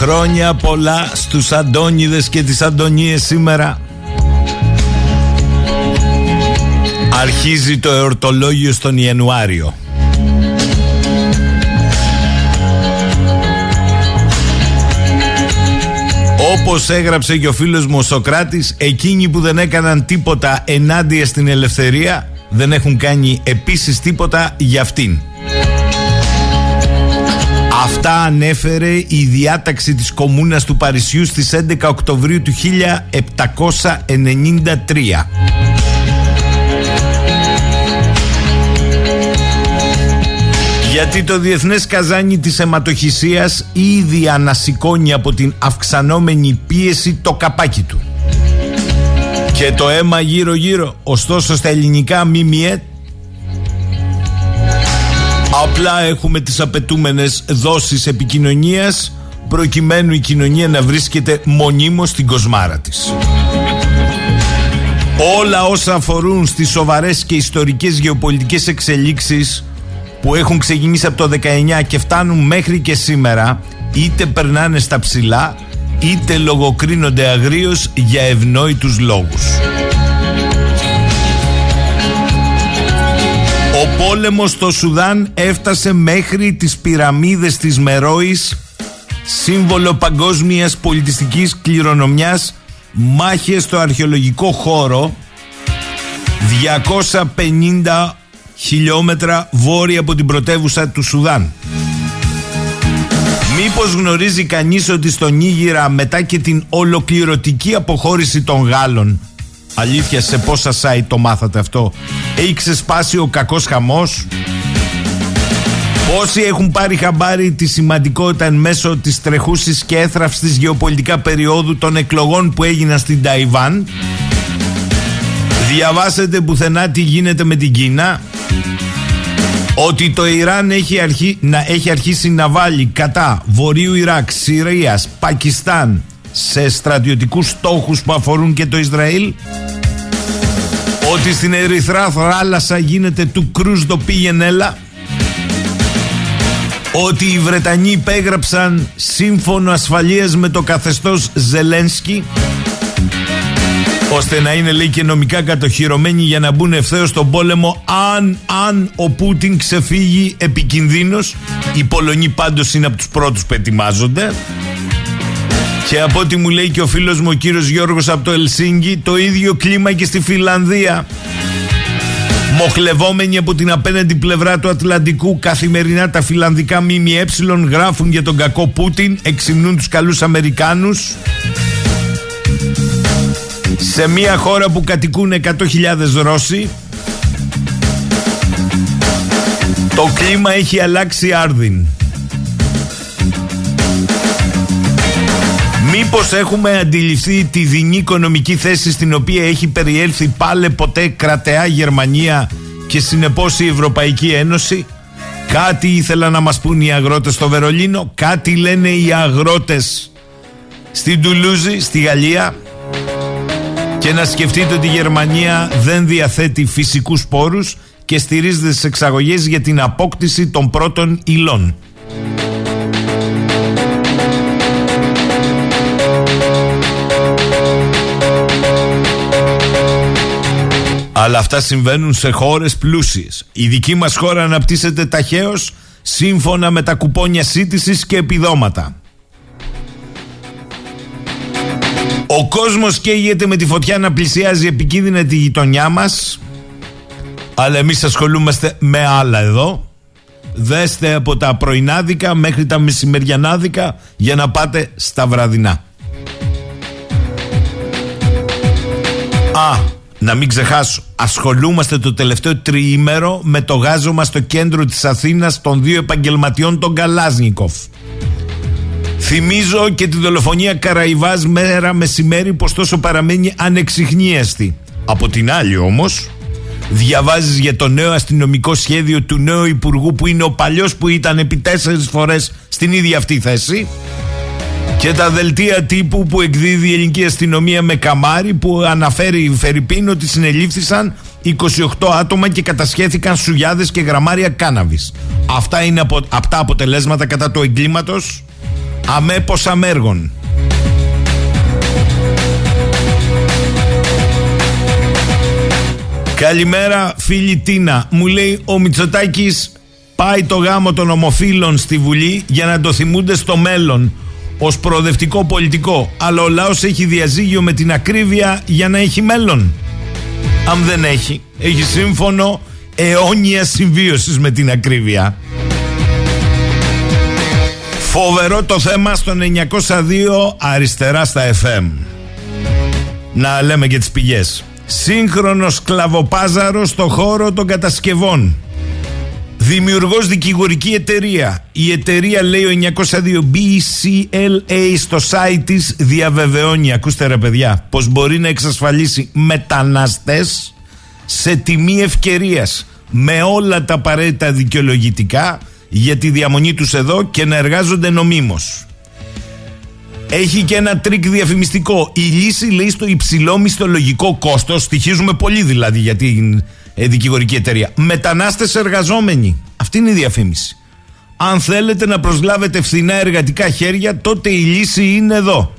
Χρόνια πολλά στους Αντώνιδες και τις Αντωνίες σήμερα. Αρχίζει το εορτολόγιο στον Ιανουάριο. Όπως έγραψε και ο φίλος μου ο Σοκράτης, εκείνοι που δεν έκαναν τίποτα ενάντια στην ελευθερία δεν έχουν κάνει επίσης τίποτα για αυτήν. Αυτά ανέφερε η διάταξη της Κομμούνας του Παρισιού στις 11 Οκτωβρίου του 1793. Γιατί το διεθνές καζάνι της αιματοχυσίας ήδη ανασηκώνει από την αυξανόμενη πίεση το καπάκι του. Και το αίμα γύρω γύρω, ωστόσο στα ελληνικά ΜΜΕ Απλά έχουμε τις απαιτούμενες δόσεις επικοινωνίας προκειμένου η κοινωνία να βρίσκεται μονίμως στην κοσμάρα της. Όλα όσα αφορούν στις σοβαρές και ιστορικές γεωπολιτικές εξελίξεις που έχουν ξεκινήσει από το 19 και φτάνουν μέχρι και σήμερα είτε περνάνε στα ψηλά είτε λογοκρίνονται αγρίως για ευνόητους λόγους. Πόλεμος στο Σουδάν έφτασε μέχρι τις πυραμίδες της Μερόης σύμβολο παγκόσμιας πολιτιστικής κληρονομιάς μάχες στο αρχαιολογικό χώρο 250 χιλιόμετρα βόρεια από την πρωτεύουσα του Σουδάν. Μήπως γνωρίζει κανείς ότι στον Ήγηρα μετά και την ολοκληρωτική αποχώρηση των Γάλλων Αλήθεια σε πόσα site το μάθατε αυτό; Έχει ξεσπάσει ο κακός χαμός; Πόσοι έχουν πάρει χαμπάρι τη σημαντικότητα εν μέσω της τρεχούσης και έθραυστης γεωπολιτικά περίοδου των εκλογών που έγιναν στην Ταϊβάν; Διαβάσετε πουθενά τι γίνεται με την Κίνα. Ότι το Ιράν έχει, αρχί, να, έχει αρχίσει να βάλει κατά Βορείου Ιράκ, Συρίας, Πακιστάν σε στρατιωτικούς στόχους που αφορούν και το Ισραήλ. Ότι στην Ερυθρά θάλασσα γίνεται του κρούς το πήγαινέλα ότι οι Βρετανοί υπέγραψαν σύμφωνο ασφαλείας με το καθεστώς Ζελένσκι ώστε να είναι λέει και νομικά κατοχυρωμένοι για να μπουν ευθέως στον πόλεμο αν, αν ο Πούτιν ξεφύγει επικινδύνος οι Πολωνοί πάντως είναι από τους πρώτους που ετοιμάζονται και από ό,τι μου λέει και ο φίλος μου ο κύριος Γιώργος από το Ελσίνκι το ίδιο κλίμα και στη Φιλανδία Μοχλευόμενοι από την απέναντι πλευρά του Ατλαντικού, καθημερινά τα φιλανδικά ΜΜΕ γράφουν για τον κακό Πούτιν, εξυμνούν τους καλούς Αμερικάνους. Σε μια χώρα που κατοικούν 100.000 Ρώσοι, το κλίμα έχει αλλάξει άρδιν. Μήπως έχουμε αντιληφθεί τη δινή οικονομική θέση στην οποία έχει περιέλθει πάλι ποτέ κρατεά Γερμανία και συνεπώς η Ευρωπαϊκή Ένωση; Κάτι ήθελαν να μας πούν οι αγρότες στο Βερολίνο, κάτι λένε οι αγρότες στην Τουλούζη, στη Γαλλία. Και να σκεφτείτε ότι η Γερμανία δεν διαθέτει φυσικούς πόρους και στηρίζεται στις εξαγωγές για την απόκτηση των πρώτων υλών. Αλλά αυτά συμβαίνουν σε χώρες πλούσιες. Η δική μας χώρα αναπτύσσεται ταχαίως σύμφωνα με τα κουπόνια σύντησης και επιδόματα. Ο κόσμος καίγεται με τη φωτιά να πλησιάζει επικίνδυνα τη γειτονιά μας αλλά εμείς ασχολούμαστε με άλλα εδώ Δέστε από τα πρωινάδικα μέχρι τα μεσημεριανάδικα για να πάτε στα βραδινά Α, να μην ξεχάσω, ασχολούμαστε το τελευταίο τριήμερο με το γάζωμα στο κέντρο της Αθήνας των δύο επαγγελματιών των Καλάζνικοφ. Θυμίζω και τη δολοφονία Καραϊβάς μέρα μεσημέρι πως τόσο παραμένει ανεξιχνίαστη. Από την άλλη όμως, διαβάζεις για το νέο αστυνομικό σχέδιο του νέου υπουργού που είναι ο παλιός που ήταν επί τέσσερις φορές στην ίδια αυτή θέση και τα δελτία τύπου που εκδίδει η ελληνική αστυνομία με καμάρι που αναφέρει η Φερρυπίν ότι συνελήφθησαν 28 άτομα και κατασχέθηκαν σουγιάδες και γραμμάρια κάναβης. Αυτά είναι από, αυτά αποτελέσματα κατά του εγκλήματος αμέπως αμέργων. Καλημέρα φίλη Τίνα Μου λέει ο Μητσοτάκης πάει το γάμο των ομοφύλων στη Βουλή για να το θυμούνται στο μέλλον ως προοδευτικό πολιτικό αλλά ο λαός έχει διαζύγιο με την ακρίβεια για να έχει μέλλον. Αν δεν έχει έχει σύμφωνο αιώνια συμβίωσης με την ακρίβεια. Φοβερό το θέμα στο 902 αριστερά στα FM να λέμε και τις πηγές. Σύγχρονος κλαβοπάζαρο στο χώρο των κατασκευών Δημιουργός δικηγορική εταιρεία. Η εταιρεία λέει ο 902 BCLA στο site της διαβεβαιώνει, ακούστε ρε παιδιά, πως μπορεί να εξασφαλίσει μεταναστές σε τιμή ευκαιρίας με όλα τα απαραίτητα δικαιολογητικά για τη διαμονή τους εδώ και να εργάζονται νομίμως. Έχει και ένα τρικ διαφημιστικό. Η λύση λέει στο υψηλό μισθολογικό κόστος, στοιχίζουμε πολύ δηλαδή γιατί ε, δικηγορική εταιρεία. Μετανάστες εργαζόμενοι. Αυτή είναι η διαφήμιση. Αν θέλετε να προσλάβετε φθηνά εργατικά χέρια, τότε η λύση είναι εδώ.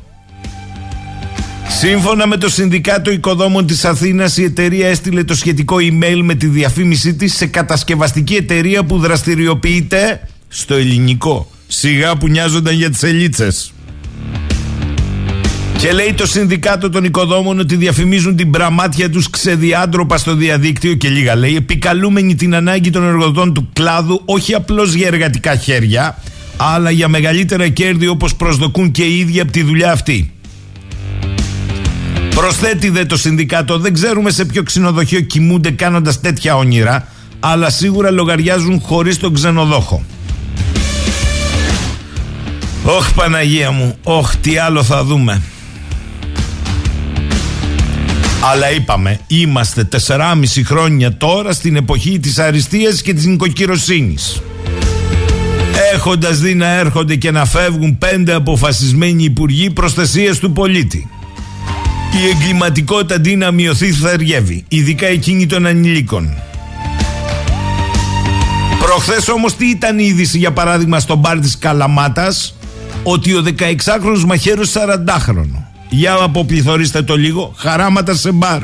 Σύμφωνα με το Συνδικάτο Οικοδόμων της Αθήνας, η εταιρεία έστειλε το σχετικό email με τη διαφήμιση της σε κατασκευαστική εταιρεία που δραστηριοποιείται στο ελληνικό. Σιγά που νοιάζονταν για τις ελίτσες. Και λέει το Συνδικάτο των Οικοδόμων ότι διαφημίζουν την πραμάτια τους ξεδιάντροπα στο διαδίκτυο και λίγα λέει, επικαλούμενοι την ανάγκη των εργοδοτών του κλάδου όχι απλώς για εργατικά χέρια, αλλά για μεγαλύτερα κέρδη όπως προσδοκούν και οι ίδιοι από τη δουλειά αυτή. Προσθέτει δε το Συνδικάτο, δεν ξέρουμε σε ποιο ξενοδοχείο κοιμούνται κάνοντας τέτοια όνειρα, αλλά σίγουρα λογαριάζουν χωρίς τον ξενοδόχο. Όχ Παναγία μου, όχ τι άλλο θα δούμε. Αλλά είπαμε, είμαστε 4,5 χρόνια τώρα στην εποχή της αριστείας και της νοικοκυροσύνης. Έχοντας δει να έρχονται και να φεύγουν πέντε αποφασισμένοι υπουργοί προστασίας του πολίτη. Η εγκληματικότητα αντί να μειωθεί θα αργεύει, ειδικά εκείνη των ανηλίκων. Προχθές όμως τι ήταν η είδηση για παράδειγμα στο μπαρ της Καλαμάτας; Ότι ο 16χρονος μαχαίρος 40χρονο. Για αποπληθωρίστε το λίγο, χαράματα σε μπαρ.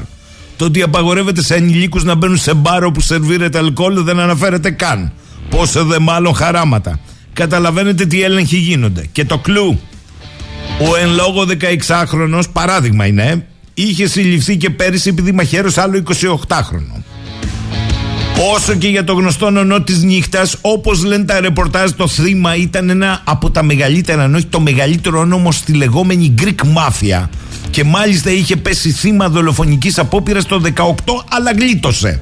Το ότι απαγορεύεται σε ανηλίκους να μπαίνουν σε μπαρ όπου σερβίρεται αλκοόλ δεν αναφέρεται καν. Πόσο δε μάλλον χαράματα. Καταλαβαίνετε τι έλεγχοι γίνονται. Και το κλου. Ο εν λόγω 16χρονος, παράδειγμα είναι, είχε συλληφθεί και πέρυσι επειδή μαχαίρωσε άλλο 28χρονο. Όσο και για το γνωστό νονό της νύχτας, όπως λένε τα ρεπορτάζ, το θύμα ήταν ένα από τα μεγαλύτερα, αν όχι το μεγαλύτερο όνομα στη λεγόμενη Greek Mafia. Και μάλιστα είχε πέσει θύμα δολοφονικής απόπειρας το 18, αλλά γλίτωσε.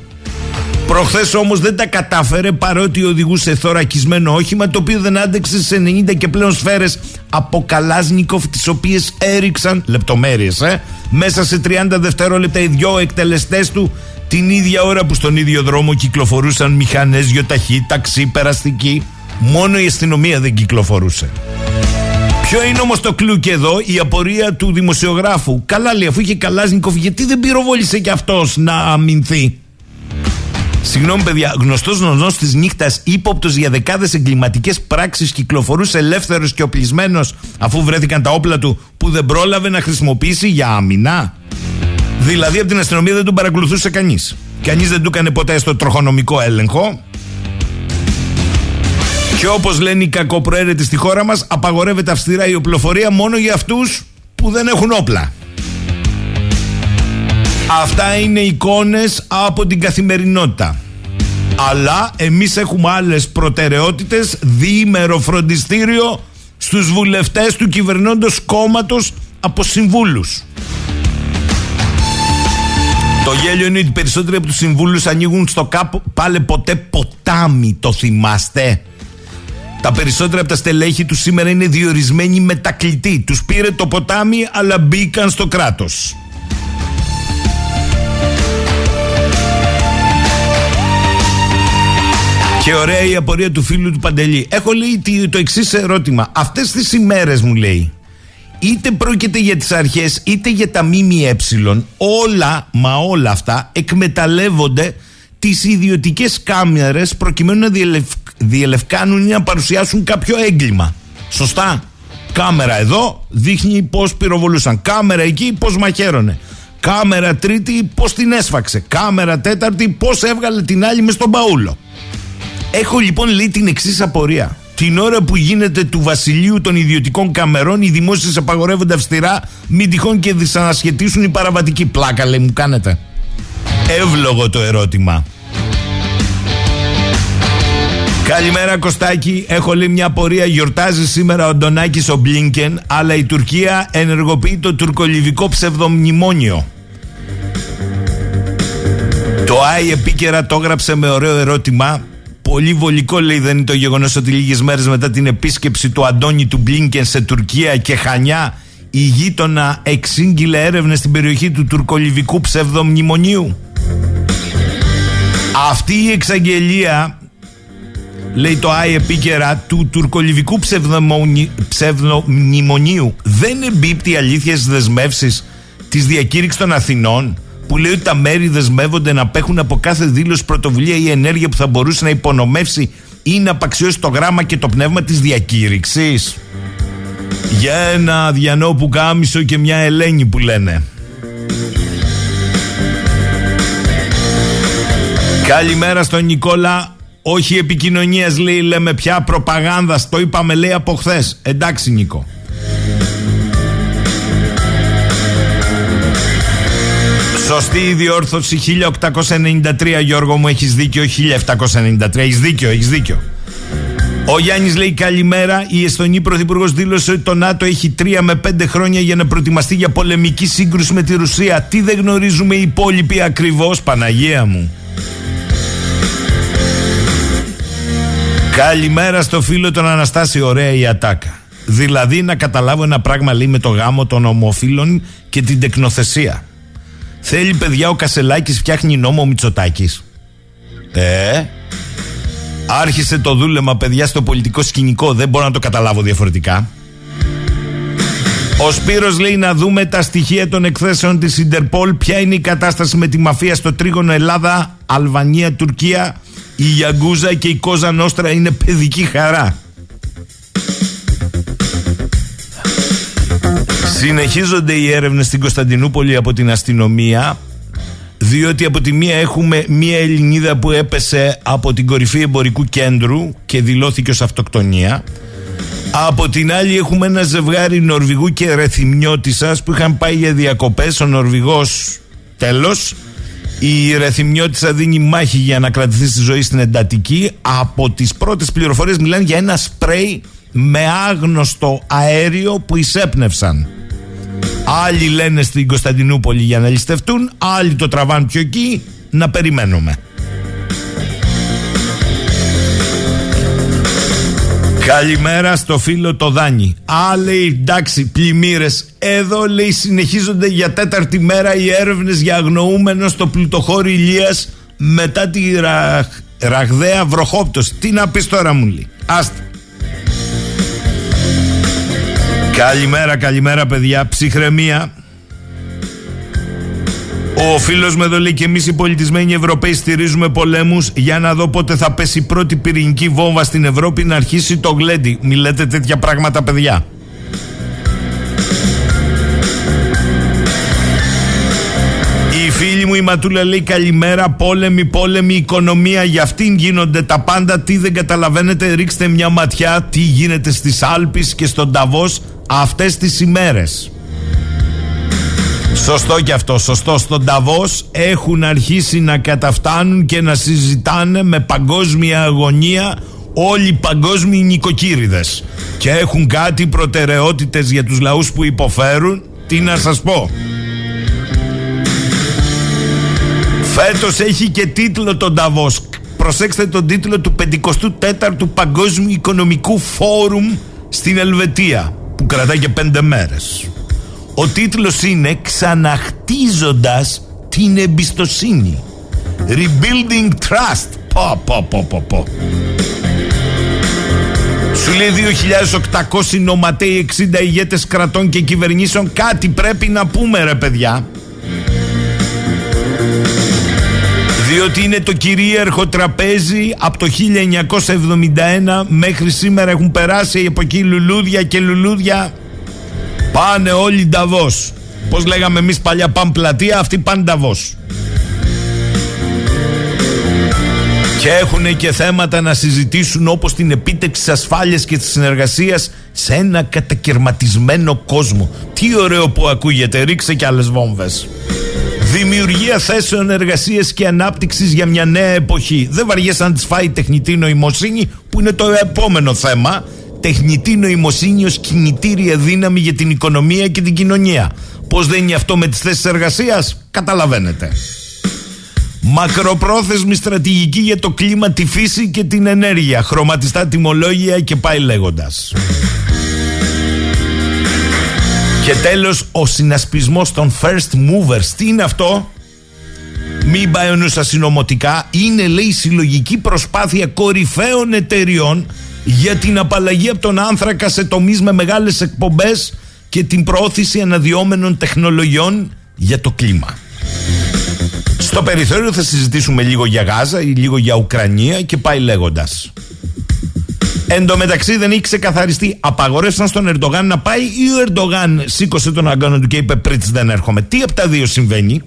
Προχθές όμως δεν τα κατάφερε παρότι οδηγούσε θωρακισμένο όχημα το οποίο δεν άντεξε σε 90 και πλέον σφαίρες από Καλάζνικοφ τις οποίες έριξαν λεπτομέρειες, ε, μέσα σε 30 δευτερόλεπτα οι δυο εκτελεστές του την ίδια ώρα που στον ίδιο δρόμο κυκλοφορούσαν μηχανές, γιοταχή, ταξί, περαστική. Μόνο η αστυνομία δεν κυκλοφορούσε. Ποιο είναι όμως το κλου και εδώ, η απορία του δημοσιογράφου. Καλά λέει, αφού είχε Καλάζνικοφ, γιατί δεν πυροβόλησε κι αυτός να αμυνθεί; Συγγνώμη, παιδιά, γνωστός νονός της νύχτας, ύποπτος για δεκάδες εγκληματικές πράξεις, κυκλοφορούσε ελεύθερος και οπλισμένος αφού βρέθηκαν τα όπλα του που δεν πρόλαβε να χρησιμοποιήσει για άμυνα; Δηλαδή από την αστυνομία δεν τον παρακολουθούσε κανείς. Κανείς δεν του έκανε ποτέ στο τροχονομικό έλεγχο. Και όπως λένε οι κακοπροαίρετοι στη χώρα μας, απαγορεύεται αυστηρά η οπλοφορία μόνο για αυτούς που δεν έχουν όπλα. Αυτά είναι εικόνες από την καθημερινότητα. Αλλά εμείς έχουμε άλλες προτεραιότητες, διήμερο φροντιστήριο στους βουλευτές του κυβερνώντος κόμματος από συμβούλους. Το γέλιο είναι ότι περισσότεροι από τους συμβούλους ανοίγουν στο κάπου πάλι ποτέ ποτάμι, το θυμάστε; Τα περισσότερα από τα στελέχη του σήμερα είναι διορισμένοι μετακλητοί. Τους πήρε το ποτάμι αλλά μπήκαν στο κράτος. Και ωραία η απορία του φίλου του Παντελή. Έχω λέει το εξής ερώτημα. Αυτές τις ημέρες μου λέει, είτε πρόκειται για τις αρχές είτε για τα ΜΜΕ, όλα, μα όλα αυτά εκμεταλλεύονται τις ιδιωτικές κάμερες προκειμένου να διελευ... διελευκάνουν ή να παρουσιάσουν κάποιο έγκλημα. Σωστά. Κάμερα εδώ δείχνει πώς πυροβολούσαν. Κάμερα εκεί πώς μαχαίρωνε. Κάμερα τρίτη πώς την έσφαξε. Κάμερα τέταρτη πώς έβγαλε την άλλη μες στον παούλο. Έχω λοιπόν λέει την εξής απορία. Την ώρα που γίνεται του βασιλείου των ιδιωτικών καμερών, οι δημόσιες απαγορεύονται αυστηρά, μην τυχόν και δυσανασχετήσουν η παραβατική πλάκα, λέει, μου κάνετε. Εύλογο το ερώτημα. Καλημέρα Κωστάκη, έχω λέει μια απορία. Γιορτάζει σήμερα ο Ντονάκης ο Μπλίνκεν Αλλά η Τουρκία ενεργοποιεί το τουρκολιβικό ψευδομνημόνιο. Το ΆΙ επίκαιρα το έγραψε με ωραίο ερώτημα Πολύ βολικό λέει δεν είναι το γεγονός ότι λίγες μέρες μετά την επίσκεψη του Αντώνη του Μπλίνκεν σε Τουρκία και Χανιά η γείτονα εξήγηλε έρευνες στην περιοχή του τουρκολιβικού ψευδομνημονίου. Αυτή η εξαγγελία λέει το ΆΙ επίκαιρα του τουρκολιβικού ψευδομνημονίου δεν εμπίπτει αλήθεια στι δεσμεύσεις της διακήρυξης των Αθηνών που λέει ότι τα μέρη δεσμεύονται να απέχουν από κάθε δήλωση, πρωτοβουλία ή ενέργεια που θα μπορούσε να υπονομεύσει ή να απαξιώσει το γράμμα και το πνεύμα της διακήρυξης. Για ένα διανό που κάμισο και μια Ελένη που λένε. Καλημέρα στον Νικόλα. Όχι επικοινωνίας λέει, λέμε πια προπαγάνδα. Το είπαμε λέει από χθες. Εντάξει, Νίκο. Σωστή η διόρθωση 1893 Γιώργο μου έχεις δίκιο 1793 Έχεις δίκιο, έχεις δίκιο ο Γιάννης λέει καλημέρα. Η Εστονή Πρωθυπουργός δήλωσε ότι το ΝΑΤΟ έχει 3 με 5 χρόνια για να προετοιμαστεί για πολεμική σύγκρουση με τη Ρουσία. Τι δεν γνωρίζουμε οι υπόλοιποι ακριβώς, Παναγία μου. Καλημέρα στο φίλο τον Αναστάση. Ωραία η ατάκα. Δηλαδή να καταλάβω ένα πράγμα λέει με το γάμο των ομοφύλων και την τεκνοθεσία. Θέλει παιδιά ο Κασελάκης φτιάχνει νόμο ο Μητσοτάκης. Ε, άρχισε το δούλεμα παιδιά στο πολιτικό σκηνικό. Δεν μπορώ να το καταλάβω διαφορετικά. Ο Σπύρος λέει να δούμε τα στοιχεία των εκθέσεων της Ιντερπολ. Ποια είναι η κατάσταση με τη μαφία στο τρίγωνο Ελλάδα, Αλβανία, Τουρκία. Η Γιαγκούζα και η Κόζα Νόστρα είναι παιδική χαρά. Συνεχίζονται οι έρευνες στην Κωνσταντινούπολη από την αστυνομία διότι από τη μία έχουμε μία Ελληνίδα που έπεσε από την κορυφή εμπορικού κέντρου και δηλώθηκε ως αυτοκτονία. Από την άλλη έχουμε ένα ζευγάρι Νορβηγού και Ρεθυμιώτισσας που είχαν πάει για διακοπές. Ο Νορβηγός τέλος η Ρεθυμιώτισσα δίνει μάχη για να κρατηθεί στη ζωή στην εντατική. Από τις πρώτες πληροφορίες μιλάνε για ένα σπρέι με άγνωστο αέριο που εισέπνευσαν Άλλοι λένε στην Κωνσταντινούπολη για να ληστευτούν, άλλοι το τραβάν πιο εκεί, να περιμένουμε. Καλημέρα στο φίλο το Δάνι. Α, λέει, εντάξει, πλημμύρες. Εδώ, λέει, συνεχίζονται για τέταρτη μέρα οι έρευνες για αγνοούμενο στο πλουτοχώρι Ηλίας μετά τη ραχ, ραγδαία βροχόπτωση. Τι να πεις τώρα, μου λέει. Άστα. Καλημέρα, καλημέρα παιδιά. Ψυχραιμία. Ο φίλος με εδώ λέει και εμείς οι πολιτισμένοι Ευρωπαίοι στηρίζουμε πολέμους για να δω πότε θα πέσει η πρώτη πυρηνική βόμβα στην Ευρώπη να αρχίσει το γλέντι. Μιλάτε τέτοια πράγματα, παιδιά. Η φίλη μου η Ματούλα λέει καλημέρα, πόλεμη, πόλεμη, οικονομία. Για αυτήν γίνονται τα πάντα. Τι δεν καταλαβαίνετε, ρίξτε μια ματιά τι γίνεται στις Άλπεις και στον Ταβός αυτές τις ημέρες. Σωστό και αυτό, σωστό. Στον Ταβός έχουν αρχίσει να καταφτάνουν και να συζητάνε με παγκόσμια αγωνία όλοι οι παγκόσμιοι νοικοκύριδες και έχουν κάτι προτεραιότητες για τους λαούς που υποφέρουν. Τι να σας πω. Φέτος έχει και τίτλο τον Ταβός. Προσέξτε τον τίτλο του 54ου Παγκόσμιου Οικονομικού Φόρουμ στην Ελβετία που κρατάει και πέντε μέρες. Ο τίτλος είναι «Ξαναχτίζοντας την εμπιστοσύνη». Rebuilding Trust. Πω, πω, πω, πω, πω. Σου λέει 2.800 νοματέοι 60 ηγέτες κρατών και κυβερνήσεων κάτι πρέπει να πούμε ρε παιδιά. Διότι είναι το κυρίαρχο τραπέζι από το 1971 μέχρι σήμερα έχουν περάσει από εκεί λουλούδια και λουλούδια πάνε όλοι Νταβός. Πώς λέγαμε εμείς παλιά παν πλατεία, αυτοί πάνε Νταβός. Και έχουν και θέματα να συζητήσουν όπως την επίτευξη της ασφάλειας και της συνεργασίας σε ένα κατακαιρματισμένο κόσμο. Τι ωραίο που ακούγεται, ρίξε και άλλες βόμβες. Δημιουργία θέσεων εργασίας και ανάπτυξης για μια νέα εποχή. Δεν βαριέσαι να της φάει τεχνητή νοημοσύνη, που είναι το επόμενο θέμα. Τεχνητή νοημοσύνη ως κινητήρια δύναμη για την οικονομία και την κοινωνία. Πώς δεν είναι αυτό με τις θέσεις εργασίας, καταλαβαίνετε. Μακροπρόθεσμη στρατηγική για το κλίμα, τη φύση και την ενέργεια. Χρωματιστά τιμολόγια και πάει λέγοντας. Και τέλος ο συνασπισμός των first movers. Τι είναι αυτό; Μην πάει ο νους ασυνομωτικά Είναι λέει συλλογική προσπάθεια κορυφαίων εταιριών Για την απαλλαγή από τον άνθρακα σε τομείς με μεγάλες εκπομπές Και την προώθηση αναδυόμενων τεχνολογιών για το κλίμα. Στο περιθώριο θα συζητήσουμε λίγο για Γάζα ή λίγο για Ουκρανία και πάει λέγοντας Εν τω μεταξύ δεν έχει ξεκαθαριστεί. Απαγορεύσαν στον Ερντογάν να πάει ή ο Ερντογάν σήκωσε τον αγκόνο του και είπε Πρίτς δεν έρχομαι. Τι από τα δύο συμβαίνει;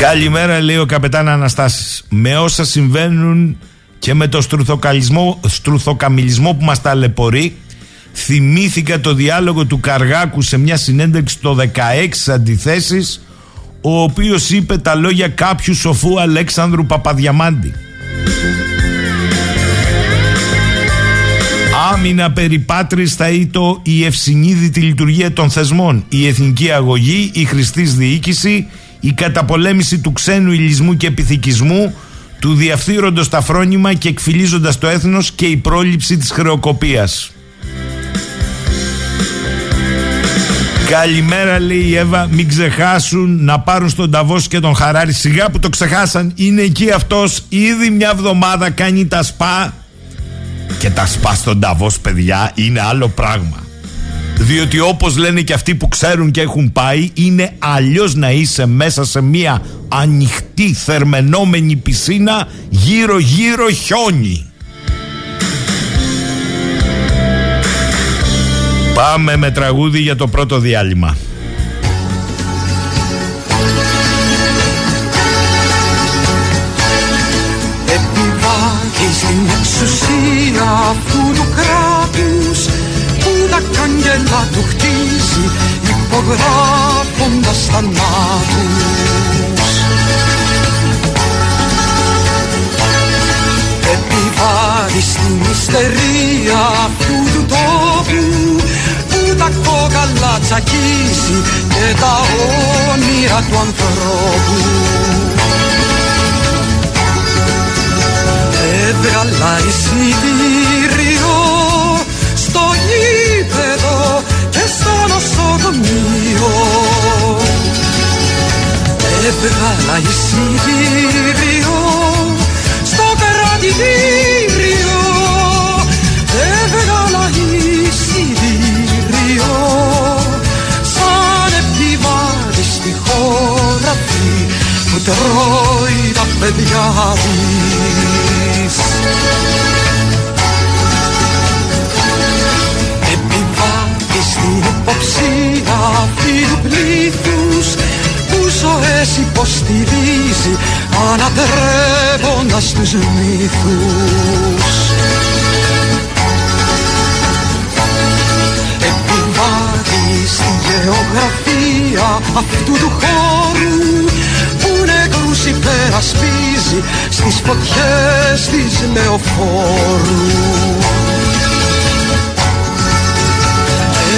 Καλημέρα λέει ο καπετάν Αναστάσης Με όσα συμβαίνουν και με το στρουθοκαμιλισμό που μας ταλαιπωρεί Θυμήθηκα το διάλογο του Καργάκου σε μια συνέντευξη το 16 αντιθέσεις ο οποίος είπε τα λόγια κάποιου σοφού Αλέξανδρου Παπαδιαμάντη. Άμυνα περιπάτρις θα ήτο η ευσυνείδητη λειτουργία των θεσμών, η εθνική αγωγή, η χρηστής διοίκηση, η καταπολέμηση του ξένου ηλισμού και επιθηκισμού, του διαφθείροντος τα φρόνημα και εκφυλίζοντας το έθνος και η πρόληψη της χρεοκοπίας. Καλημέρα λέει η Εύα. Μην ξεχάσουν να πάρουν στον Ταβός και τον Χαράρη Σιγά που το ξεχάσαν Είναι εκεί αυτός. Ήδη μια εβδομάδα κάνει τα σπα. Και τα σπα στον Ταβός παιδιά Είναι άλλο πράγμα. Διότι όπως λένε και αυτοί που ξέρουν και έχουν πάει είναι αλλιώς να είσαι μέσα σε μια ανοιχτή θερμενόμενη πισίνα γύρω γύρω χιόνι Πάμε με τραγούδι για το πρώτο διάλειμμα. Επιβάλλει στην εξουσία αυτού του κράτους που τα καγγέλα του χτίζει υπογράφοντας θανάτους. Επιβάλλει στην ιστερία αυτού του τόπου τα κόκαλα τσακίζει και τα όνειρα του ανθρώπου. Έβγαλα εισιτήριο στο γήπεδο και στο νοσοκομείο. Έβγαλα εισιτήριο που τρώει τα παιδιά της. Επιβάτη στην υποψία αυτή του πλήθους που ζωές υποστηρίζει ανατρέποντας τους μύθους. στη γεωγραφία αυτού του χώρου που νεκρούς υπερασπίζει στις φωτιές της λεωφόρου.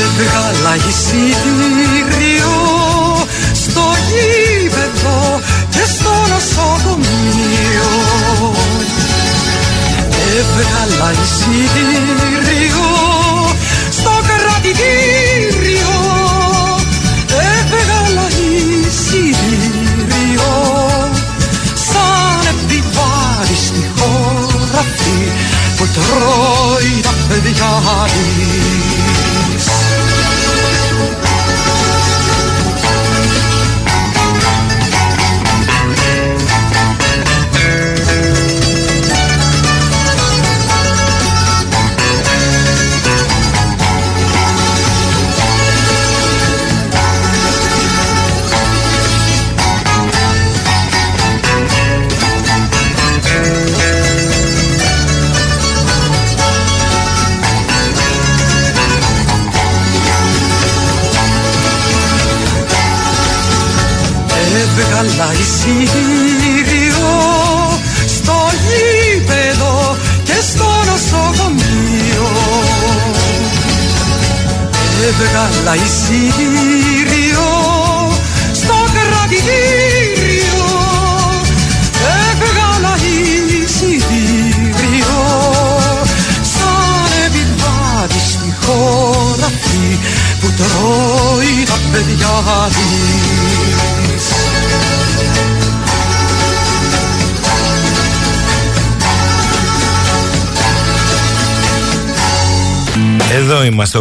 Έβγαλα εισιτήριο στο γήπεδο και στο νοσοκομείο Έβγαλα εισιτήριο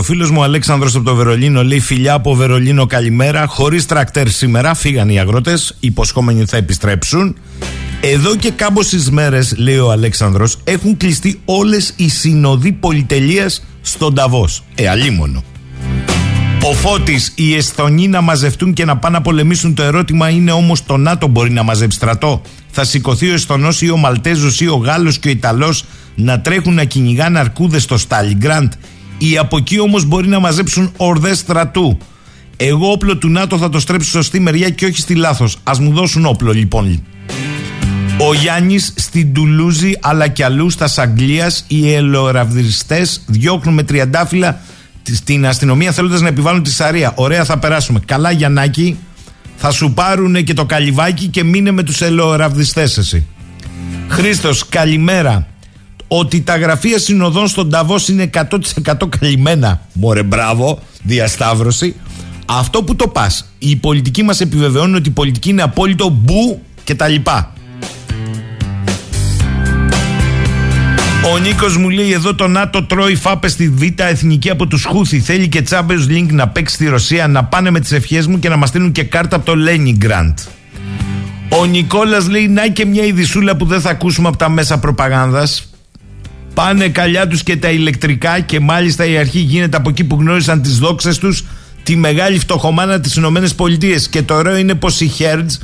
Ο φίλος μου Αλέξανδρος από το Βερολίνο λέει: Φιλιά από Βερολίνο, καλημέρα. Χωρίς τρακτέρ σήμερα φύγαν οι αγρότες, υποσχόμενοι θα επιστρέψουν. Εδώ και κάμποσες μέρες, λέει ο Αλέξανδρος, έχουν κλειστεί όλες οι συνοδοί πολυτελείας στον Ταβός. Ε, αλίμονο. Ο Φώτης, οι Εσθονοί να μαζευτούν και να πάνε να πολεμήσουν. Το ερώτημα είναι όμως το ΝΑΤΟ μπορεί να μαζέψει στρατό. Θα σηκωθεί ο Εσθονός ή ο Μαλτέζος ή ο Γάλλος και ο Ιταλός να τρέχουν να κυνηγάνε αρκούδες στο Στάλιγκραντ. Οι από εκεί όμως μπορεί να μαζέψουν ορδές στρατού. Εγώ όπλο του ΝΑΤΟ θα το στρέψω σωστή μεριά και όχι στη λάθος. Α μου δώσουν όπλο λοιπόν. Ο Γιάννης στην Τουλούζη αλλά και αλλού στα Αγγλίας οι ελαιοραβδιστές διώχνουν με τριαντάφυλλα στην αστυνομία θέλοντας να επιβάλλουν τη Σαρία. Ωραία, θα περάσουμε. Καλά, Γιαννάκη, θα σου πάρουν και το καλυβάκι και μείνε με τους ελαιοραβδιστές εσύ. Χρήστος, καλημέρα. Ότι τα γραφεία συνοδών στον Ταβός είναι 100% καλυμμένα. Μωρέ, μπράβο, διασταύρωση. Αυτό που το πας, οι πολιτικοί μας επιβεβαιώνουν ότι η πολιτική είναι απόλυτο μπου και τα λοιπά. Ο Νίκος μου λέει εδώ το ΝΑΤΟ τρώει φάπε στη Β' εθνική από τους Χούθη. Θέλει και Champions Link να παίξει στη Ρωσία, να πάνε με τις ευχές μου και να μας στείλουν και κάρτα από το Leningrad. Ο Νικόλας λέει να και μια ειδισούλα που δεν θα ακούσουμε από τα μέσα προπαγάνδας. Πάνε καλιά τους και τα ηλεκτρικά και μάλιστα η αρχή γίνεται από εκεί που γνώρισαν τις δόξες τους τη μεγάλη φτωχομάνα της Ηνωμένες Πολιτείες. Και το ωραίο είναι πως η Hertz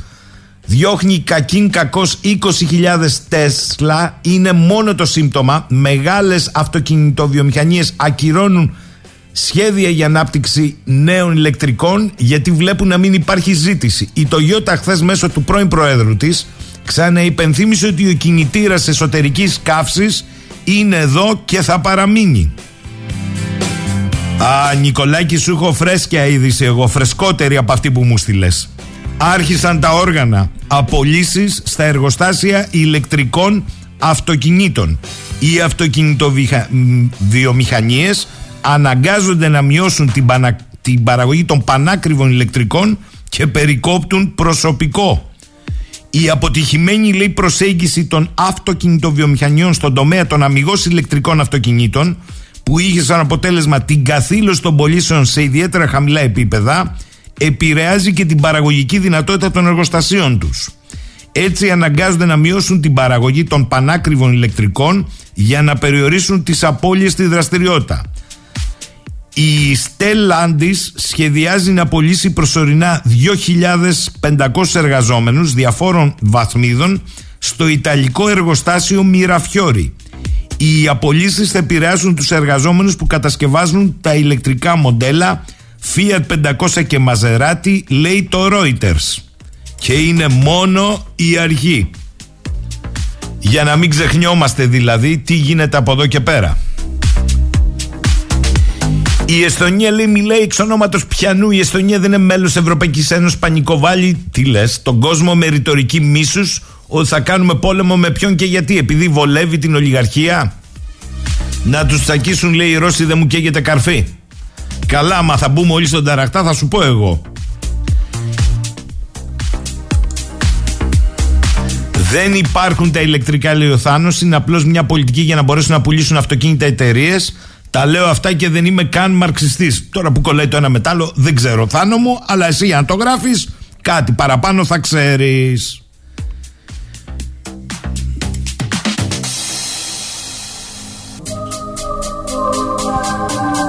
διώχνει κακήν κακός 20.000 Τέσλα είναι μόνο το σύμπτωμα. Μεγάλες αυτοκινητοβιομηχανίες ακυρώνουν σχέδια για ανάπτυξη νέων ηλεκτρικών γιατί βλέπουν να μην υπάρχει ζήτηση. Η Toyota χθες μέσω του πρώην προέδρου της ξαναυπενθύμησε ότι ο κινητήρας εσωτερικής καύσης είναι εδώ και θα παραμείνει Α, Νικολάκη, σου έχω φρέσκια είδηση εγώ, φρεσκότερη από αυτή που μου στείλες άρχισαν τα όργανα απολύσεις στα εργοστάσια ηλεκτρικών αυτοκινήτων. Οι αυτοκινητοβιομηχανίες αναγκάζονται να μειώσουν την, την παραγωγή των πανάκριβων ηλεκτρικών και περικόπτουν προσωπικό. Η αποτυχημένη λέει προσέγγιση των αυτοκινητοβιομηχανιών στον τομέα των αμυγός ηλεκτρικών αυτοκινήτων που είχε σαν αποτέλεσμα την καθήλωση των πωλήσεων σε ιδιαίτερα χαμηλά επίπεδα επηρεάζει και την παραγωγική δυνατότητα των εργοστασίων τους. Έτσι αναγκάζονται να μειώσουν την παραγωγή των πανάκριβων ηλεκτρικών για να περιορίσουν τις απώλειες στη δραστηριότητα. Η Stellantis σχεδιάζει να πωλήσει προσωρινά 2.500 εργαζόμενους διαφόρων βαθμίδων στο Ιταλικό εργοστάσιο Μυραφιόρι. Οι απολύσεις θα επηρεάσουν τους εργαζόμενους που κατασκευάζουν τα ηλεκτρικά μοντέλα Fiat 500 και Maserati λέει το Reuters. Και είναι μόνο η αρχή για να μην ξεχνιόμαστε δηλαδή τι γίνεται από εδώ και πέρα η Εστονία λέει μιλάει εξ ονόματος πιανού η Εστονία δεν είναι μέλος Ευρωπαϊκής Ένωσης πανικοβάλλει τι λες τον κόσμο με ρητορική μίσους ότι θα κάνουμε πόλεμο με ποιον και γιατί επειδή βολεύει την ολιγαρχία; Να τους τσακίσουν λέει οι Ρώσοι δεν μου καίγεται καρφί Καλά, μα θα μπούμε όλοι στον ταρακτά, θα σου πω εγώ. Δεν υπάρχουν τα ηλεκτρικά, λέει ο Θάνος, είναι απλώς μια πολιτική για να μπορέσουν να πουλήσουν αυτοκίνητα εταιρείες. Τα λέω αυτά και δεν είμαι καν μαρξιστής. Τώρα που κολλάει το ένα μετάλλο δεν ξέρω Θάνο μου, αλλά εσύ αν το γράφεις κάτι παραπάνω θα ξέρεις.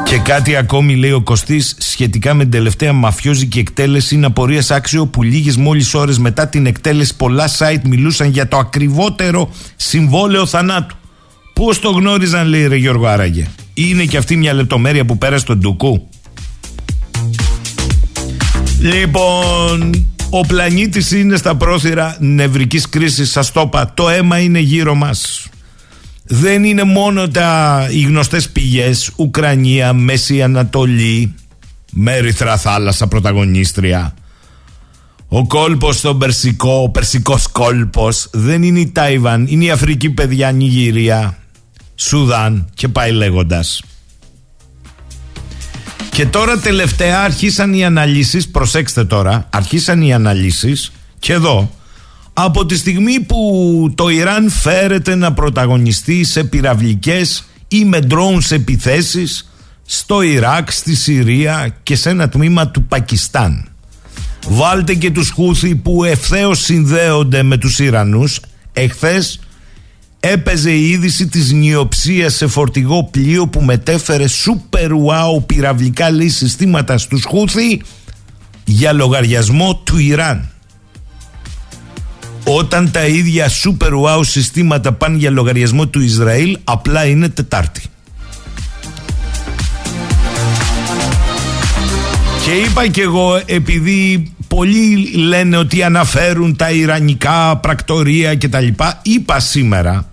Και κάτι ακόμη λέει ο Κωστής σχετικά με την τελευταία μαφιόζικη εκτέλεση είναι απορίας άξιο που λίγες μόλις ώρες μετά την εκτέλεση πολλά site μιλούσαν για το ακριβότερο συμβόλαιο θανάτου. Πώς το γνώριζαν, λέει ρε Γιώργο Άραγε; Είναι και αυτή μια λεπτομέρεια που πέρασε τον Ντουκού. Λοιπόν, ο πλανήτης είναι στα πρόθυρα νευρικής κρίσης, σας το είπα, το αίμα είναι γύρω μας δεν είναι μόνο τα, οι γνωστές πηγές Ουκρανία, Μέση Ανατολή Μέριθρα θάλασσα πρωταγωνίστρια ο κόλπος στον Περσικό, ο Περσικός κόλπος δεν είναι η Τάιβαν, είναι η Αφρική παιδιά, Νιγηρία, Σουδάν και πάει λέγοντας. Και τώρα τελευταία αρχίσαν οι αναλύσεις, προσέξτε τώρα, αρχίσαν οι αναλύσεις και εδώ από τη στιγμή που το Ιράν φέρεται να πρωταγωνιστεί σε πυραυλικές ή με drones επιθέσεις στο Ιράκ, στη Συρία και σε ένα τμήμα του Πακιστάν. Βάλτε και τους Χούθη που ευθέως συνδέονται με τους Ιρανούς. Εχθές έπαιζε η είδηση της νιοψίας σε φορτηγό πλοίο που μετέφερε super wow πυραυλικά λέει συστήματα στους Χούθη για λογαριασμό του Ιράν. Όταν τα ίδια super wow συστήματα πάνε για λογαριασμό του Ισραήλ, απλά είναι Τετάρτη. Και είπα και εγώ, επειδή πολλοί λένε ότι αναφέρουν τα Ιρανικά πρακτορία κτλ. Είπα σήμερα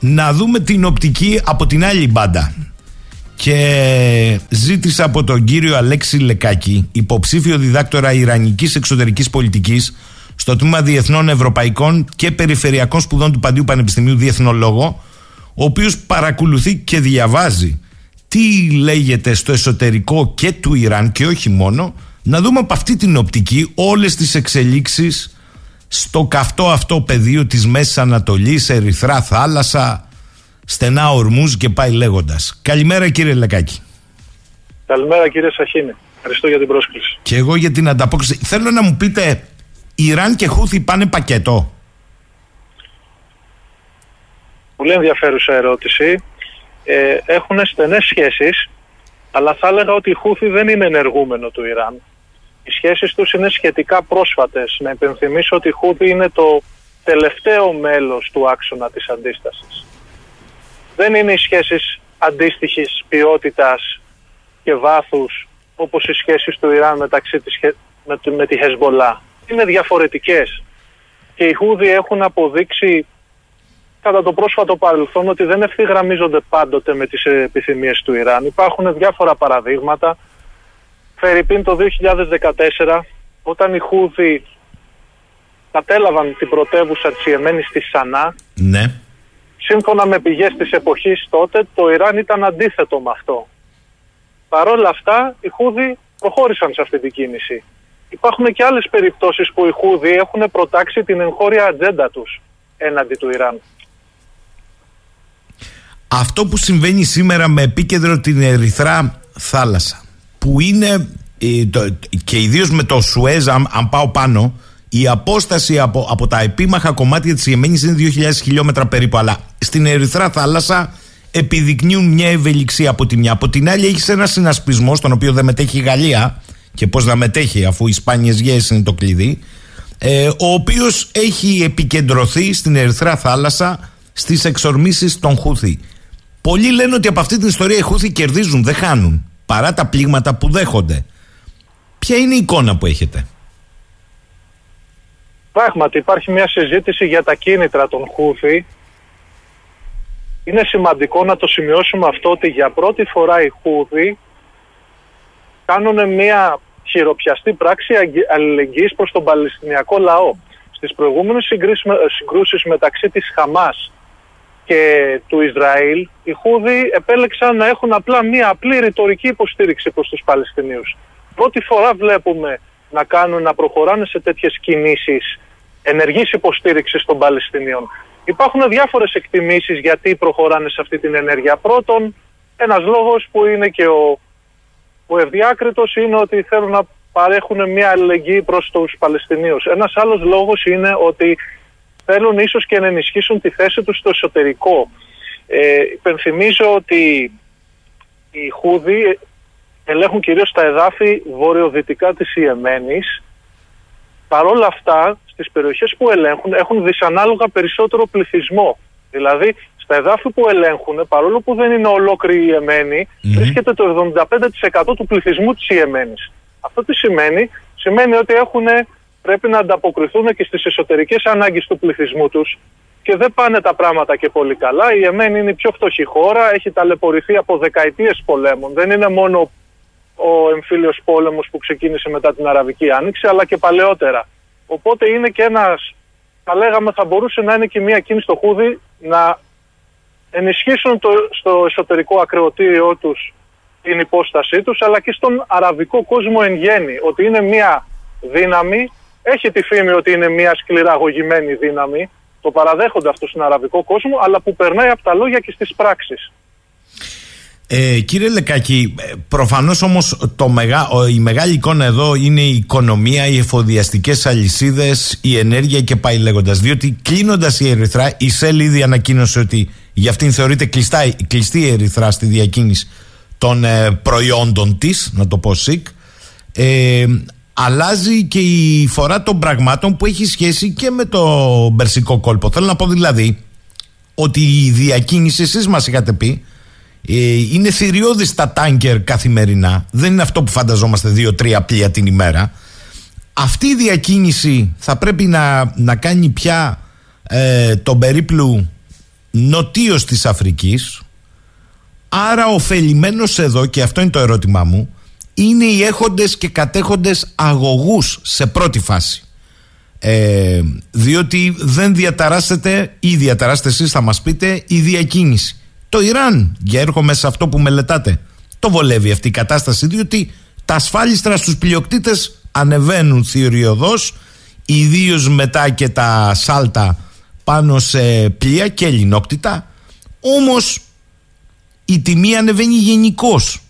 να δούμε την οπτική από την άλλη μπάντα. Και ζήτησα από τον κύριο Αλέξη Λεκάκη, υποψήφιο διδάκτορα Ιρανικής εξωτερικής πολιτικής, στο τμήμα Διεθνών Ευρωπαϊκών και Περιφερειακών Σπουδών του Παντίου Πανεπιστημίου Διεθνολόγο, ο οποίος παρακολουθεί και διαβάζει τι λέγεται στο εσωτερικό και του Ιράν και όχι μόνο, Να δούμε από αυτή την οπτική όλες τις εξελίξεις στο καυτό αυτό πεδίο της Μέσης Ανατολής, Ερυθρά Θάλασσα, στενά ορμούς και πάει λέγοντας. Καλημέρα κύριε Λεκάκη. Καλημέρα κύριε Σαχίνη. Ευχαριστώ για την πρόσκληση. Και εγώ για την ανταπόκριση. Θέλω να μου πείτε, Ιράν και Χούθη πάνε πακέτο; Πολύ ενδιαφέρουσα ερώτηση. Ε, έχουν στενές σχέσεις, αλλά θα έλεγα ότι η Χούθη δεν είναι ενεργούμενο του Ιράν. Οι σχέσεις τους είναι σχετικά πρόσφατες. Να υπενθυμίσω ότι η Χούθη είναι το τελευταίο μέλος του άξονα της αντίστασης. Δεν είναι οι σχέσεις αντίστοιχης ποιότητας και βάθους όπως οι σχέσεις του Ιράν μεταξύ της, με, με τη Χεσμολά. Είναι διαφορετικές και οι Χούδοι έχουν αποδείξει κατά το πρόσφατο παρελθόν ότι δεν ευθυγραμμίζονται πάντοτε με τις επιθυμίες του Ιράν. Υπάρχουν διάφορα παραδείγματα. Φερρυπίν το 2014 όταν οι Χούδοι κατέλαβαν την πρωτεύουσα της Ιεμένης στη Σανά ναι. σύμφωνα με πηγές της εποχής τότε το Ιράν ήταν αντίθετο με αυτό. Παρ' όλα αυτά οι Χούδοι προχώρησαν σε αυτή την κίνηση. Υπάρχουν και άλλες περιπτώσεις που οι Χούδοι έχουν προτάξει την εγχώρια ατζέντα τους έναντι του Ιράν. Αυτό που συμβαίνει σήμερα με επίκεντρο την Ερυθρά θάλασσα που είναι ε, και ιδίως με το Σουέζ αν, αν, πάω πάνω η απόσταση από, από τα επίμαχα κομμάτια της Ιεμένης είναι 2.000 χιλιόμετρα περίπου αλλά στην Ερυθρά θάλασσα επιδεικνύουν μια ευελιξία από τη μια. Από την άλλη, έχεις ένα συνασπισμό στον οποίο δεν μετέχει η Γαλλία και πώς να μετέχει, αφού οι σπάνιες γέες είναι το κλειδί. Ε, ο οποίος έχει επικεντρωθεί στην Ερυθρά θάλασσα στις εξορμήσεις των Χούθη. Πολλοί λένε ότι από αυτή την ιστορία οι Χούθη κερδίζουν, δεν χάνουν, παρά τα πλήγματα που δέχονται. Ποια είναι η εικόνα που έχετε; Πράγματι υπάρχει μια συζήτηση για τα κίνητρα των Χούθη είναι σημαντικό να το σημειώσουμε αυτό ότι για πρώτη φορά οι Χούδοι κάνουν μια χειροπιαστή πράξη αλληλεγγύης προς τον Παλαιστινιακό λαό. Στις προηγούμενες συγκρούσεις μεταξύ της Χαμάς και του Ισραήλ, οι Χούδοι επέλεξαν να έχουν απλά μια απλή ρητορική υποστήριξη προς τους Παλαιστινίους. Πρώτη φορά βλέπουμε να κάνουν, να προχωράνε σε τέτοιες κινήσεις ενεργής υποστήριξης των Παλαιστινίων. Υπάρχουν διάφορες εκτιμήσεις γιατί προχωράνε σε αυτή την ενέργεια. Πρώτον, ένας λόγος που είναι και ο, ο ευδιάκριτος είναι ότι θέλουν να παρέχουν μια αλληλεγγύη προς τους Παλαιστινίους. Ένας άλλος λόγος είναι ότι θέλουν ίσως και να ενισχύσουν τη θέση τους στο εσωτερικό. Ε, υπενθυμίζω ότι οι Χούδοι ελέγχουν κυρίως τα εδάφη βορειοδυτικά της Ιεμένης. Παρ' όλα αυτά, στις περιοχές που ελέγχουν έχουν δυσανάλογα περισσότερο πληθυσμό. Δηλαδή, στα εδάφη που ελέγχουν, παρόλο που δεν είναι ολόκληρη η Ιεμένη, βρίσκεται το 75% του πληθυσμού της Ιεμένης. Αυτό τι σημαίνει, σημαίνει ότι έχουν, πρέπει να ανταποκριθούν και στις εσωτερικές ανάγκες του πληθυσμού τους και δεν πάνε τα πράγματα και πολύ καλά. Η Ιεμένη είναι η πιο φτωχή χώρα, έχει ταλαιπωρηθεί από δεκαετίες πολέμων. Δεν είναι μόνο ο εμφύλιος πόλεμος που ξεκίνησε μετά την Αραβική Άνοιξη, αλλά και παλαιότερα. Οπότε είναι και ένας, θα λέγαμε θα μπορούσε να είναι και μια κίνηση στο Χούδι να ενισχύσουν το, στο εσωτερικό ακρεωτήριό τους την υπόστασή τους αλλά και στον αραβικό κόσμο εν γέννη ότι είναι μια δύναμη έχει τη φήμη ότι είναι μια σκληραγωγημένη δύναμη το παραδέχονται αυτό στον αραβικό κόσμο αλλά που περνάει από τα λόγια και στις πράξεις ε, κύριε Λεκάκη, ε, προφανώς όμως η μεγάλη εικόνα εδώ είναι η οικονομία, οι εφοδιαστικές αλυσίδες, η ενέργεια και πάει λέγοντας. Διότι κλείνοντας η Ερυθρά, η ΣΕΛ ήδη ανακοίνωσε ότι για αυτήν θεωρείται κλειστά, κλειστή η Ερυθρά στη διακίνηση των ε, προϊόντων της, να το πω ΣΥΚ. Ε, αλλάζει και η φορά των πραγμάτων που έχει σχέση και με το Μπερσικό κόλπο. Θέλω να πω δηλαδή ότι η διακίνηση, εσείς μας είχατε πει, ε, είναι θηριώδης τα τάνκερ καθημερινά. Δεν είναι αυτό που φανταζόμαστε δύο-τρία πλοία την ημέρα. Αυτή η διακίνηση θα πρέπει να, να κάνει πια ε, τον περίπλου νοτίως της Αφρικής άρα ωφελημένος εδώ και αυτό είναι το ερώτημά μου είναι οι έχοντες και κατέχοντες αγωγούς σε πρώτη φάση ε, διότι δεν διαταράσσεται ή διαταράσσεται εσείς θα μας πείτε η διακίνηση το Ιράν, για έρχομαι σε αυτό που μελετάτε, το βολεύει αυτή η κατάσταση, διότι Τα ασφάλιστρα στους πλειοκτήτες ανεβαίνουν θηριωδώς, ιδίως μετά και τα σάλτα πάνω σε πλοία και ελληνόκτητα. Όμως η τιμή ανεβαίνει γενικώς.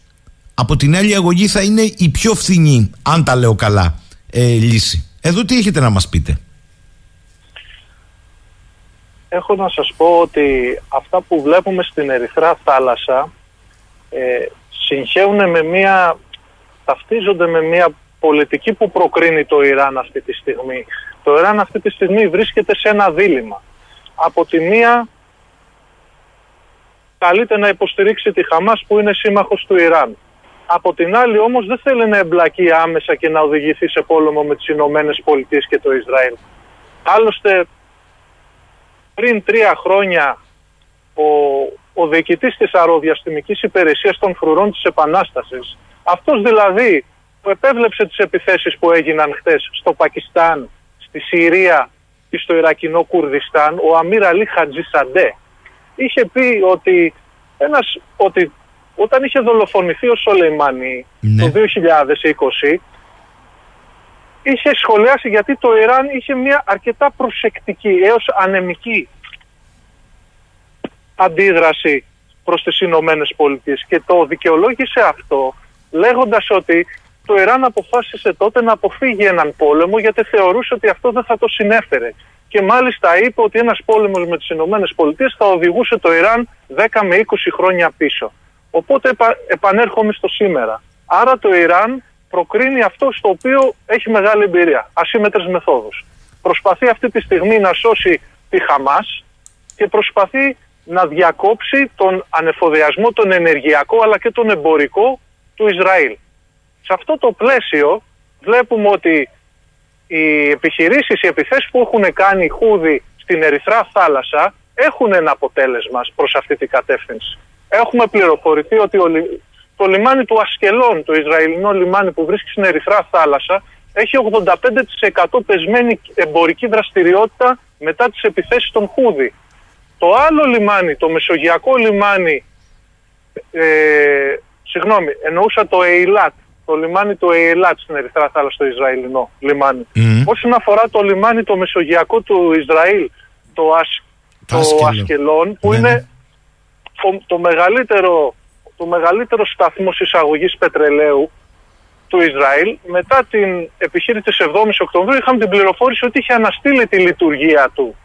Από την άλλη αγωγή θα είναι η πιο φθηνή, αν τα λέω καλά, ε, λύση. Εδώ τι έχετε να μας πείτε; Έχω να σας πω ότι αυτά που βλέπουμε στην Ερυθρά θάλασσα ε, συγχέουν με μια, ταυτίζονται με μια πολιτική που προκρίνει το Ιράν αυτή τη στιγμή. Το Ιράν αυτή τη στιγμή βρίσκεται σε ένα δίλημα. Από τη μία καλείται να υποστηρίξει τη Χαμάς που είναι σύμμαχος του Ιράν. Από την άλλη όμως δεν θέλει να εμπλακεί άμεσα και να οδηγηθεί σε πόλεμο με τις Ηνωμένες Πολιτείες και το Ισραήλ. Άλλωστε πριν τρία χρόνια ο, ο διοικητής της αεροδιαστημικής υπηρεσίας των φρουρών της Επανάστασης, αυτός δηλαδή που επέβλεψε τις επιθέσεις που έγιναν χτες στο Πακιστάν, στη Συρία και στο Ιρακινό Κουρδιστάν, ο Αμύρ Αλή Χατζησαντέ, είχε πει ότι, ένας, ότι όταν είχε δολοφονηθεί ο Σολεϊμάνι ναι. το 2020, είχε σχολιάσει γιατί το Ιράν είχε μια αρκετά προσεκτική έως ανεμική αντίδραση προς τις Ηνωμένες Πολιτείες και το δικαιολόγησε αυτό λέγοντας ότι το Ιράν αποφάσισε τότε να αποφύγει έναν πόλεμο γιατί θεωρούσε ότι αυτό δεν θα το συνέφερε. Και μάλιστα είπε ότι ένας πόλεμος με τις Ηνωμένες Πολιτείες θα οδηγούσε το Ιράν 10 με 20 χρόνια πίσω. Οπότε επανέρχομαι στο σήμερα. Άρα το Ιράν προκρίνει αυτό στο οποίο έχει μεγάλη εμπειρία, ασύμετρες μεθόδους. Προσπαθεί αυτή τη στιγμή να σώσει τη Χαμάς και προσπαθεί να διακόψει τον ανεφοδιασμό, τον ενεργειακό αλλά και τον εμπορικό του Ισραήλ. Σε αυτό το πλαίσιο βλέπουμε ότι οι επιχειρήσεις, οι επιθέσεις που έχουν κάνει οι Χούδοι στην Ερυθρά θάλασσα έχουν ένα αποτέλεσμα προς αυτή την κατεύθυνση. Έχουμε πληροφορηθεί ότι το λιμάνι του Ασκελών, το Ισραηλινό λιμάνι που βρίσκει στην Ερυθρά θάλασσα, έχει 85% πεσμένη εμπορική δραστηριότητα μετά τις επιθέσεις των Χούδη. Το άλλο λιμάνι, το μεσογειακό λιμάνι, ε, συγγνώμη, εννοούσα το Ειλάτ, το λιμάνι του Ειλάτ στην Ερυθρά θάλασσα, το Ισραηλινό λιμάνι. Mm. Όσον αφορά το λιμάνι το μεσογειακό του Ισραήλ, το, Ασ, το, Ασκελόν, που ναι, είναι ναι. Το, το μεγαλύτερο το μεγαλύτερο σταθμό εισαγωγής πετρελαίου του Ισραήλ. Μετά την επιχείρηση της 7ης Οκτωβρίου είχαμε την πληροφόρηση ότι είχε αναστείλει τη λειτουργία του.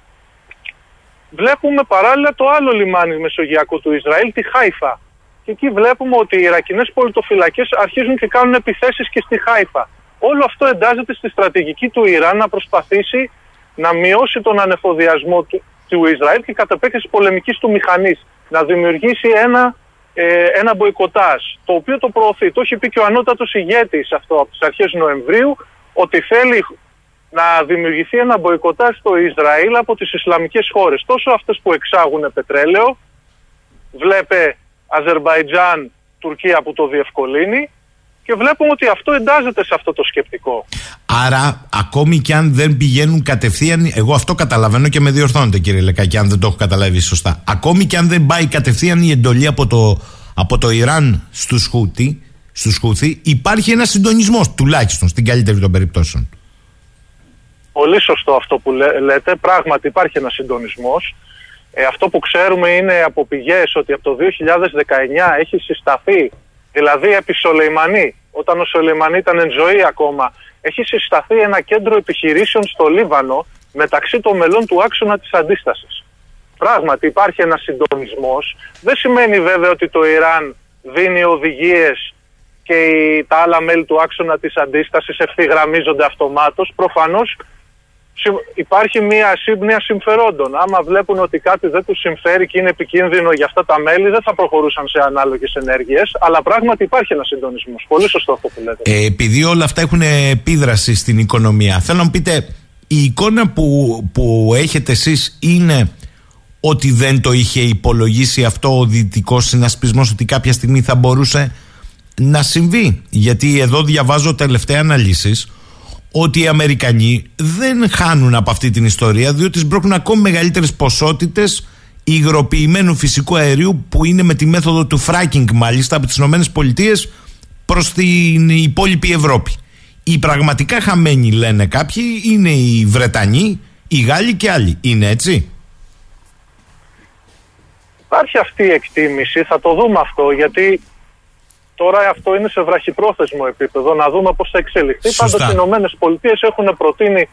Βλέπουμε παράλληλα το άλλο λιμάνι μεσογειακό του Ισραήλ, τη Χάιφα. Και εκεί βλέπουμε ότι οι Ιρακινές πολιτοφυλακές αρχίζουν και κάνουν επιθέσεις και στη Χάιφα. Όλο αυτό εντάζεται στη στρατηγική του Ιράν να προσπαθήσει να μειώσει τον ανεφοδιασμό του, του Ισραήλ και κατ' επέκταση πολεμικής του μηχανής. Να δημιουργήσει ένα ε, ένα μποϊκοτάζ, το οποίο το προωθεί. Το έχει πει και ο ανώτατος ηγέτης αυτό από τις αρχές Νοεμβρίου, ότι θέλει να δημιουργηθεί ένα μποϊκοτάζ στο Ισραήλ από τις Ισλαμικές χώρες. Τόσο αυτές που εξάγουν πετρέλαιο, βλέπε Αζερβαϊτζάν, Τουρκία που το διευκολύνει, και βλέπουμε ότι αυτό εντάζεται σε αυτό το σκεπτικό. Άρα, ακόμη και αν δεν πηγαίνουν κατευθείαν. Εγώ αυτό καταλαβαίνω και με διορθώνετε, κύριε Λεκάκη, αν δεν το έχω καταλάβει σωστά. Ακόμη και αν δεν πάει κατευθείαν η εντολή από το, από το Ιράν στους Χούτι, στους Χούθη, υπάρχει ένας συντονισμός τουλάχιστον στην καλύτερη των περιπτώσεων. Πολύ σωστό αυτό που λέτε. Πράγματι υπάρχει ένας συντονισμός. Ε, αυτό που ξέρουμε είναι από πηγές ότι από το 2019 έχει συσταθεί Δηλαδή επί Σολεϊμανί, όταν ο Σολεϊμανί ήταν εν ζωή ακόμα, έχει συσταθεί ένα κέντρο επιχειρήσεων στο Λίβανο μεταξύ των μελών του άξονα της αντίστασης. Πράγματι υπάρχει ένας συντονισμός. Δεν σημαίνει βέβαια ότι το Ιράν δίνει οδηγίες και τα άλλα μέλη του άξονα της αντίστασης ευθυγραμμίζονται αυτομάτως. Προφανώς υπάρχει μια σύμπνοια συμφερόντων. Άμα βλέπουν ότι κάτι δεν τους συμφέρει και είναι επικίνδυνο για αυτά τα μέλη, δεν θα προχωρούσαν σε ανάλογες ενέργειες. Αλλά πράγματι υπάρχει ένας συντονισμός. Πολύ σωστό αυτό που λέτε. Ε, επειδή όλα αυτά έχουν επίδραση στην οικονομία, θέλω να μου πείτε, η εικόνα που, που έχετε εσείς είναι ότι δεν το είχε υπολογίσει αυτό ο δυτικός συνασπισμός ότι κάποια στιγμή θα μπορούσε να συμβεί; Γιατί εδώ διαβάζω τελευταία αναλύσεις ότι οι Αμερικανοί δεν χάνουν από αυτή την ιστορία διότι σμπρώχνουν ακόμη μεγαλύτερες ποσότητες υγροποιημένου φυσικού αερίου που είναι με τη μέθοδο του fracking μάλιστα από τις Ηνωμένες Πολιτείες προς την υπόλοιπη Ευρώπη. Οι πραγματικά χαμένοι λένε κάποιοι είναι οι Βρετανοί, οι Γάλλοι και άλλοι. Είναι έτσι; Υπάρχει αυτή η εκτίμηση, θα το δούμε αυτό, γιατί τώρα αυτό είναι σε βραχυπρόθεσμο επίπεδο, να δούμε πώς θα εξελιχθεί. Σωστά. Πάντως οι Ηνωμένες Πολιτείες έχουν προτείνει,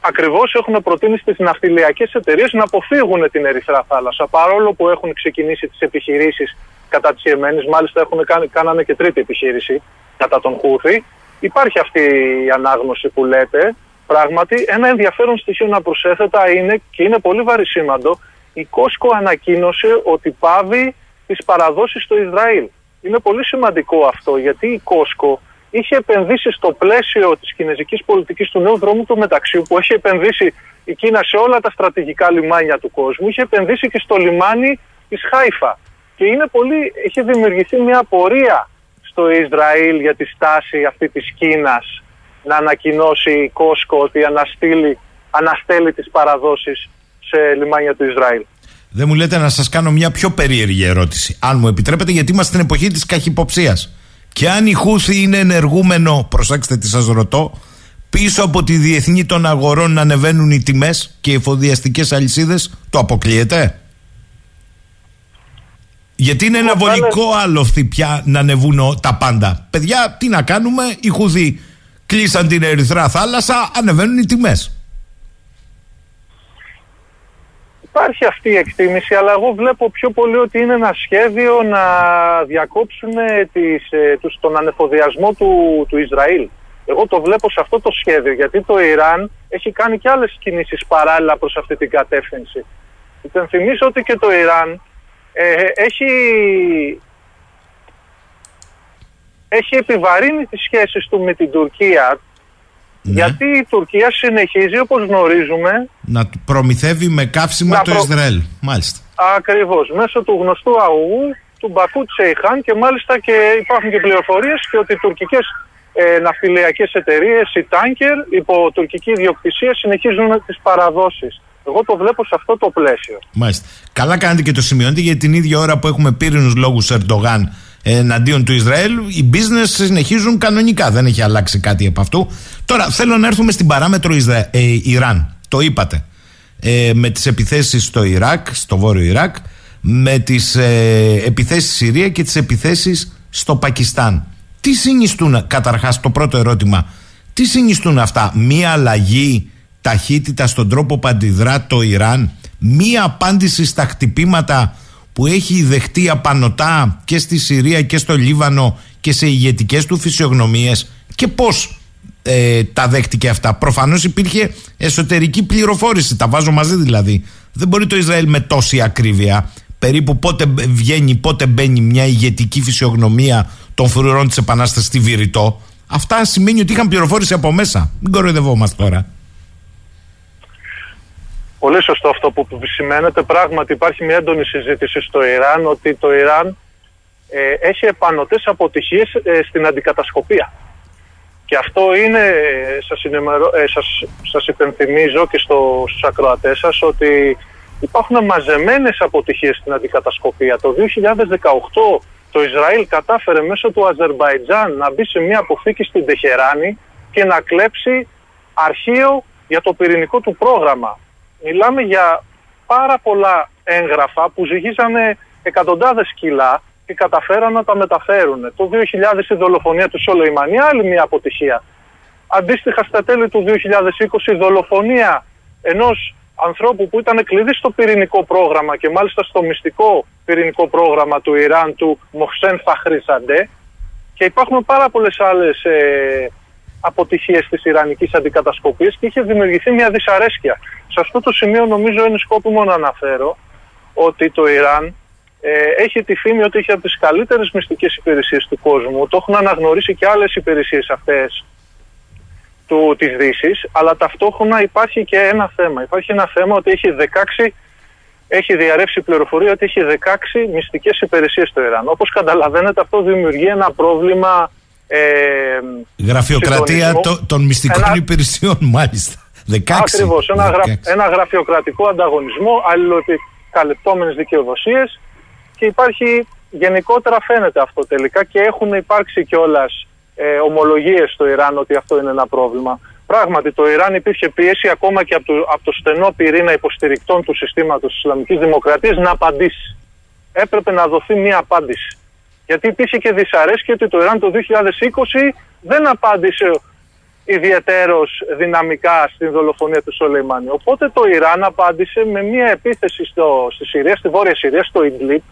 ακριβώς έχουν προτείνει στις ναυτιλιακές εταιρείες να αποφύγουν την Ερυθρά Θάλασσα, παρόλο που έχουν ξεκινήσει τις επιχειρήσεις κατά της Ιεμένης, μάλιστα έχουν κάνει, κάνανε και τρίτη επιχείρηση κατά τον Χούθη. Υπάρχει αυτή η ανάγνωση που λέτε. Πράγματι, ένα ενδιαφέρον στοιχείο να προσέθετα είναι και είναι πολύ βαρισίμαντο. Η Κόσκο ανακοίνωσε ότι πάβει τις παραδόσεις στο Ισραήλ. Είναι πολύ σημαντικό αυτό γιατί η Κόσκο είχε επενδύσει στο πλαίσιο της κινέζικης πολιτικής του νέου δρόμου του μεταξύ που έχει επενδύσει η Κίνα σε όλα τα στρατηγικά λιμάνια του κόσμου, είχε επενδύσει και στο λιμάνι της Χάιφα. Και είναι πολύ, έχει δημιουργηθεί μια πορεία στο Ισραήλ για τη στάση αυτή της Κίνας να ανακοινώσει η Κόσκο ότι αναστείλει, αναστέλει τις παραδόσεις σε λιμάνια του Ισραήλ. Δεν μου λέτε να σας κάνω μια πιο περίεργη ερώτηση. Αν μου επιτρέπετε, γιατί είμαστε στην εποχή της καχυποψίας. Και αν η Χούθη είναι ενεργούμενο, προσέξτε τι σας ρωτώ, πίσω από τη διεθνή των αγορών να ανεβαίνουν οι τιμές και οι εφοδιαστικές αλυσίδες, το αποκλείεται; Γιατί είναι ένα Εγώ θα βολικό άλοθη πια να ανεβούν ο- τα πάντα. Παιδιά, τι να κάνουμε, οι Χούθη κλείσαν την Ερυθρά θάλασσα, ανεβαίνουν οι τιμές. Υπάρχει αυτή η εκτίμηση, αλλά εγώ βλέπω πιο πολύ ότι είναι ένα σχέδιο να διακόψουν ε, τις, ε, τους, τον ανεφοδιασμό του, του Ισραήλ. Εγώ το βλέπω σε αυτό το σχέδιο, γιατί το Ιράν έχει κάνει και άλλες κινήσεις παράλληλα προς αυτή την κατεύθυνση. Υπενθυμίσω ότι και το Ιράν ε, έχει, έχει επιβαρύνει τις σχέσεις του με την Τουρκία, Ναι. γιατί η Τουρκία συνεχίζει, όπως γνωρίζουμε, Να του προμηθεύει με καύσιμα Να το προ- Ισραήλ. Μάλιστα. Ακριβώς, μέσω του γνωστού αγωγού του Μπακού Τσέιχαν και μάλιστα και υπάρχουν και πληροφορίες και ότι οι τουρκικές ε, ναυτιλιακές εταιρείες, οι τάνκερ, υπό τουρκική ιδιοκτησία συνεχίζουν τις παραδόσεις. Εγώ το βλέπω σε αυτό το πλαίσιο. Μάλιστα. Καλά κάνετε και το σημειώνετε γιατί την ίδια ώρα που έχουμε πύρινους λόγους Ερντογάν εναντίον του Ισραήλ, οι business συνεχίζουν κανονικά. Δεν έχει αλλάξει κάτι από αυτού. Τώρα θέλω να έρθουμε στην παράμετρο Ισρα... ε, Ιράν. Το είπατε. Ε, με τις επιθέσεις στο Ιράκ, στο βόρειο Ιράκ, με τις ε, επιθέσεις στη Συρία και τις επιθέσεις στο Πακιστάν. Τι συνιστούν, καταρχάς το πρώτο ερώτημα, τι συνιστούν αυτά, μία αλλαγή ταχύτητα στον τρόπο που αντιδρά το Ιράν, μία απάντηση στα χτυπήματα που έχει δεχτεί απανοτά και στη Συρία και στο Λίβανο και σε ηγετικές του φυσιογνωμίες και πώς ε, τα δέχτηκε αυτά. Προφανώς υπήρχε εσωτερική πληροφόρηση, τα βάζω μαζί δηλαδή. Δεν μπορεί το Ισραήλ με τόση ακρίβεια περίπου πότε βγαίνει, πότε μπαίνει μια ηγετική φυσιογνωμία των φρουρών της Επανάστασης στη Βηρητό. Αυτά σημαίνει ότι είχαν πληροφόρηση από μέσα. Μην κοροϊδευόμαστε τώρα. Πολύ σωστό αυτό που σημαίνεται. Πράγματι υπάρχει μια έντονη συζήτηση στο Ιράν ότι το Ιράν ε, έχει επανωτές αποτυχίες ε, στην αντικατασκοπία. Και αυτό είναι, ε, σας, ενημερώ- ε, σας, σας υπενθυμίζω και στο, στους ακροατές σας ότι υπάρχουν μαζεμένες αποτυχίες στην αντικατασκοπία. Το 2018 το Ισραήλ κατάφερε μέσω του Αζερβαϊτζάν να μπει σε μια αποθήκη στην Τεχεράνη και να κλέψει αρχείο για το πυρηνικό του πρόγραμμα. Μιλάμε για πάρα πολλά έγγραφα που ζυγίζανε εκατοντάδες κιλά και καταφέραν να τα μεταφέρουν. Το 2000 η δολοφονία του Σολεϊμανί, άλλη μια αποτυχία. Αντίστοιχα στα τέλη του 2020 η δολοφονία ενός ανθρώπου που ήταν κλειδί στο πυρηνικό πρόγραμμα και μάλιστα στο μυστικό πυρηνικό πρόγραμμα του Ιράν του Μοχσέν Φαχρίζαντέ και υπάρχουν πάρα πολλές άλλες ε, αποτυχίες της Ιρανικής αντικατασκοπής και είχε δημιουργηθεί μια δυσαρέσκεια. Σε αυτό το σημείο νομίζω είναι σκόπιμο να αναφέρω ότι το Ιράν ε, έχει τη φήμη ότι έχει από τις καλύτερες μυστικές υπηρεσίες του κόσμου. Το έχουν αναγνωρίσει και άλλες υπηρεσίες αυτές του, της Δύσης, αλλά ταυτόχρονα υπάρχει και ένα θέμα. Υπάρχει ένα θέμα ότι έχει 16 έχει διαρρεύσει πληροφορία ότι έχει 16 μυστικές υπηρεσίες στο Ιράν. Όπως καταλαβαίνετε αυτό δημιουργεί ένα πρόβλημα ε, Γραφειοκρατία συντονισμού. το- των μυστικών Ένα- υπηρεσιών, μάλιστα. 16. Ακριβώς, ένα, γρα, 16. ένα γραφειοκρατικό ανταγωνισμό, αλληλοεπικαλυπτόμενες δικαιοδοσίες και υπάρχει γενικότερα φαίνεται αυτό τελικά και έχουν υπάρξει κιόλας ε, ομολογίες στο Ιράν ότι αυτό είναι ένα πρόβλημα. Πράγματι, το Ιράν υπήρχε πίεση ακόμα και από το, από το στενό πυρήνα υποστηρικτών του συστήματος της Ισλαμικής Δημοκρατίας να απαντήσει. Έπρεπε να δοθεί μία απάντηση. Γιατί υπήρχε και δυσαρέσκεια ότι το Ιράν το 2020 δεν απάντησε ιδιαίτερο δυναμικά στην δολοφονία του Σολεϊμάνη. Οπότε το Ιράν απάντησε με μία επίθεση στο, στη Συρία, στη Βόρεια Συρία, στο Ιγκλίπ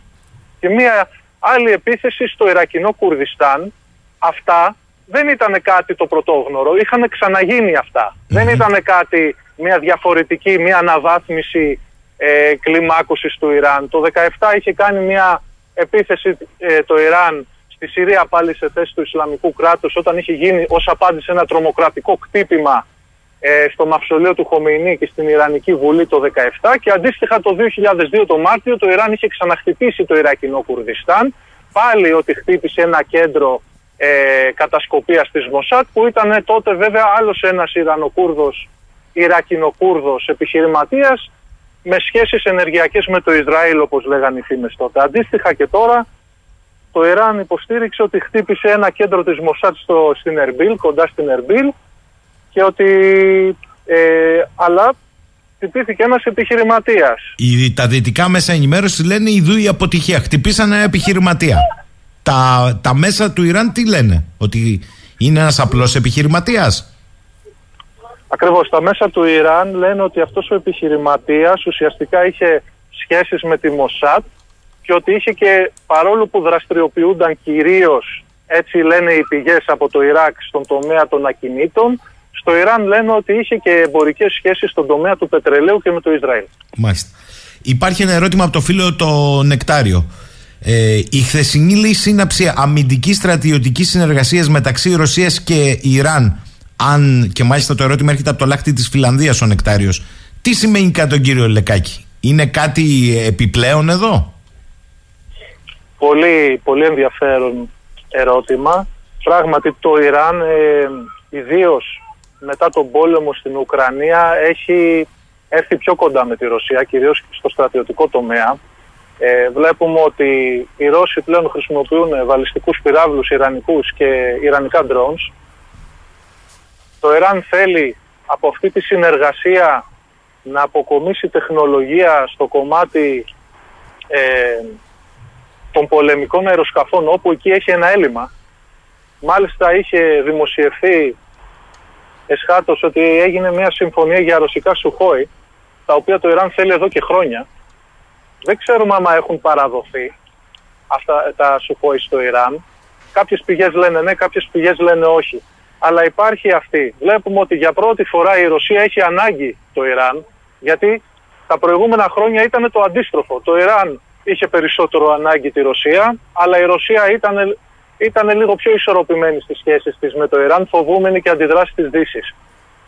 και μία άλλη επίθεση στο Ιρακινό Κουρδιστάν. Αυτά δεν ήταν κάτι το πρωτόγνωρο, είχαν ξαναγίνει Δεν ήταν κάτι μια διαφορετική, μια αναβάθμιση ε, κλιμάκωσης του Ιράν. Το 2017 είχε κάνει μια επίθεση ε, το Ιράν στη Συρία πάλι σε θέση του Ισλαμικού κράτους όταν είχε γίνει ως απάντηση ένα τρομοκρατικό κτύπημα ε, στο μαυσολείο του Χομεϊνή και στην Ιρανική Βουλή το 2017 και αντίστοιχα το 2002 το Μάρτιο το Ιράν είχε ξαναχτυπήσει το Ιρακινό Κουρδιστάν πάλι ότι χτύπησε ένα κέντρο ε, κατασκοπίας της Μοσάτ που ήταν τότε βέβαια άλλος ένας Ιρανοκούρδος Ιρακινοκούρδος επιχειρηματίας με σχέσεις ενεργειακές με το Ισραήλ όπως λέγανε οι φήμες τότε. Αντίστοιχα και τώρα το Ιράν υποστήριξε ότι χτύπησε ένα κέντρο της Μοσάτ στο, στην Ερμπίλ, κοντά στην Ερμπίλ και ότι ε, αλλά χτυπήθηκε ένας επιχειρηματίας. Οι, τα δυτικά μέσα ενημέρωσης λένε ιδού η αποτυχία. Χτυπήσαν ένα επιχειρηματία. Τα, τα μέσα του Ιράν τι λένε, ότι είναι ένας απλός επιχειρηματίας; Ακριβώς, τα μέσα του Ιράν λένε ότι αυτός ο επιχειρηματίας ουσιαστικά είχε σχέσεις με τη Μοσάτ και ότι είχε και παρόλο που δραστηριοποιούνταν κυρίως, έτσι λένε οι πηγές από το Ιράκ στον τομέα των ακινήτων, στο Ιράν λένε ότι είχε και εμπορικές σχέσεις στον τομέα του πετρελαίου και με το Ισραήλ. Μάλιστα. Υπάρχει ένα ερώτημα από το φίλο το Νεκτάριο. Ε, η χθεσινή λέει σύναψη αμυντικής στρατιωτικής συνεργασίας μεταξύ Ρωσίας και Ιράν, αν και μάλιστα το ερώτημα έρχεται από το λάκτη της Φιλανδίας ο Νεκτάριος, τι σημαίνει κατά τον κύριο Λεκάκη, Είναι κάτι επιπλέον εδώ; Πολύ, πολύ ενδιαφέρον ερώτημα. Πράγματι το Ιράν, ε, ιδίως μετά τον πόλεμο στην Ουκρανία, έχει έρθει πιο κοντά με τη Ρωσία, κυρίως στο στρατιωτικό τομέα. Ε, βλέπουμε ότι οι Ρώσοι πλέον χρησιμοποιούν βαλιστικούς πυράβλους Ιρανικούς και Ιρανικά drones. Το Ιράν θέλει από αυτή τη συνεργασία να αποκομίσει τεχνολογία στο κομμάτι ε, των πολεμικών αεροσκαφών όπου εκεί έχει ένα έλλειμμα. Μάλιστα είχε δημοσιευθεί εσχάτως ότι έγινε μια συμφωνία για ρωσικά σουχόη τα οποία το Ιράν θέλει εδώ και χρόνια δεν ξέρουμε άμα έχουν παραδοθεί αυτά τα σουχόη στο Ιράν. Κάποιες πηγές λένε ναι, κάποιες πηγές λένε όχι. Αλλά υπάρχει αυτή. Βλέπουμε ότι για πρώτη φορά η Ρωσία έχει ανάγκη το Ιράν, γιατί τα προηγούμενα χρόνια ήταν το αντίστροφο. Το Ιράν είχε περισσότερο ανάγκη τη Ρωσία, αλλά η Ρωσία ήταν, ήταν λίγο πιο ισορροπημένη στις σχέσεις της με το Ιράν, φοβούμενη και αντιδράσει της Δύσης.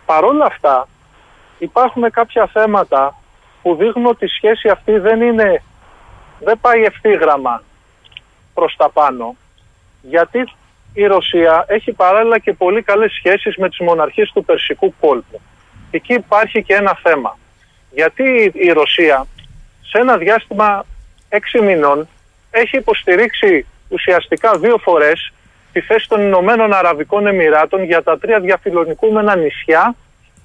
Παρ' όλα αυτά, υπάρχουν κάποια θέματα που δείχνουν ότι η σχέση αυτή δεν είναι, δεν πάει ευθύγραμμα προς τα πάνω. Γιατί η Ρωσία έχει παράλληλα και πολύ καλές σχέσεις με τις μοναρχίες του Περσικού κόλπου. Εκεί υπάρχει και ένα θέμα. Γιατί η Ρωσία σε ένα διάστημα έξι μηνών έχει υποστηρίξει ουσιαστικά δύο φορές τη θέση των Ηνωμένων Αραβικών Εμμυράτων για τα τρία διαφιλονικούμενα νησιά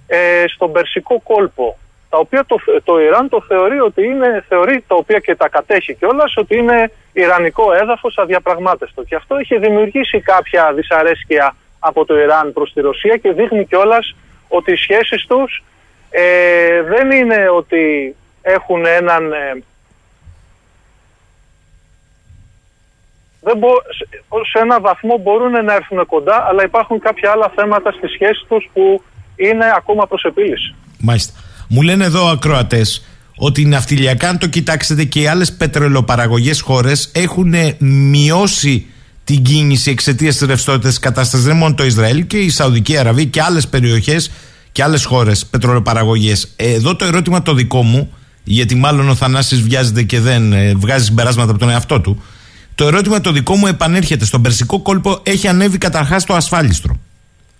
ε, στον Περσικό κόλπο τα οποία το, το Ιράν το θεωρεί ότι είναι, θεωρεί τα οποία και τα κατέχει κιόλας ότι είναι Ιρανικό έδαφος αδιαπραγμάτευτο. Και αυτό έχει δημιουργήσει κάποια δυσαρέσκεια από το Ιράν προς τη Ρωσία και δείχνει κιόλας ότι οι σχέσεις τους ε, δεν είναι ότι έχουν έναν... Ε, δεν μπο, σε ένα βαθμό μπορούν να έρθουν κοντά, αλλά υπάρχουν κάποια άλλα θέματα στις σχέσεις τους που είναι ακόμα προς επίλυση. Μάλιστα. Μου λένε εδώ ακροατές ότι ναυτιλιακά, αν το κοιτάξετε και οι άλλες πετρελοπαραγωγές χώρες έχουν μειώσει την κίνηση εξαιτίας της ρευστότητας της κατάστασης. Δεν μόνο το Ισραήλ και η Σαουδική Αραβία και άλλες περιοχές και άλλες χώρες πετρελοπαραγωγές. Εδώ το ερώτημα το δικό μου, γιατί μάλλον ο Θανάσης βιάζεται και δεν ε, βγάζει συμπεράσματα από τον εαυτό του. Το ερώτημα το δικό μου επανέρχεται. Στον Περσικό κόλπο έχει ανέβει καταρχάς το ασφάλιστρο.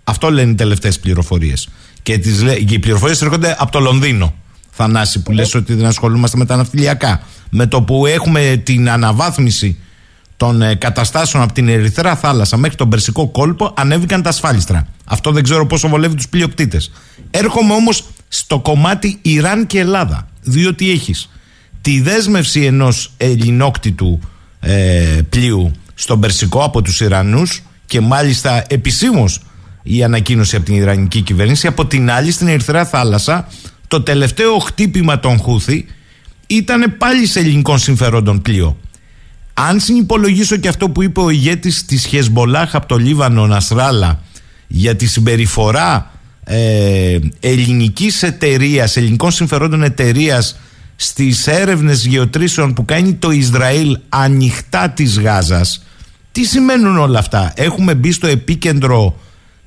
Αυτό λένε οι τελευταίες πληροφορίες. Και, τις, οι πληροφορίες έρχονται από το Λονδίνο. Θανάση, που λες ότι δεν ασχολούμαστε με τα ναυτιλιακά. Με το που έχουμε την αναβάθμιση των ε, καταστάσεων από την Ερυθρά θάλασσα μέχρι τον Περσικό κόλπο ανέβηκαν τα ασφάλιστρα. Αυτό δεν ξέρω πόσο βολεύει τους πλειοκτήτες. Έρχομαι όμως στο κομμάτι Ιράν και Ελλάδα. Διότι έχεις τη δέσμευση ενός ελληνόκτητου ε, πλοίου στον Περσικό από τους Ιρανούς και μάλιστα επισήμως η ανακοίνωση από την Ιρανική κυβέρνηση. Από την άλλη, στην Ερυθρά θάλασσα, το τελευταίο χτύπημα των Χούθη ήταν πάλι σε ελληνικών συμφερόντων πλοίο. Αν συνυπολογίσω και αυτό που είπε ο ηγέτης της Χεσμολάχ από το Λίβανο Νασράλα για τη συμπεριφορά ε, ελληνικής εταιρείας, ελληνικών συμφερόντων εταιρείας στις έρευνες γεωτρήσεων που κάνει το Ισραήλ ανοιχτά της Γάζας τι σημαίνουν όλα αυτά; Έχουμε μπει στο επίκεντρο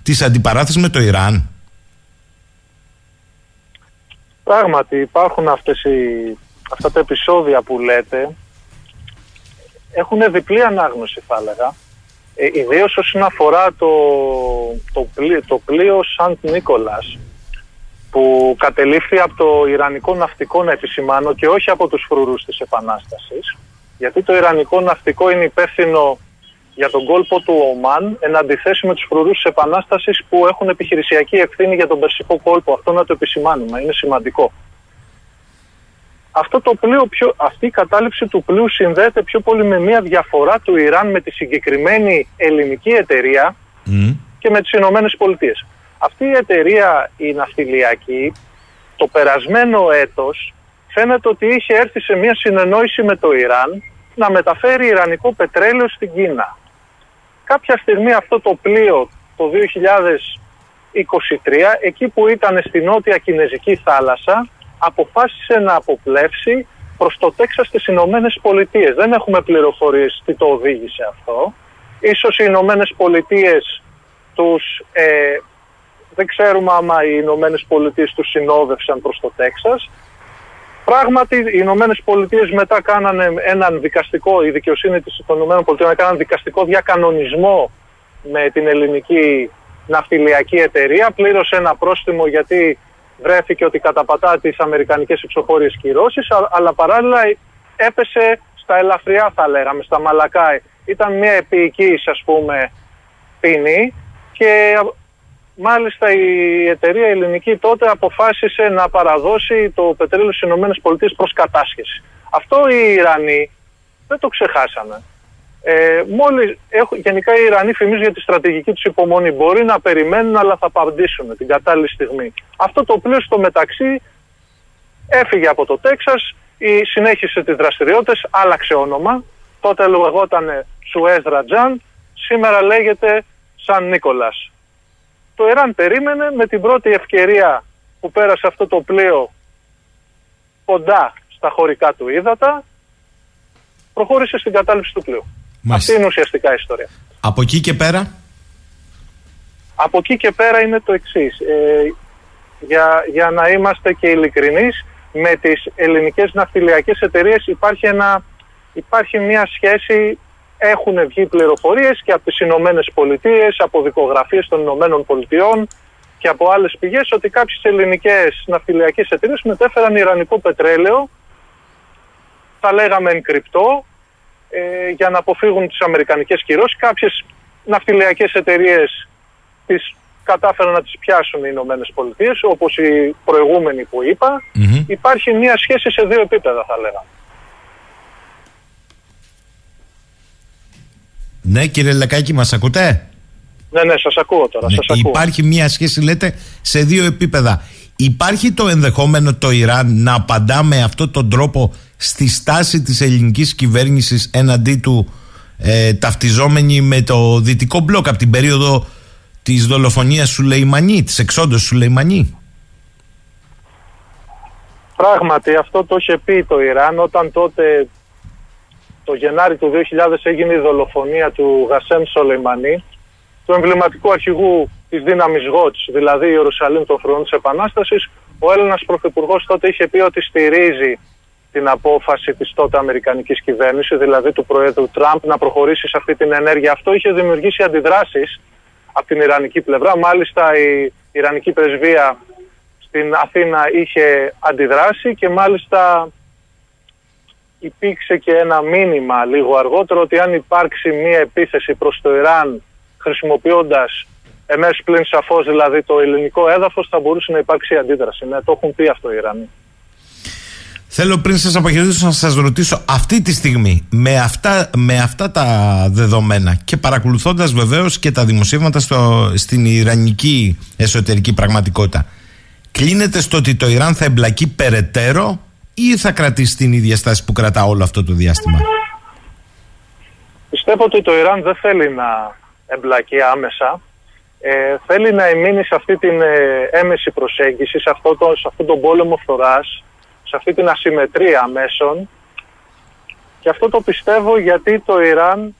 της αντιπαράθεσης με το Ιράν Πράγματι υπάρχουν αυτές οι, αυτά τα επεισόδια που λέτε έχουν διπλή ανάγνωση θα έλεγα. Ε, Ιδίως όσον αφορά το, το, πλοίο, το πλοίο Σαντ Νίκολας που κατελήφθη από το Ιρανικό ναυτικό να επισημάνω και όχι από τους φρουρούς της Επανάστασης γιατί το Ιρανικό ναυτικό είναι υπεύθυνο για τον κόλπο του Ομάν εν αντιθέσει με τους φρουρούς της Επανάστασης που έχουν επιχειρησιακή ευθύνη για τον Περσικό κόλπο. Αυτό να το επισημάνουμε, είναι σημαντικό αυτό το πλοίο πιο, αυτή η κατάληψη του πλοίου συνδέεται πιο πολύ με μια διαφορά του Ιράν με τη συγκεκριμένη ελληνική εταιρεία και με τις Ηνωμένες Πολιτείες. Αυτή η εταιρεία η ναυτιλιακή το περασμένο έτος φαίνεται ότι είχε έρθει σε μια συνεννόηση με το Ιράν να μεταφέρει Ιρανικό πετρέλαιο στην Κίνα. Κάποια στιγμή αυτό το πλοίο το 2023 εκεί που ήταν στη νότια Κινέζικη θάλασσα αποφάσισε να αποπλέψει προς το Τέξας στις Ηνωμένες Πολιτείες. Δεν έχουμε πληροφορίες τι το οδήγησε αυτό. Ίσως οι Ηνωμένες Πολιτείες τους... Ε, δεν ξέρουμε άμα οι Ηνωμένες Πολιτείες τους συνόδευσαν προς το Τέξας. Πράγματι, οι Ηνωμένες Πολιτείες μετά κάνανε έναν δικαστικό, η δικαιοσύνη της Ηνωμένων Πολιτείων έκαναν δικαστικό διακανονισμό με την ελληνική ναυτιλιακή εταιρεία. Πλήρωσε ένα πρόστιμο γιατί βρέθηκε ότι καταπατά τις αμερικανικές εξωχώριες κυρώσεις, αλλά παράλληλα έπεσε στα ελαφριά θα λέγαμε, στα μαλακά. Ήταν μια επίοικη ας πούμε ποινή και μάλιστα η εταιρεία ελληνική τότε αποφάσισε να παραδώσει το πετρέλαιο στις ΗΠΑ προς κατάσχεση. Αυτό οι Ιρανοί δεν το ξεχάσανε. Ε, μόλις, έχω, γενικά οι Ιρανοί φημίζουν για τη στρατηγική τους υπομονή. Μπορεί να περιμένουν, αλλά θα απαντήσουν την κατάλληλη στιγμή. Αυτό το πλοίο στο μεταξύ έφυγε από το Τέξας, ή συνέχισε τις δραστηριότητες, άλλαξε όνομα. Τότε λεγόταν Σουέζ Ρατζάν, σήμερα λέγεται Σαν Νίκολας. Το Ιράν περίμενε με την πρώτη ευκαιρία που πέρασε αυτό το πλοίο κοντά στα χωρικά του ύδατα, προχώρησε στην κατάληψη του πλοίου. Αυτή είναι ουσιαστικά η ιστορία. Από εκεί και πέρα; Από εκεί και πέρα είναι το εξής. Ε, για, για να είμαστε και ειλικρινεί, με τις ελληνικές ναυτιλιακές εταιρείες υπάρχει, ένα, υπάρχει μια σχέση, έχουν βγει πληροφορίες και από τις Ηνωμένες Πολιτείες, από δικογραφίες των Ηνωμένων Πολιτειών και από άλλες πηγές ότι κάποιες ελληνικές ναυτιλιακές εταιρείες μετέφεραν ιρανικό πετρέλαιο, θα λέγαμε εγκρυπτό, ε, για να αποφύγουν τις αμερικανικές κυρώσεις. Κάποιες ναυτιλιακές εταιρείες τις κατάφεραν να τις πιάσουν οι Ηνωμένες Πολιτείες, όπως η προηγούμενη που ειπα Υπάρχει μια σχέση σε δύο επίπεδα θα λέγαμε. Ναι κύριε Λεκάκη μας ακούτε; Ναι, ναι, σας ακούω τώρα. Ναι, σας ακούω. Υπάρχει μια σχέση λέτε σε δύο επίπεδα. Υπάρχει το ενδεχόμενο το Ιράν να απαντά με αυτόν τον τρόπο στη στάση της ελληνικής κυβέρνησης έναντί του ε, ταυτιζόμενη με το δυτικό μπλοκ από την περίοδο της δολοφονίας σου Λεϊμανί, της εξόντωσης σου Λεϊμανί. Πράγματι αυτό το είχε πει το Ιράν όταν τότε το Γενάρη του 2000 έγινε η δολοφονία του Γασέμ Σολεϊμανί του εμβληματικού αρχηγού της δύναμης ΓΟΤΣ, δηλαδή Ιερουσαλήμ των Φρουρών της Επανάστασης. Ο Έλληνας Πρωθυπουργός τότε είχε πει ότι στηρίζει την απόφαση της τότε Αμερικανικής κυβέρνησης, δηλαδή του Προέδρου Τραμπ, να προχωρήσει σε αυτή την ενέργεια. Αυτό είχε δημιουργήσει αντιδράσεις από την Ιρανική πλευρά. Μάλιστα η Ιρανική πρεσβεία στην Αθήνα είχε αντιδράσει και μάλιστα υπήρξε και ένα μήνυμα λίγο αργότερο ότι αν υπάρξει μία επίθεση προς το Ιράν χρησιμοποιώντας εμές πλην σαφώς δηλαδή το ελληνικό έδαφος θα μπορούσε να υπάρξει αντίδραση. Ναι, το έχουν πει αυτό οι Ιρανοί. Θέλω πριν σας αποχαιρετήσω να σας ρωτήσω αυτή τη στιγμή με αυτά, με αυτά τα δεδομένα και παρακολουθώντας βεβαίως και τα δημοσίευματα στο, στην Ιρανική εσωτερική πραγματικότητα κλείνεται στο ότι το Ιράν θα εμπλακεί περαιτέρω ή θα κρατήσει την ίδια στάση που κρατά όλο αυτό το διάστημα; Πιστεύω ότι το Ιράν δεν θέλει να εμπλακεί άμεσα. Ε, θέλει να εμείνει σε αυτή την ε, έμεση προσέγγιση, σε, αυτό το, σε αυτόν τον πόλεμο φθοράς, σε αυτή την ασυμμετρία μέσων. Και αυτό το πιστεύω γιατί το Ιράν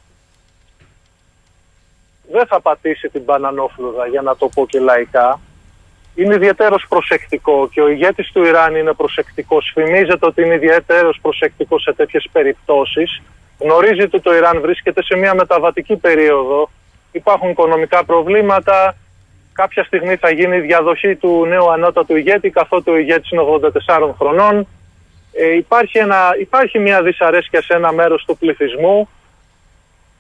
δεν θα πατήσει την μπανανόφλουδα, για να το πω και λαϊκά είναι ιδιαίτερος προσεκτικό και ο ηγέτης του Ιράν είναι προσεκτικός. Φημίζεται ότι είναι ιδιαίτερος προσεκτικός σε τέτοιες περιπτώσεις. Γνωρίζει ότι το Ιράν βρίσκεται σε μια μεταβατική περίοδο. Υπάρχουν οικονομικά προβλήματα. Κάποια στιγμή θα γίνει η διαδοχή του νέου ανώτατου ηγέτη, καθότι ο ηγέτης είναι 84 χρονών. Ε, υπάρχει, ένα, υπάρχει μια δυσαρέσκεια σε ένα μέρος του πληθυσμού.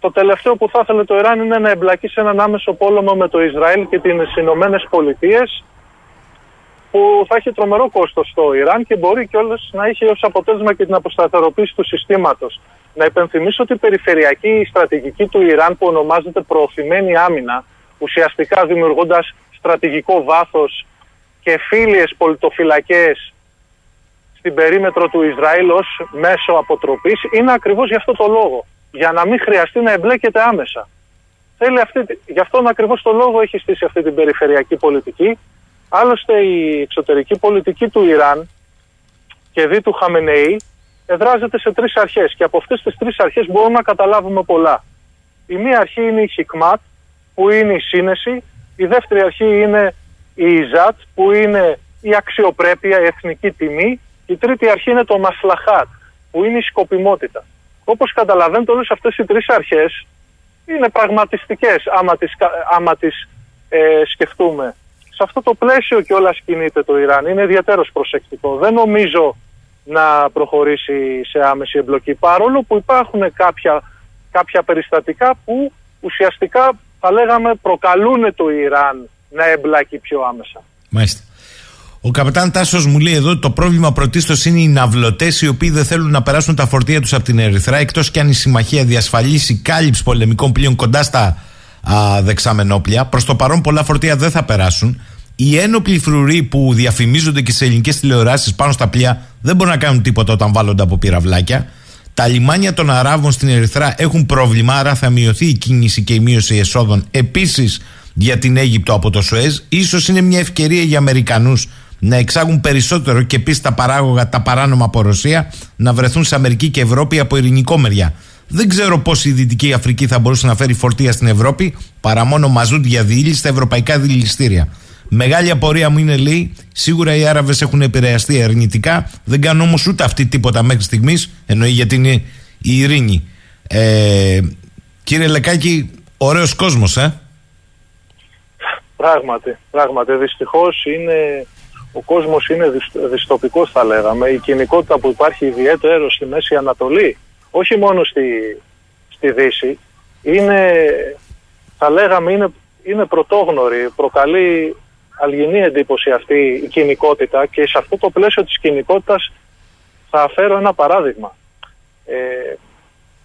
Το τελευταίο που θα ήθελε το Ιράν είναι να εμπλακεί σε έναν άμεσο πόλεμο με το Ισραήλ και τις Ηνωμένες Πολιτείες που θα έχει τρομερό κόστος στο Ιράν και μπορεί κιόλας να έχει ως αποτέλεσμα και την αποσταθεροποίηση του συστήματος. Να υπενθυμίσω ότι η περιφερειακή στρατηγική του Ιράν που ονομάζεται προωθημένη άμυνα, ουσιαστικά δημιουργώντας στρατηγικό βάθος και φίλιες πολιτοφυλακές στην περίμετρο του Ισραήλ ως μέσο αποτροπής, είναι ακριβώς γι' αυτό το λόγο. Για να μην χρειαστεί να εμπλέκεται άμεσα. Θέλει αυτή, γι' αυτόν ακριβώς το λόγο έχει στήσει αυτή την περιφερειακή πολιτική Άλλωστε η εξωτερική πολιτική του Ιράν και δι του Χαμενεή εδράζεται σε τρεις αρχές και από αυτές τις τρεις αρχές μπορούμε να καταλάβουμε πολλά. Η μία αρχή είναι η Χικμάτ που είναι η σύνεση, η δεύτερη αρχή είναι η Ιζάτ που είναι η αξιοπρέπεια, η εθνική τιμή, η τρίτη αρχή είναι το Μασλαχάτ που είναι η σκοπιμότητα. Όπως καταλαβαίνετε όλες αυτές οι τρεις αρχές είναι πραγματιστικές άμα τις, άμα τις ε, σκεφτούμε σε αυτό το πλαίσιο και όλα κινείται το Ιράν. Είναι ιδιαίτερος προσεκτικό. Δεν νομίζω να προχωρήσει σε άμεση εμπλοκή. Παρόλο που υπάρχουν κάποια, κάποια περιστατικά που ουσιαστικά θα λέγαμε προκαλούν το Ιράν να εμπλακεί πιο άμεσα. Μάλιστα. Ο καπετάν Τάσος μου λέει εδώ ότι το πρόβλημα πρωτίστως είναι οι ναυλωτές οι οποίοι δεν θέλουν να περάσουν τα φορτία τους από την Ερυθρά εκτός και αν η συμμαχία διασφαλίσει κάλυψη πολεμικών πλοίων κοντά στα α, δεξαμενόπλια. Προς το παρόν, πολλά φορτία δεν θα περάσουν. Οι ένοπλοι φρουροί που διαφημίζονται και σε ελληνικές τηλεοράσεις πάνω στα πλοία δεν μπορούν να κάνουν τίποτα όταν βάλλονται από πυραυλάκια. Τα λιμάνια των Αράβων στην Ερυθρά έχουν πρόβλημα, άρα θα μειωθεί η κίνηση και η μείωση εσόδων επίσης για την Αίγυπτο από το Σουέζ. Ίσως είναι μια ευκαιρία για Αμερικανούς να εξάγουν περισσότερο και επίσης τα παράγωγα, τα παράνομα από Ρωσία, να βρεθούν σε Αμερική και Ευρώπη από ειρηνικό μεριά. Δεν ξέρω πώς η Δυτική Αφρική θα μπορούσε να φέρει φορτία στην Ευρώπη παρά μόνο μαζούτ για διήλυση στα ευρωπαϊκά δηληστήρια. Μεγάλη απορία μου είναι λέει, σίγουρα οι Άραβες έχουν επηρεαστεί αρνητικά, δεν κάνουν όμως ούτε αυτοί τίποτα μέχρι στιγμής, εννοεί γιατί είναι η ειρήνη. Ε, κύριε Λεκάκη, ωραίος κόσμος, ε; Πράγματι, πράγματι. Δυστυχώς είναι. Ο κόσμος είναι δυστοπικός θα λέγαμε. Η κοινικότητα που υπάρχει ιδιαίτερο στη Μέση Ανατολή όχι μόνο στη, στη Δύση, είναι, θα λέγαμε, είναι, είναι πρωτόγνωρη, προκαλεί αλγινή εντύπωση αυτή η κοινικότητα και σε αυτό το πλαίσιο της κοινικότητας θα φέρω ένα παράδειγμα. Ε,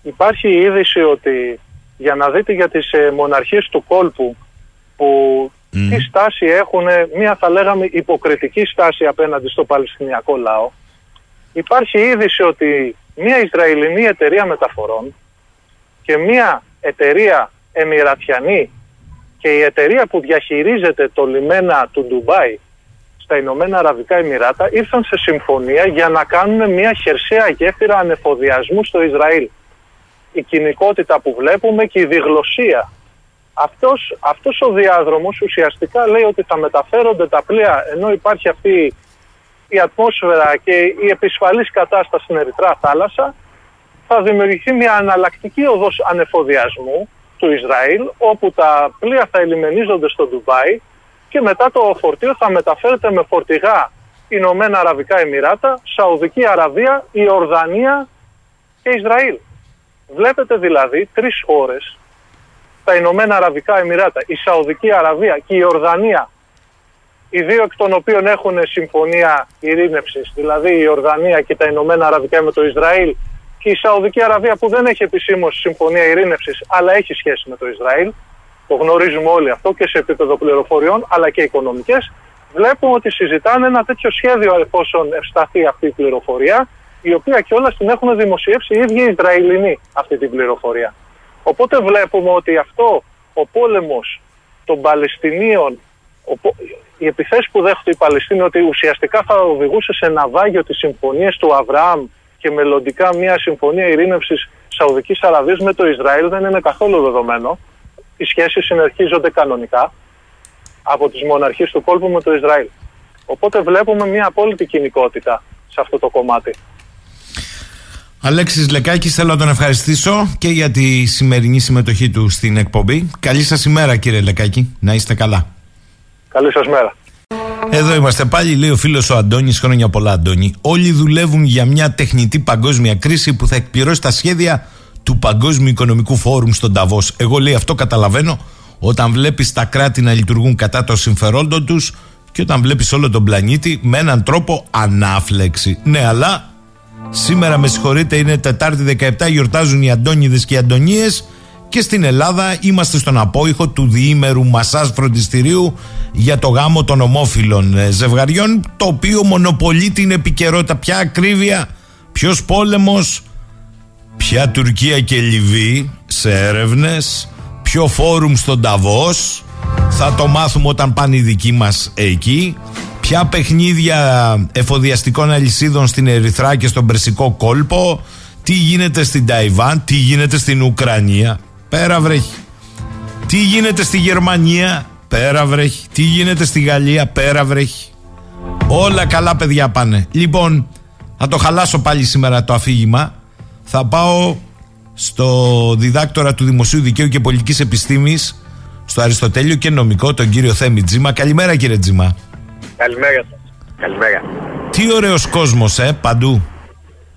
υπάρχει η είδηση ότι για να δείτε για τις ε, μοναρχίες του κόλπου που τι στάση έχουν, μία θα λέγαμε υποκριτική στάση απέναντι στο Παλαιστινιακό λαό, υπάρχει η είδηση ότι μια Ισραηλινή εταιρεία μεταφορών και μια εταιρεία εμιρατιανή και η εταιρεία που διαχειρίζεται το λιμένα του Ντουμπάι στα Ηνωμένα Αραβικά Εμμυράτα ήρθαν σε συμφωνία για να κάνουν μια χερσαία γέφυρα ανεφοδιασμού στο Ισραήλ. Η κοινικότητα που βλέπουμε και η διγλωσία. Αυτός, αυτός ο διάδρομος ουσιαστικά λέει ότι θα μεταφέρονται τα πλοία ενώ υπάρχει αυτή η ατμόσφαιρα και η επισφαλής κατάσταση στην Ερυθρά θάλασσα θα δημιουργηθεί μια αναλλακτική οδός ανεφοδιασμού του Ισραήλ όπου τα πλοία θα ελιμενίζονται στο Ντουμπάι και μετά το φορτίο θα μεταφέρεται με φορτηγά Ηνωμένα Αραβικά Εμμυράτα, Σαουδική Αραβία, η Ορδανία και Ισραήλ. Βλέπετε δηλαδή τρεις ώρες τα Ηνωμένα Αραβικά Εμμυράτα, η Σαουδική Αραβία και η Ορδανία, οι δύο εκ των οποίων έχουν συμφωνία ειρήνευσης, δηλαδή η Ορδανία και τα Ηνωμένα Αραβικά με το Ισραήλ και η Σαουδική Αραβία που δεν έχει επισήμως συμφωνία ειρήνευσης αλλά έχει σχέση με το Ισραήλ, το γνωρίζουμε όλοι αυτό και σε επίπεδο πληροφοριών αλλά και οικονομικές, βλέπουμε ότι συζητάνε ένα τέτοιο σχέδιο εφόσον ευσταθεί αυτή η πληροφορία, η οποία κιόλας την έχουν δημοσιεύσει οι ίδιοι οι Ισραηλινοί αυτή την πληροφορία. Οπότε βλέπουμε ότι αυτό ο πόλεμος των Παλαιστινίων, οι επιθέσει που δέχονται οι Παλαιστίνοι ότι ουσιαστικά θα οδηγούσε σε ναυάγιο τις συμφωνίες του Αβραάμ και μελλοντικά μια συμφωνία ειρήνευσης Σαουδικής Αραβίας με το Ισραήλ δεν είναι καθόλου δεδομένο. Οι σχέσεις συνεχίζονται κανονικά από τις μοναρχίες του κόλπου με το Ισραήλ. Οπότε βλέπουμε μια απόλυτη κοινικότητα σε αυτό το κομμάτι. Αλέξης Λεκάκης θέλω να τον ευχαριστήσω και για τη σημερινή συμμετοχή του στην εκπομπή. Καλή σας ημέρα κύριε Λεκάκη, να είστε καλά. Καλή σας μέρα. Εδώ είμαστε πάλι, λέει ο φίλος ο Αντώνης. Χρόνια πολλά, Αντώνη. Όλοι δουλεύουν για μια τεχνητή παγκόσμια κρίση που θα εκπληρώσει τα σχέδια του Παγκόσμιου Οικονομικού Φόρουμ στον Ταβός. Εγώ λέει αυτό καταλαβαίνω όταν βλέπεις τα κράτη να λειτουργούν κατά το συμφερόντων τους και όταν βλέπεις όλο τον πλανήτη με έναν τρόπο ανάφλεξη. Ναι, αλλά Σήμερα με συγχωρείτε είναι Τετάρτη 17 γιορτάζουν οι Αντώνιδες και οι Αντωνίες και στην Ελλάδα είμαστε στον απόϊχο του διήμερου μασάζ φροντιστηρίου για το γάμο των ομόφυλων ε, ζευγαριών το οποίο μονοπολεί την επικαιρότητα. Ποια ακρίβεια, ποιος πόλεμος ποια Τουρκία και Λιβύη σε έρευνες ποιο φόρουμ στον Ταβός. Θα το μάθουμε όταν πάνε οι δικοί μας εκεί. Ποια παιχνίδια εφοδιαστικών αλυσίδων στην Ερυθρά και στον Περσικό κόλπο, τι γίνεται στην Ταϊβάν, τι γίνεται στην Ουκρανία, πέρα βρέχει. Τι γίνεται στη Γερμανία, πέρα βρέχει. Τι γίνεται στη Γαλλία, πέρα βρέχει. Όλα καλά παιδιά πάνε. Λοιπόν, θα το χαλάσω πάλι σήμερα το αφήγημα. Θα πάω στο διδάκτορα του Δημοσίου Δικαίου και Πολιτικής Επιστήμης, στο Αριστοτέλειο και νομικό, τον κύριο Θέμη Τζίμα. Καλημέρα κύριε Τζίμα. Καλημέρα σας. Καλημέρα. Τι ωραίος κόσμος, ε, παντού.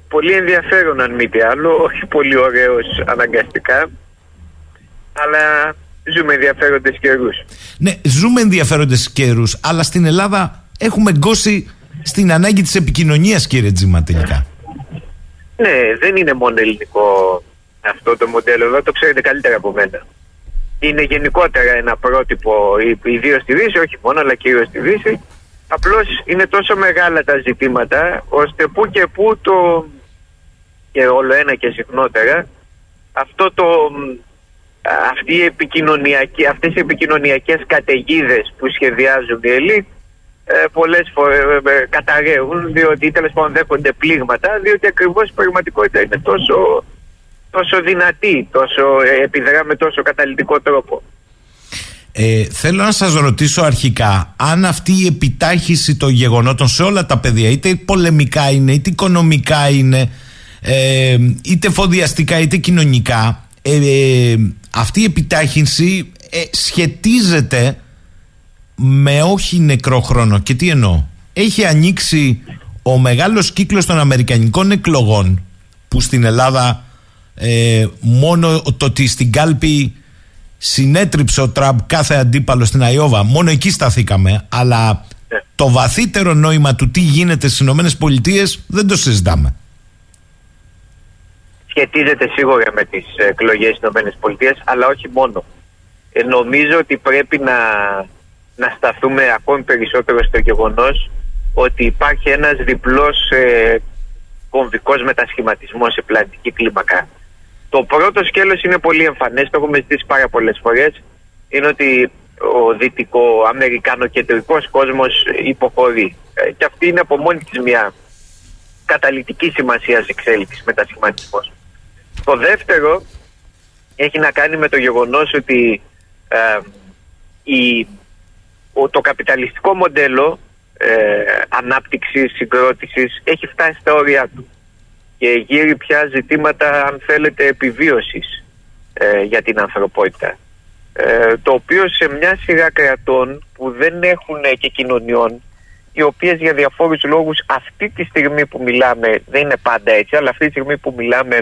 Πολύ ενδιαφέρον αν μη τι άλλο, όχι πολύ ωραίος αναγκαστικά, αλλά ζούμε ενδιαφέροντες καιρούς. Ναι, ζούμε ενδιαφέροντες καιρούς, αλλά στην Ελλάδα έχουμε γκώσει στην ανάγκη της επικοινωνίας, κύριε Τζίμα, τελικά. Ναι, δεν είναι μόνο ελληνικό αυτό το μοντέλο, εδώ το ξέρετε καλύτερα από μένα. Είναι γενικότερα ένα πρότυπο, ιδίως στη Δύση, όχι μόνο, αλλά κυρίως στη Δύση, Απλώς είναι τόσο μεγάλα τα ζητήματα ώστε που και που το και όλο ένα και συχνότερα αυτό το αυτή η επικοινωνιακή, αυτές οι επικοινωνιακές καταιγίδες που σχεδιάζουν οι ελίτ ε, πολλές φορές ε, ε, καταραίουν διότι τέλος πάντων δέχονται πλήγματα διότι ακριβώς η πραγματικότητα είναι τόσο, τόσο δυνατή, τόσο, ε, επιδρά με τόσο καταλητικό τρόπο. Ε, θέλω να σας ρωτήσω αρχικά αν αυτή η επιτάχυση των γεγονότων σε όλα τα παιδιά είτε πολεμικά είναι είτε οικονομικά είναι ε, είτε φοδιαστικά είτε κοινωνικά ε, αυτή η επιτάχυνση σχετίζεται με όχι νεκρό χρόνο και τι εννοώ; Έχει ανοίξει ο μεγάλος κύκλος των αμερικανικών εκλογών που στην Ελλάδα μόνο το ότι στην κάλπη συνέτριψε ο Τραμπ κάθε αντίπαλο στην Αϊόβα. Μόνο εκεί σταθήκαμε. Αλλά ναι. το βαθύτερο νόημα του τι γίνεται στις ΗΠΑ δεν το συζητάμε. Σχετίζεται σίγουρα με τις εκλογές στις ΗΠΑ, αλλά όχι μόνο. Ε, νομίζω ότι πρέπει να, να σταθούμε ακόμη περισσότερο στο γεγονός ότι υπάρχει ένας διπλός ε, κομβικός μετασχηματισμός σε πλανητική κλίμακα. Το πρώτο σκέλος είναι πολύ εμφανές, το έχουμε ζητήσει πάρα πολλές φορές. Είναι ότι ο δυτικο-αμερικανο-κεντρικός κόσμος υποχωρεί. Ε, και αυτή είναι από μόνη της μια καταλητική σημασίας εξέλιξης μετασχηματισμός. Το δεύτερο έχει να κάνει με το γεγονός ότι ε, η, το καπιταλιστικό μοντέλο ε, ανάπτυξης, συγκρότησης έχει φτάσει στα όρια του και γύρει πια ζητήματα αν θέλετε επιβίωσης ε, για την ανθρωπότητα. Ε, το οποίο σε μια σειρά κρατών που δεν έχουν και κοινωνιών οι οποίες για διαφόρους λόγους αυτή τη στιγμή που μιλάμε δεν είναι πάντα έτσι αλλά αυτή τη στιγμή που μιλάμε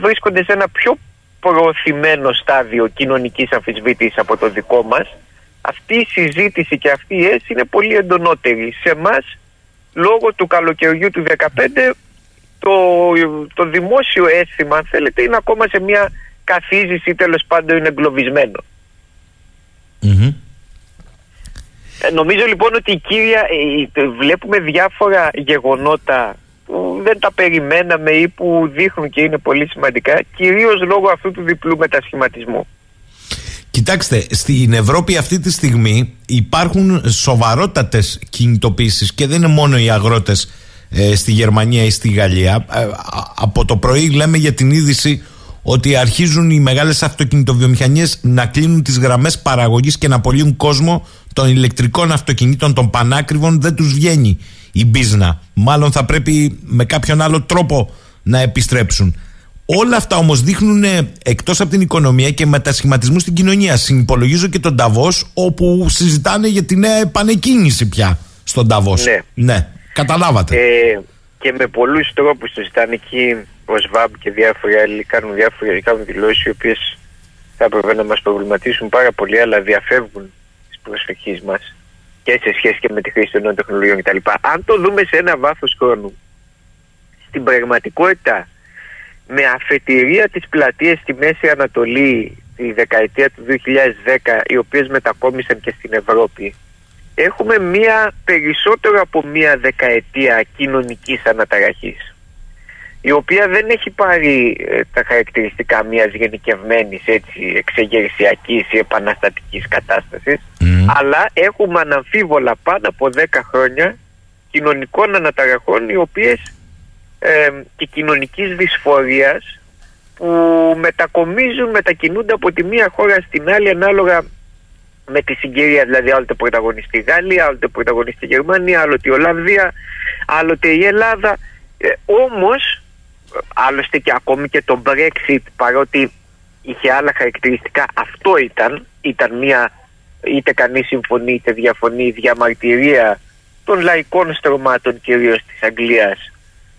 βρίσκονται σε ένα πιο προωθημένο στάδιο κοινωνικής αμφισβήτησης από το δικό μας αυτή η συζήτηση και αυτή η αίσθηση είναι πολύ εντονότερη. Σε εμάς, λόγω του καλοκαιριού του 2015, το, το δημόσιο αίσθημα, αν θέλετε, είναι ακόμα σε μια καθίζηση ή τέλος πάντων είναι εγκλωβισμένο. Ε, νομίζω λοιπόν ότι η κύρια, ε, βλέπουμε διάφορα γεγονότα που δεν τα περιμέναμε ή που δείχνουν και είναι πολύ σημαντικά, κυρίως λόγω αυτού του διπλού μετασχηματισμού. Κοιτάξτε, στην Ευρώπη αυτή τη στιγμή υπάρχουν σοβαρότατες κινητοποίησεις και δεν είναι μόνο οι αγρότες ε, στη Γερμανία ή στη Γαλλία. Ε, από το πρωί λέμε για την είδηση ότι αρχίζουν οι μεγάλες αυτοκινητοβιομηχανίες να κλείνουν τις γραμμές παραγωγής και να απολύουν κόσμο των ηλεκτρικών αυτοκινήτων, των πανάκριβων. Δεν τους βγαίνει η μπίζνα. Μάλλον θα πρέπει με κάποιον άλλο τρόπο να επιστρέψουν. Όλα αυτά όμως δείχνουν εκτός από την οικονομία και μετασχηματισμού στην κοινωνία. Συνυπολογίζω και τον Ταβό, όπου συζητάνε για τη νέα επανεκκίνηση πια στον Ταβό. Ναι. ναι. Καταλάβατε. Ε, και με πολλούς τρόπους συζητάνε εκεί ο ΣΒΑΜ και διάφοροι άλλοι κάνουν, διάφοροι, κάνουν δηλώσεις οι οποίες θα έπρεπε να μας προβληματίσουν πάρα πολύ, αλλά διαφεύγουν της προσοχή μας και σε σχέση και με τη χρήση των νέων τεχνολογιών κτλ. Αν το δούμε σε ένα βάθος χρόνου, στην πραγματικότητα με αφετηρία τις πλατείες στη Μέση Ανατολή τη δεκαετία του 2010 οι οποίες μετακόμισαν και στην Ευρώπη έχουμε μία περισσότερο από μία δεκαετία κοινωνικής αναταραχής η οποία δεν έχει πάρει ε, τα χαρακτηριστικά μιας γενικευμένης έτσι εξεγερσιακής ή επαναστατικής κατάστασης αλλά έχουμε αναμφίβολα πάνω από 10 χρόνια κοινωνικών αναταραχών οι οποίες ε, και κοινωνικής δυσφορίας που μετακομίζουν, μετακινούνται από τη μία χώρα στην άλλη ανάλογα με τη συγκυρία, δηλαδή άλλοτε πρωταγωνιστή η Γαλλία, άλλοτε πρωταγωνιστή η Γερμανία, άλλοτε η Ολλανδία, άλλοτε η Ελλάδα. Ε, όμως, άλλωστε και ακόμη και το Brexit, παρότι είχε άλλα χαρακτηριστικά, αυτό ήταν, ήταν μια είτε κανείς συμφωνεί είτε διαφωνεί διαμαρτυρία των λαϊκών στρωμάτων κυρίως της Αγγλίας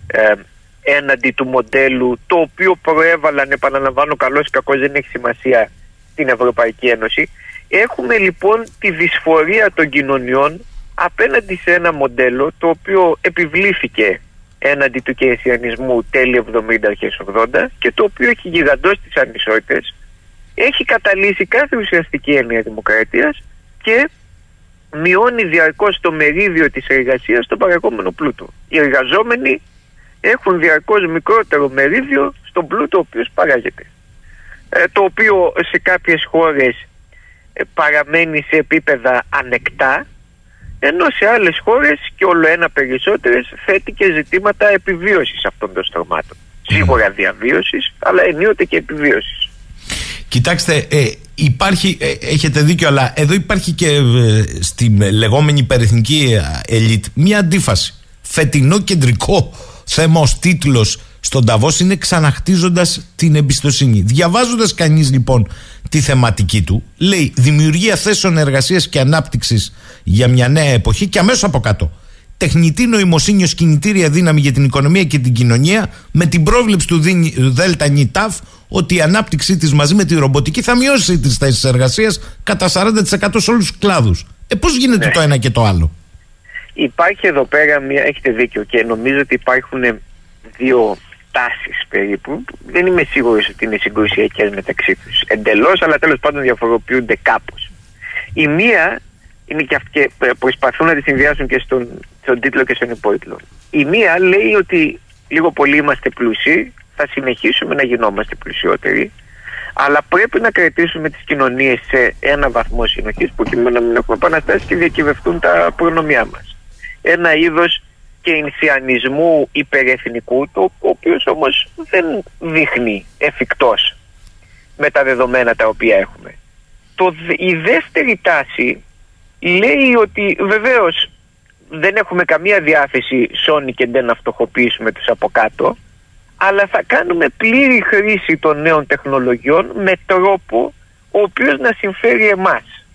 ε, έναντι του μοντέλου το οποίο προέβαλαν, επαναλαμβάνω καλώς ή κακώς δεν έχει σημασία στην Ευρωπαϊκή Ένωση. Έχουμε λοιπόν τη δυσφορία των κοινωνιών απέναντι σε ένα μοντέλο το οποίο επιβλήθηκε έναντι του κεϊσιανισμού τέλη 70 αρχές 80 και το οποίο έχει γιγαντώσει τις ανισότητες έχει καταλύσει κάθε ουσιαστική έννοια δημοκρατίας και μειώνει διαρκώς το μερίδιο της εργασίας στον παρακόμενο πλούτο. Οι εργαζόμενοι έχουν διαρκώς μικρότερο μερίδιο στον πλούτο ο οποίος παράγεται. Ε, το οποίο σε κάποιες χώρες ε, παραμένει σε επίπεδα ανεκτά ενώ σε άλλες χώρες και όλο ένα περισσότερες θέτει και ζητήματα επιβίωσης αυτών των στρωμάτων. Σίγουρα διαβίωσης αλλά ενίοτε και επιβίωσης. Κοιτάξτε, ε, υπάρχει, ε, έχετε δίκιο, αλλά εδώ υπάρχει και ε, στη λεγόμενη υπερεθνική ελίτ μια αντίφαση. Φετινό κεντρικό θέμα ω τίτλος στον Ταβό είναι ξαναχτίζοντας την εμπιστοσύνη. Διαβάζοντας κανείς λοιπόν τη θεματική του, λέει δημιουργία θέσεων εργασίας και ανάπτυξης για μια νέα εποχή και αμέσως από κάτω. Τεχνητή νοημοσύνη ως κινητήρια δύναμη για την οικονομία και την κοινωνία, με την πρόβλεψη του ΔΕΛΤΑ ΝΙΤΑΦ ότι η ανάπτυξή της μαζί με τη ρομποτική θα μειώσει τις θέσεις εργασίας κατά 40% σε όλους τους κλάδους. Ε, πώς γίνεται ναι. το ένα και το άλλο; Υπάρχει εδώ πέρα μια, έχετε δίκιο και νομίζω ότι υπάρχουν δύο τάσει περίπου. Δεν είμαι σίγουρος ότι είναι συγκρουσιακές μεταξύ τους εντελώς, αλλά τέλος πάντων διαφοροποιούνται κάπως. Η μία είναι και αυτή και προσπαθούν να τη συνδυάσουν και στον, στον τίτλο και στον υπότιτλο. Η μία λέει ότι λίγο πολύ είμαστε πλούσιοι, θα συνεχίσουμε να γινόμαστε πλουσιότεροι, αλλά πρέπει να κρατήσουμε τις κοινωνίες σε ένα βαθμό συνοχής προκειμένου να μην έχουμε επαναστάσεις και διακυβευτούν τα προνομιά μας ένα είδος κεινσιανισμού υπερεθνικού το οποίος όμως δεν δείχνει εφικτός με τα δεδομένα τα οποία έχουμε. Το, η δεύτερη τάση λέει ότι βεβαίως δεν έχουμε καμία διάθεση σώνη και δεν να φτωχοποιήσουμε τους από κάτω αλλά θα κάνουμε πλήρη χρήση των νέων τεχνολογιών με τρόπο ο οποίος να συμφέρει εμάς.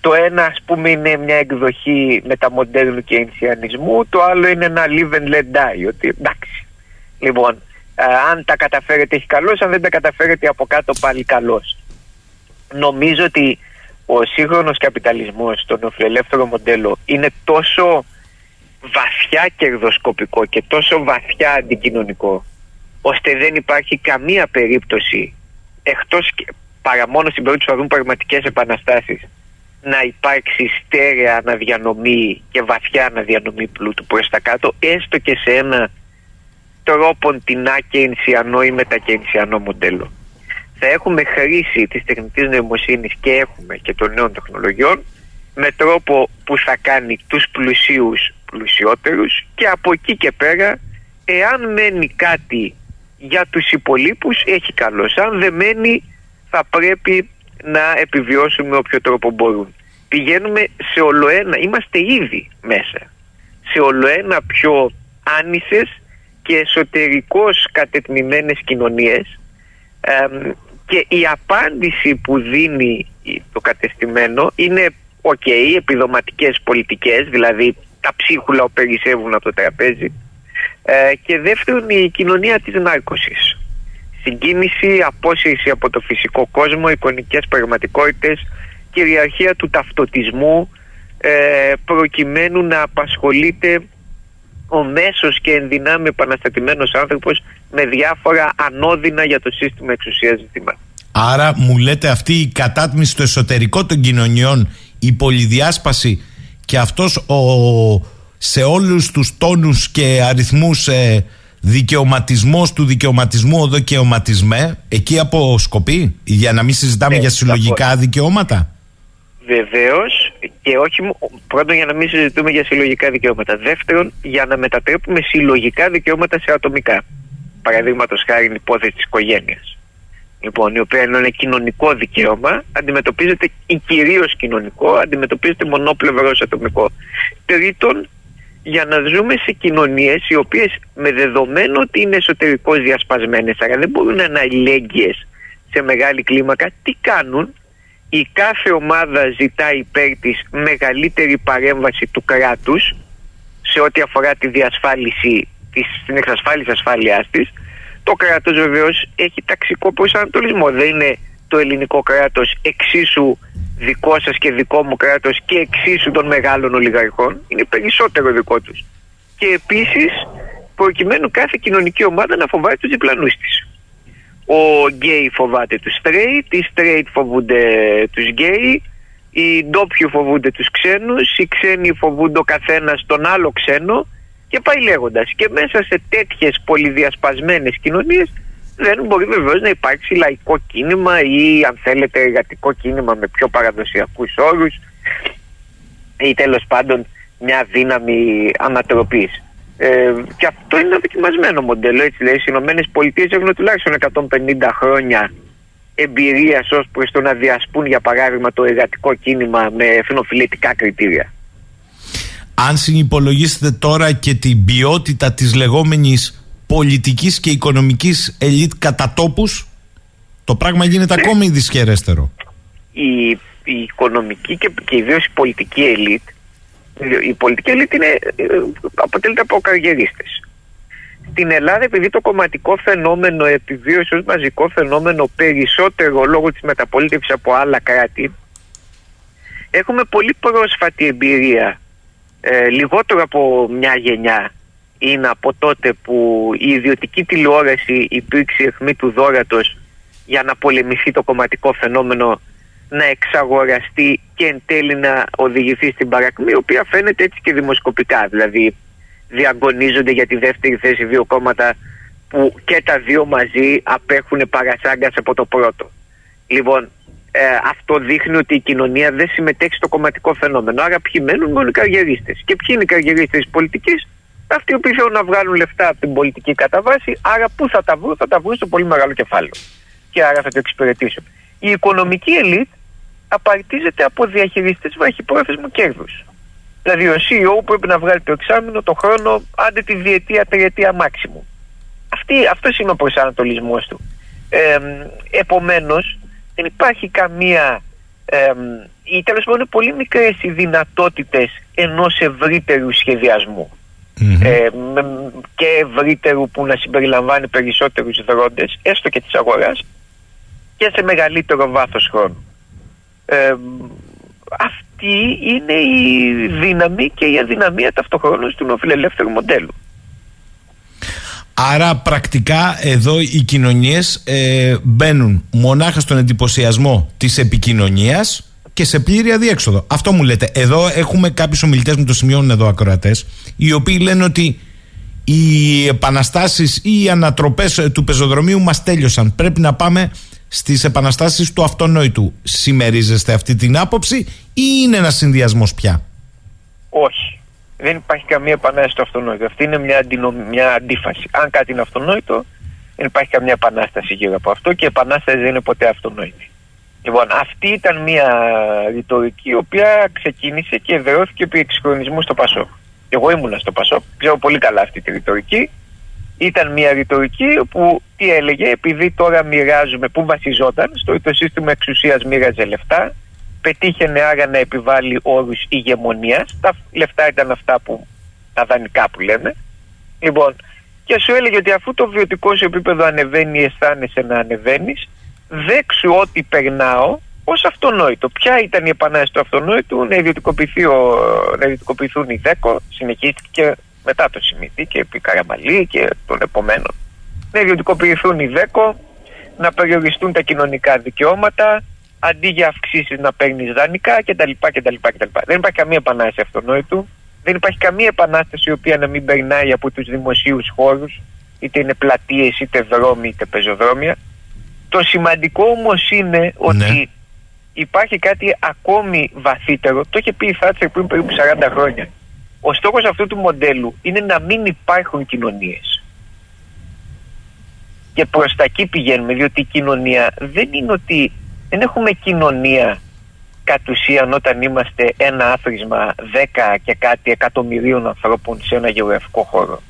Το ένα ας πούμε είναι μια εκδοχή μεταμοντέρνου και ενσιανισμού, το άλλο είναι ένα live and let die, ότι εντάξει. Λοιπόν, αν τα καταφέρετε έχει καλός, αν δεν τα καταφέρετε από κάτω πάλι καλός. Νομίζω ότι ο σύγχρονος καπιταλισμός, το νεοφιλελεύθερο μοντέλο είναι τόσο βαθιά κερδοσκοπικό και τόσο βαθιά αντικοινωνικό ώστε δεν υπάρχει καμία περίπτωση εκτός παρά μόνο στην περίπτωση που θα δουν πραγματικές επαναστάσεις να υπάρξει στέρεα αναδιανομή και βαθιά αναδιανομή πλούτου προς τα κάτω έστω και σε ένα τρόπο την ακενσιανό ή μετακενσιανό μοντέλο. Θα έχουμε χρήση της τεχνητής νοημοσύνης και έχουμε και των νέων τεχνολογιών με τρόπο που θα κάνει τους πλουσίους πλουσιότερους και από εκεί και πέρα εάν μένει κάτι για τους υπολοίπους έχει καλώς. Αν δεν μένει θα πρέπει να επιβιώσουν με όποιο τρόπο μπορούν. Πηγαίνουμε σε ολοένα, είμαστε ήδη μέσα, σε ολοένα πιο άνισες και εσωτερικώς κατετμημένες κοινωνίες. Και η απάντηση που δίνει το κατεστημένο είναι OK, okay, επιδοματικές πολιτικές, δηλαδή τα ψίχουλα που περισσεύουν από το τραπέζι. Ε, και δεύτερον η κοινωνία της νάρκωσης. Συγκίνηση, απόσυρση από το φυσικό κόσμο, εικονικές πραγματικότητες, κυριαρχία του ταυτοτισμού ε, προκειμένου να απασχολείται ο μέσος και ενδυνάμει επαναστατημένος άνθρωπος με διάφορα ανώδυνα για το σύστημα εξουσίας ζητήματα. Άρα μου λέτε αυτή η κατάτμιση στο εσωτερικό των κοινωνιών, η πολυδιάσπαση και αυτός ο, σε όλους τους τόνους και αριθμούς ε, δικαιωματισμός του δικαιωματισμού ο δικαιωματισμέ εκεί αποσκοπεί για να μην συζητάμε ναι, για συλλογικά δικαιώματα; Βεβαίως και όχι πρώτον για να μην συζητούμε για συλλογικά δικαιώματα. Δεύτερον, για να μετατρέπουμε συλλογικά δικαιώματα σε ατομικά. Παραδείγματος χάρη η υπόθεση της οικογένειας. Λοιπόν, η οποία είναι κοινωνικό δικαίωμα, αντιμετωπίζεται ή κυρίως κοινωνικό, αντιμετωπίζεται μονόπλευρος ατομικό. Τρίτον, για να ζούμε σε κοινωνίες οι οποίες με δεδομένο ότι είναι εσωτερικώς διασπασμένες, άρα δεν μπορούν να είναι αλληλέγγυες σε μεγάλη κλίμακα, τι κάνουν, η κάθε ομάδα ζητά υπέρ της μεγαλύτερη παρέμβαση του κράτους σε ό,τι αφορά τη διασφάλιση, της, την εξασφάλιση ασφάλειάς της. Το κράτος βεβαίως έχει ταξικό προσανατολισμό. Δεν είναι το ελληνικό κράτος εξίσου δικό σας και δικό μου κράτος και εξίσου των μεγάλων ολιγαρχών. Είναι περισσότερο δικό τους. Και επίσης προκειμένου κάθε κοινωνική ομάδα να φοβάται τους διπλανούς της. Ο γκέι φοβάται τους straight, οι straight φοβούνται τους γκέι, οι ντόπιοι φοβούνται τους ξένους, οι ξένοι φοβούνται ο καθένας τον άλλο ξένο και πάει λέγοντας. Και μέσα σε τέτοιες πολυδιασπασμένες κοινωνίες δεν μπορεί βεβαίως να υπάρξει λαϊκό κίνημα ή αν θέλετε εργατικό κίνημα με πιο παραδοσιακούς όρους ή τέλος πάντων μια δύναμη ανατροπής. Ε, και αυτό είναι ένα δοκιμασμένο μοντέλο. Έτσι λέει, οι Ηνωμένες Πολιτείες έχουν τουλάχιστον 150 χρόνια εμπειρίας ως προς το να διασπούν, για παράδειγμα, το εργατικό κίνημα με εθνοφιλετικά κριτήρια. Αν συνυπολογίσετε τώρα και την ποιότητα της λεγόμενης πολιτικής και οικονομικής ελίτ κατά τόπους, το πράγμα γίνεται ναι. ακόμη δυσχερέστερο. Η, η οικονομική και, και ιδίως η πολιτική ελίτ η πολιτική ελίτ είναι, ε, αποτελείται από καριερίστες. Στην Ελλάδα επειδή το κομματικό φαινόμενο επιβίωσε ως μαζικό φαινόμενο περισσότερο λόγω της μεταπολίτευσης από άλλα κράτη έχουμε πολύ πρόσφατη εμπειρία ε, λιγότερο από μια γενιά είναι από τότε που η ιδιωτική τηλεόραση υπήρξε αιχμή του δόρατος για να πολεμηθεί το κομματικό φαινόμενο να εξαγοραστεί και εν τέλει να οδηγηθεί στην παρακμή, η οποία φαίνεται έτσι και δημοσκοπικά. Δηλαδή, διαγωνίζονται για τη δεύτερη θέση δύο κόμματα που και τα δύο μαζί απέχουν παρασάγκας από το πρώτο. Λοιπόν, ε, αυτό δείχνει ότι η κοινωνία δεν συμμετέχει στο κομματικό φαινόμενο. Άρα, ποιοι μένουν μόνο οι καριερίστες. Και ποιοι είναι οι καριερίστες της πολιτικής, αυτοί που θέλουν να βγάλουν λεφτά από την πολιτική καταβάση. Άρα, πού θα τα βρουν, θα τα βρουν στο πολύ μεγάλο κεφάλαιο. Και άρα θα το εξυπηρετήσουν. Η οικονομική ελίτ απαρτίζεται από διαχειριστές βαχυπρόθεσμου κέρδους. Δηλαδή ο CEO πρέπει να βγάλει το εξάμεινο το χρόνο άντε τη διετία, τριετία μάξιμου. Αυτή, αυτός είναι ο προσανατολισμός του. Ε, επομένως δεν υπάρχει καμία ε, ή τέλος πάντων είναι πολύ μικρές οι δυνατότητες ενός ευρύτερου σχεδιασμού. ε, και ευρύτερου που να συμπεριλαμβάνει περισσότερους δρόντες έστω και της αγοράς και σε μεγαλύτερο βάθος χρόνου. Ε, αυτή είναι η δύναμη και η αδυναμία ταυτοχρόνως του νοφιλελεύθερου μοντέλου. Άρα πρακτικά εδώ οι κοινωνίες ε, μπαίνουν μονάχα στον εντυπωσιασμό της επικοινωνίας και σε πλήρη αδιέξοδο. Αυτό μου λέτε. Εδώ έχουμε κάποιους ομιλητές μου το σημειώνουν εδώ ακροατές οι οποίοι λένε ότι οι επαναστάσεις ή οι ανατροπές του πεζοδρομίου μας τέλειωσαν. Πρέπει να πάμε στις επαναστάσεις του αυτονόητου. Συμμερίζεστε αυτή την άποψη ή είναι ένας συνδυασμός πια; Όχι. Δεν υπάρχει καμία επανάσταση στο αυτονόητο. Αυτή είναι μια, αντινο... μια αντίφαση. Αν κάτι είναι αυτονόητο, δεν υπάρχει καμία επανάσταση γύρω από αυτό και η επανάσταση δεν είναι ποτέ αυτονόητη. Λοιπόν, αυτή ήταν μια ρητορική η οποία ξεκίνησε και εδραιώθηκε επί εξυγχρονισμού στο Πασόκ. Εγώ ήμουνα στο Πασόκ, ξέρω πολύ καλά αυτή τη ρητορική ήταν μια ρητορική που τι έλεγε, επειδή τώρα μοιράζουμε, που βασιζόταν στο ότι το σύστημα εξουσίας μοίραζε λεφτά, πετύχαινε άρα να επιβάλλει όρους ηγεμονίας, τα λεφτά ήταν αυτά που τα δανεικά που λέμε. Λοιπόν, και σου έλεγε ότι αφού το βιωτικό σου επίπεδο ανεβαίνει, αισθάνεσαι να ανεβαίνεις, δέξου ότι περνάω ως αυτονόητο. Ποια ήταν η επανάσταση του αυτονόητου, να, να ιδιωτικοποιηθούν οι ΔΕΚΟ, συνεχίστηκε μετά το Σιμίτη και επί Καραμπαλή και των επομένων. Να ιδιωτικοποιηθούν οι ΔΕΚΟ, να περιοριστούν τα κοινωνικά δικαιώματα, αντί για αυξήσεις να παίρνεις δανεικά κτλ, κτλ, κτλ. Δεν υπάρχει καμία επανάσταση αυτονόητου. Δεν υπάρχει καμία επανάσταση η οποία να μην περνάει από τους δημοσίους χώρους, είτε είναι πλατείες, είτε δρόμοι, είτε πεζοδρόμια. Το σημαντικό όμως είναι ναι. ότι υπάρχει κάτι ακόμη βαθύτερο. Το είχε πει η Θάτσερ πριν περίπου 40 χρόνια. Ο στόχος αυτού του μοντέλου είναι να μην υπάρχουν κοινωνίες. Και προς τα εκεί πηγαίνουμε, διότι η κοινωνία δεν είναι ότι δεν έχουμε κοινωνία κατ' ουσίαν όταν είμαστε ένα άθροισμα 10 και κάτι εκατομμυρίων ανθρώπων σε ένα γεωγραφικό χώρο.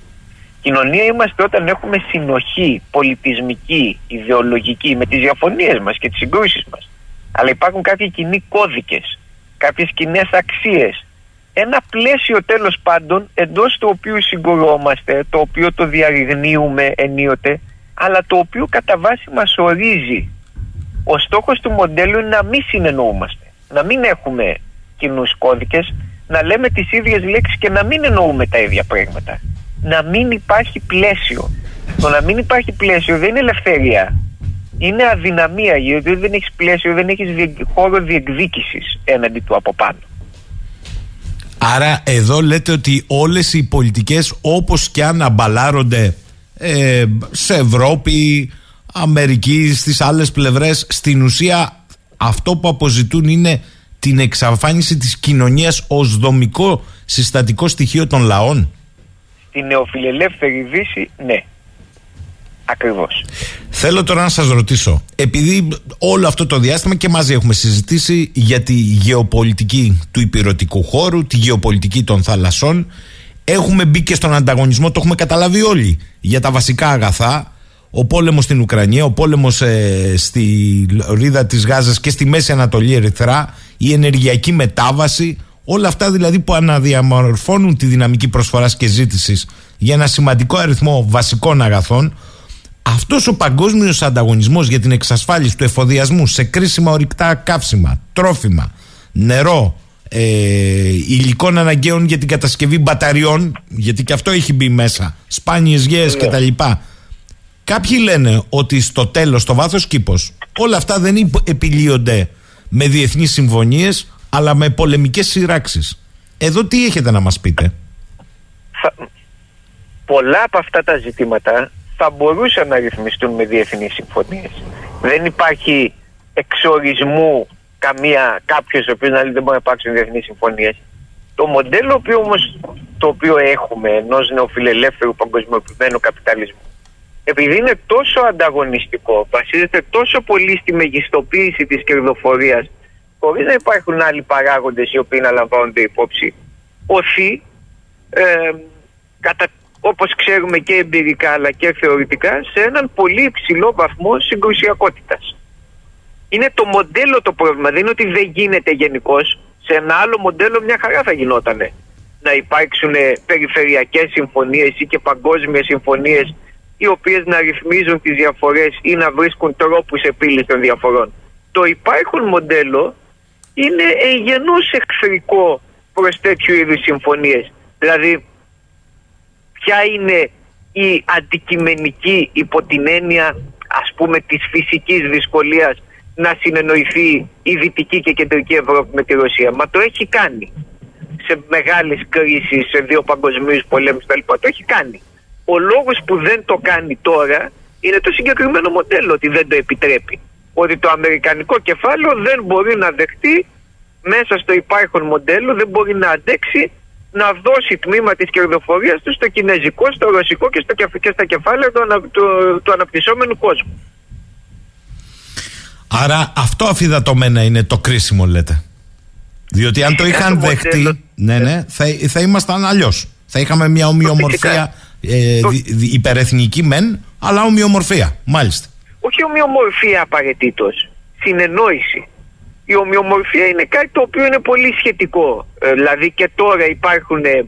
Κοινωνία είμαστε όταν έχουμε συνοχή πολιτισμική, ιδεολογική με τις διαφωνίες μας και τις συγκρούσεις μας. Αλλά υπάρχουν κάποιοι κοινοί κώδικες, κάποιες κοινές αξίες, ένα πλαίσιο τέλος πάντων εντός του οποίου συγκρουόμαστε, το οποίο το διαρριγνύουμε ενίοτε, αλλά το οποίο κατά βάση μας ορίζει. Ο στόχος του μοντέλου είναι να μην συνεννοούμαστε, να μην έχουμε κοινούς κώδικες, να λέμε τις ίδιες λέξεις και να μην εννοούμε τα ίδια πράγματα. Να μην υπάρχει πλαίσιο. Το να μην υπάρχει πλαίσιο δεν είναι ελευθερία. Είναι αδυναμία γιατί δεν έχεις πλαίσιο, δεν έχεις χώρο διεκδίκησης έναντι του από πάνω. Άρα εδώ λέτε ότι όλες οι πολιτικές όπως και αν αμπαλάρονται ε, σε Ευρώπη, Αμερική, στις άλλες πλευρές στην ουσία αυτό που αποζητούν είναι την εξαφάνιση της κοινωνίας ως δομικό συστατικό στοιχείο των λαών. Στην νεοφιλελεύθερη Δύση ναι. Ακριβώς. Θέλω τώρα να σας ρωτήσω, επειδή όλο αυτό το διάστημα και μαζί έχουμε συζητήσει για τη γεωπολιτική του υπηρετικού χώρου, τη γεωπολιτική των θαλασσών, έχουμε μπει και στον ανταγωνισμό, το έχουμε καταλάβει όλοι, για τα βασικά αγαθά, ο πόλεμος στην Ουκρανία, ο πόλεμος ε, στη ρίδα της Γάζας και στη Μέση Ανατολή Ερυθρά, η ενεργειακή μετάβαση, όλα αυτά δηλαδή που αναδιαμορφώνουν τη δυναμική προσφοράς και ζήτησης για ένα σημαντικό αριθμό βασικών αγαθών, αυτός ο παγκόσμιος ανταγωνισμός για την εξασφάλιση του εφοδιασμού σε κρίσιμα ορυκτά καύσιμα, τρόφιμα, νερό, ε, υλικών αναγκαίων για την κατασκευή μπαταριών, γιατί και αυτό έχει μπει μέσα, σπάνιες γέες yeah. κτλ. Κάποιοι λένε ότι στο τέλος, στο βάθος κήπος, όλα αυτά δεν επιλύονται με διεθνείς συμφωνίες, αλλά με πολεμικές σειράξεις. Εδώ τι έχετε να μας πείτε; Πολλά από αυτά τα ζητήματα θα μπορούσαν να ρυθμιστούν με διεθνείς συμφωνίες. Δεν υπάρχει εξορισμού καμία κάποιος ο οποίος να λέει δεν μπορεί να υπάρξουν διεθνείς συμφωνίες. Το μοντέλο οποίο όμως, το οποίο έχουμε ενός νεοφιλελεύθερου παγκοσμιοποιημένου καπιταλισμού επειδή είναι τόσο ανταγωνιστικό, βασίζεται τόσο πολύ στη μεγιστοποίηση της κερδοφορίας χωρίς να υπάρχουν άλλοι παράγοντες οι οποίοι να λαμβάνονται υπόψη, οθεί ε, κατά όπως ξέρουμε και εμπειρικά αλλά και θεωρητικά σε έναν πολύ υψηλό βαθμό συγκρουσιακότητας. Είναι το μοντέλο το πρόβλημα, δεν είναι ότι δεν γίνεται γενικώς. Σε ένα άλλο μοντέλο μια χαρά θα γινότανε. να υπάρξουν περιφερειακές συμφωνίες ή και παγκόσμιες συμφωνίες οι οποίες να ρυθμίζουν τις διαφορές ή να βρίσκουν τρόπους επίλυσης των διαφορών. Το υπάρχον μοντέλο είναι εγενώς εχθρικό προς τέτοιου είδους συμφωνίες. Δηλαδή, ποια είναι η αντικειμενική υπό την έννοια ας πούμε της φυσικής δυσκολίας να συνεννοηθεί η Δυτική και Κεντρική Ευρώπη με τη Ρωσία. Μα το έχει κάνει σε μεγάλες κρίσεις, σε δύο παγκοσμίους πολέμους κτλ. Το έχει κάνει. Ο λόγος που δεν το κάνει τώρα είναι το συγκεκριμένο μοντέλο ότι δεν το επιτρέπει. Ότι το αμερικανικό κεφάλαιο δεν μπορεί να δεχτεί μέσα στο υπάρχον μοντέλο, δεν μπορεί να αντέξει να δώσει τμήμα της κερδοφορίας του στο κινέζικο, στο ρωσικό και, στο, και στα κεφάλαια του, ανα, του, του αναπτυσσόμενου κόσμου. Άρα αυτό αφιδατωμένα είναι το κρίσιμο λέτε. Διότι αν το είχαν δεχτεί, ναι, ναι, θα, θα ήμασταν αλλιώς. Θα είχαμε μια ομοιομορφία ε, υπερεθνική μεν, αλλά ομοιομορφία, μάλιστα. Όχι ομοιομορφία απαραίτητος. Συνεννόηση. Η ομοιομορφία είναι κάτι το οποίο είναι πολύ σχετικό. Ε, δηλαδή και τώρα υπάρχουν ε,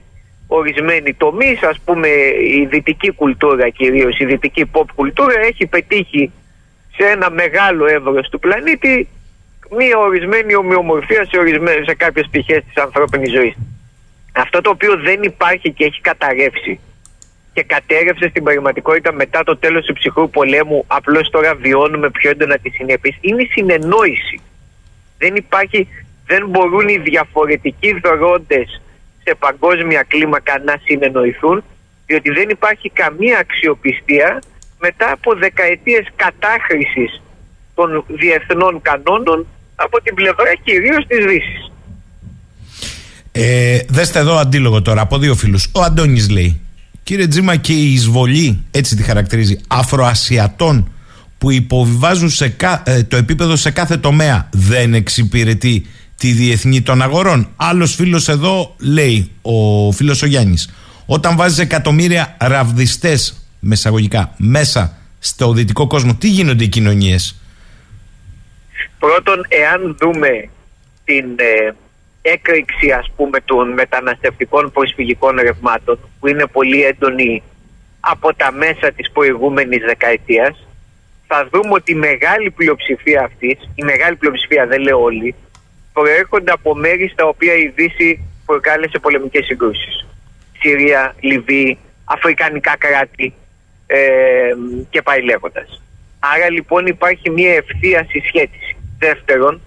ορισμένοι τομείς, ας πούμε η δυτική κουλτούρα κυρίως, η δυτική pop κουλτούρα έχει πετύχει σε ένα μεγάλο εύρος του πλανήτη μία ορισμένη ομοιομορφία σε, ορισμένες, σε κάποιες πτυχές της ανθρώπινης ζωής. Αυτό το οποίο δεν υπάρχει και έχει καταρρεύσει και κατέρευσε στην πραγματικότητα μετά το τέλος του ψυχρού πολέμου απλώς τώρα βιώνουμε πιο έντονα τις συνέπειες είναι η συνεννόηση. Δεν υπάρχει, δεν μπορούν οι διαφορετικοί δωρόντες σε παγκόσμια κλίμακα να συνεννοηθούν διότι δεν υπάρχει καμία αξιοπιστία μετά από δεκαετίες κατάχρησης των διεθνών κανόνων από την πλευρά κυρίως της Δύσης. Ε, δέστε εδώ αντίλογο τώρα από δύο φίλους. Ο Αντώνης λέει Κύριε Τζίμα και η εισβολή, έτσι τη χαρακτηρίζει, Αφροασιατών που υποβιβάζουν σε ε, το επίπεδο σε κάθε τομέα δεν εξυπηρετεί τη διεθνή των αγορών. Άλλος φίλος εδώ λέει, ο φίλος ο Γιάννης, όταν βάζεις εκατομμύρια ραβδιστές μεσαγωγικά μέσα στο δυτικό κόσμο, τι γίνονται οι κοινωνίες; Πρώτον, εάν δούμε την ε, έκρηξη ας πούμε των μεταναστευτικών προσφυγικών ρευμάτων που είναι πολύ έντονη από τα μέσα της προηγούμενης δεκαετίας θα δούμε ότι η μεγάλη πλειοψηφία αυτής, η μεγάλη πλειοψηφία δεν λέω όλοι, προέρχονται από μέρη στα οποία η Δύση προκάλεσε πολεμικές συγκρούσεις. Συρία, Λιβύη, Αφρικανικά κράτη, ε, και πάει λέγοντας. Άρα λοιπόν υπάρχει μια ευθεία συσχέτιση. Δεύτερον,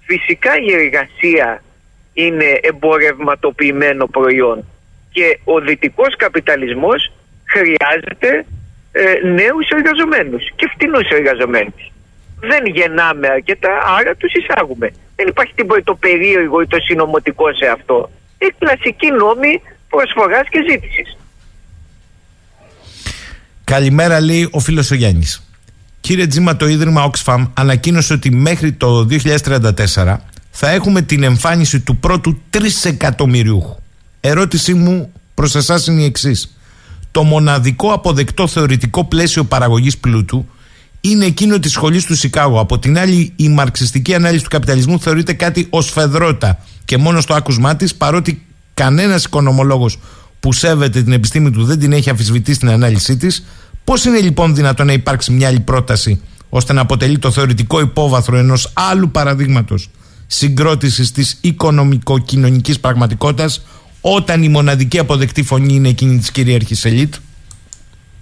φυσικά η εργασία είναι εμπορευματοποιημένο προϊόν και ο δυτικός καπιταλισμός χρειάζεται ε, νέους εργαζομένους και φτηνούς εργαζομένους. Δεν γεννάμε αρκετά, άρα τους εισάγουμε. Δεν υπάρχει τίποτα το περίεργο ή το συνωμοτικό σε αυτό. Είναι κλασική νόμη προσφοράς και ζήτησης. Καλημέρα, λέει ο φίλος ο Γιάννης. Κύριε Τζίμα, το Ίδρυμα Oxfam ανακοίνωσε ότι μέχρι το 2034 θα έχουμε την εμφάνιση του πρώτου τρισεκατομμυριούχου. Ερώτησή μου προς εσάς είναι η εξής. Το μοναδικό αποδεκτό θεωρητικό πλαίσιο παραγωγής πλούτου είναι εκείνο της σχολής του Σικάγο. Από την άλλη, η μαρξιστική ανάλυση του καπιταλισμού θεωρείται κάτι ως φεδρότητα και μόνο στο άκουσμά της, παρότι κανένας οικονομολόγος που σέβεται την επιστήμη του δεν την έχει αμφισβητήσει στην ανάλυσή της. Πώς είναι λοιπόν δυνατόν να υπάρξει μια άλλη πρόταση ώστε να αποτελεί το θεωρητικό υπόβαθρο ενός άλλου παραδείγματος συγκρότησης της οικονομικο-κοινωνικής πραγματικότητας όταν η μοναδική αποδεκτή φωνή είναι εκείνη της κυρίαρχης ελίτ;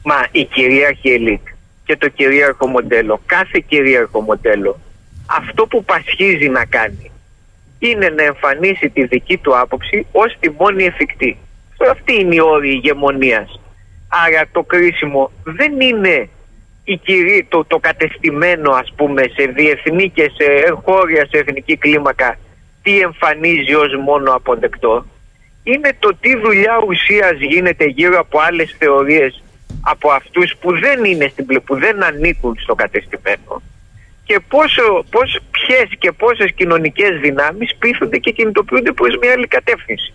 Μα η κυρίαρχη ελίτ και το κυρίαρχο μοντέλο, κάθε κυρίαρχο μοντέλο, αυτό που πασχίζει να κάνει είναι να εμφανίσει τη δική του άποψη ως τη μόνη εφικτή. Αυτή είναι η όρη ηγεμονίας. Άρα το κρίσιμο δεν είναι η κυρί, το, το κατεστημένο ας πούμε σε διεθνή και σε χώρια σε εθνική κλίμακα τι εμφανίζει ως μόνο αποδεκτό. Είναι το τι δουλειά ουσίας γίνεται γύρω από άλλες θεωρίες από αυτούς που δεν είναι στην που δεν ανήκουν στο κατεστημένο. Και πόσο, πόσο, ποιες και πόσες κοινωνικές δυνάμεις πείθονται και κινητοποιούνται προς μια άλλη κατεύθυνση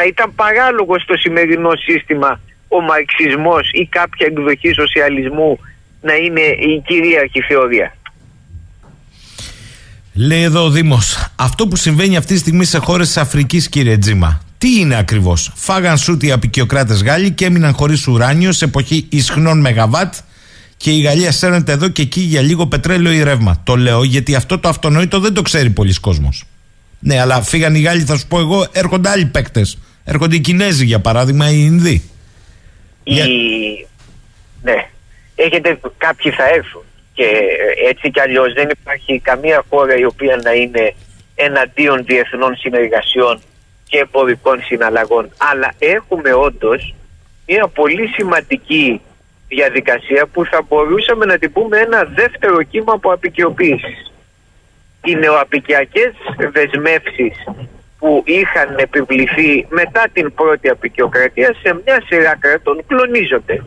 θα ήταν παράλογο στο σημερινό σύστημα ο μαρξισμός ή κάποια εκδοχή σοσιαλισμού να είναι η κυρίαρχη θεωρία. Λέει εδώ ο Δήμος, αυτό που συμβαίνει αυτή τη στιγμή σε χώρες της Αφρικής κύριε Τζίμα, Τι είναι ακριβώς; Φάγαν σούτι οι απεικιοκράτες Γάλλοι και έμειναν χωρίς ουράνιο σε εποχή ισχνών μεγαβάτ και η Γαλλία σέρνεται εδώ και εκεί για λίγο πετρέλαιο ή ρεύμα. Το λέω γιατί αυτό το αυτονόητο δεν το ξέρει πολλοί κόσμος. Ναι, αλλά φύγαν οι Γάλλοι, θα σου πω εγώ, έρχονται άλλοι παίκτες. Έρχονται οι Κινέζοι για παράδειγμα, οι Ινδοί. Η... Για... Ναι. Έχετε, κάποιοι θα έρθουν. Και έτσι κι αλλιώς δεν υπάρχει καμία χώρα η οποία να είναι εναντίον διεθνών συνεργασιών και εμπορικών συναλλαγών. Αλλά έχουμε όντως μια πολύ σημαντική διαδικασία που θα μπορούσαμε να την πούμε ένα δεύτερο κύμα από απεικιοποίησης. Οι νεοαπικιακές δεσμεύσεις που είχαν επιβληθεί μετά την πρώτη απεικιοκρατία σε μια σειρά κρατών κλονίζονται.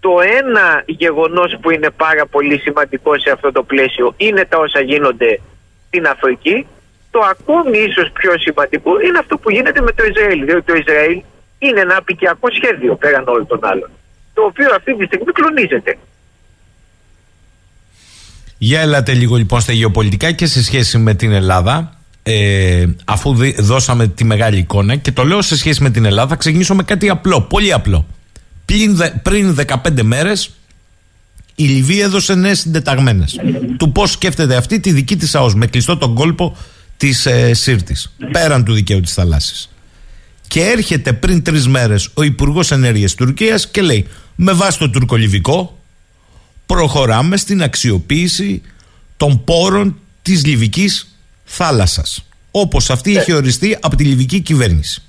Το ένα γεγονός που είναι πάρα πολύ σημαντικό σε αυτό το πλαίσιο είναι τα όσα γίνονται στην Αφρική. Το ακόμη ίσως πιο σημαντικό είναι αυτό που γίνεται με το Ισραήλ. Διότι το Ισραήλ είναι ένα απικιακό σχέδιο πέραν όλων των άλλων. Το οποίο αυτή τη στιγμή κλονίζεται. Για έλατε λίγο λοιπόν στα γεωπολιτικά και σε σχέση με την Ελλάδα. Ε, αφού δώσαμε τη μεγάλη εικόνα και το λέω σε σχέση με την Ελλάδα, θα ξεκινήσω με κάτι απλό, πολύ απλό. Πριν, πριν 15 μέρες η Λιβύη έδωσε νέες συντεταγμένες. Του πώς σκέφτεται αυτή τη δική της ΑΟΣ με κλειστό τον κόλπο της ε, Σύρτης, πέραν του δικαίου της θαλάσσης. Και έρχεται πριν τρεις μέρες ο Υπουργός Ενέργειας Τουρκίας και λέει: Με βάση το τουρκολιβικό, προχωράμε στην αξιοποίηση των πόρων της Λιβική θάλασσας. Όπως αυτή έχει οριστεί από τη Λιβική κυβέρνηση.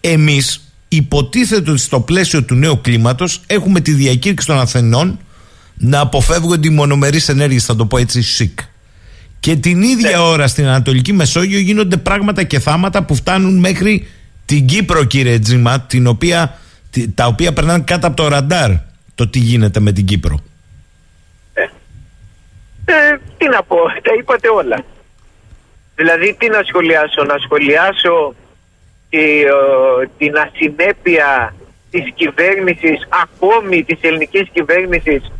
Εμείς υποτίθεται ότι στο πλαίσιο του νέου κλίματος έχουμε τη διακήρυξη των Αθενών να αποφεύγονται οι μονομερείς ενέργειες, θα το πω έτσι, σικ. Και την ίδια ναι. ώρα στην Ανατολική Μεσόγειο γίνονται πράγματα και θάματα που φτάνουν μέχρι την Κύπρο, κύριε Τζίμα, την οποία, τα οποία περνάνε κάτω από το ραντάρ το τι γίνεται με την Κύπρο. Ε, ε, τι να πω, τα είπατε όλα. Δηλαδή τι να σχολιάσω, να σχολιάσω τη, την ασυνέπεια της κυβέρνησης, ακόμη της ελληνικής κυβέρνησης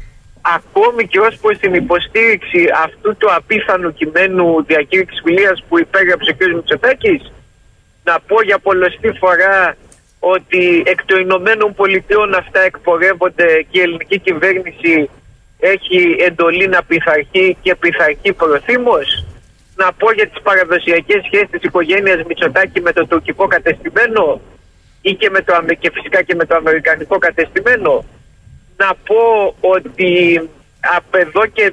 ακόμη και ως προς την υποστήριξη αυτού του απίθανου κειμένου διακήρυξης φιλίας που υπέγραψε ο κ. Μητσοτάκης να πω για πολλωστή φορά ότι εκ των Ηνωμένων Πολιτειών αυτά εκπορεύονται και η ελληνική κυβέρνηση έχει εντολή να πειθαρχεί και πειθαρχεί προθήμως. Να πω για τις παραδοσιακές σχέσεις της οικογένειας Μητσοτάκη με το τουρκικό κατεστημένο ή και, με το, και φυσικά και με το αμερικανικό κατεστημένο να πω ότι από εδώ και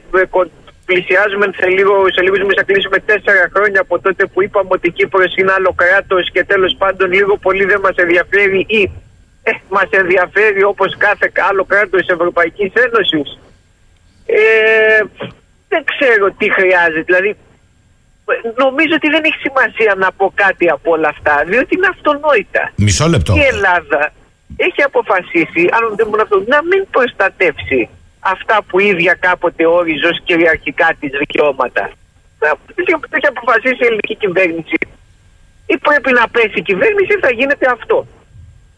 πλησιάζουμε σε λίγο, σε λίγους μήνες θα κλείσουμε τέσσερα χρόνια από τότε που είπαμε ότι η Κύπρος είναι άλλο κράτος και τέλος πάντων λίγο πολύ δεν μας ενδιαφέρει ή ε, μας ενδιαφέρει όπως κάθε άλλο κράτος της Ευρωπαϊκής Ένωσης. Ε, δεν ξέρω τι χρειάζεται. Δηλαδή νομίζω ότι δεν έχει σημασία να πω κάτι από όλα αυτά διότι είναι αυτονόητα. Μισό λεπτό. Η Ελλάδα έχει αποφασίσει, αν δεν αυτό, να μην προστατεύσει αυτά που ίδια κάποτε όριζε ως κυριαρχικά της δικαιώματα. Έχει αποφασίσει η ελληνική κυβέρνηση. Ή πρέπει να πέσει η κυβέρνηση ή θα γίνεται αυτό.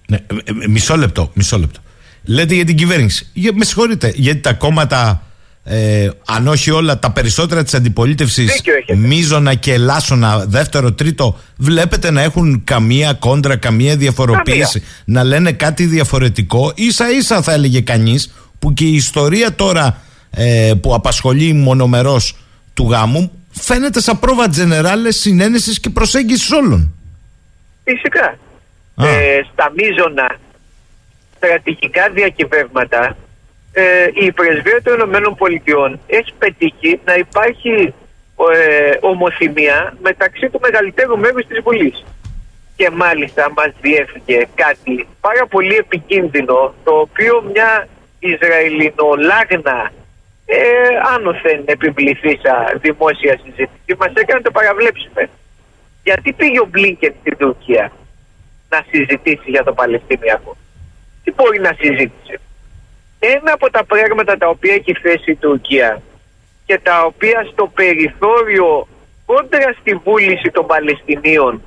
Ναι, ε, ε, μισό λεπτό, μισό λεπτό. Λέτε για την κυβέρνηση. Για, με συγχωρείτε, γιατί τα κόμματα ε, αν όχι όλα, τα περισσότερα της αντιπολίτευσης, μίζωνα και ελάσσονα, δεύτερο, τρίτο, βλέπετε να έχουν καμία κόντρα, καμία διαφοροποίηση, να λένε κάτι διαφορετικό. σα ίσα θα έλεγε κανείς που και η ιστορία τώρα ε, που απασχολεί μονομερός του γάμου φαίνεται σαν πρόβα τζενεράλες συνένεσης και προσέγγισης όλων. Φυσικά. Ε, στα μίζωνα στρατηγικά διακυβεύματα ε, η πρεσβεία των Ηνωμένων Πολιτειών έχει πετύχει να υπάρχει ε, ομοθυμία μεταξύ του μεγαλύτερου μέρους της Βουλής. Και μάλιστα μας διέφυγε κάτι πάρα πολύ επικίνδυνο, το οποίο μια Ισραηλινολάγνα ε, άνωθεν επιβληθήσα δημόσια συζήτηση μας έκανε το παραβλέψουμε. Γιατί πήγε ο Μπλίνκεν στην Τουρκία να συζητήσει για το Παλαιστινιακό; Τι μπορεί να συζήτησε; Ένα από τα πράγματα τα οποία έχει θέσει η Τουρκία και τα οποία στο περιθώριο κόντρα στη βούληση των Παλαιστινίων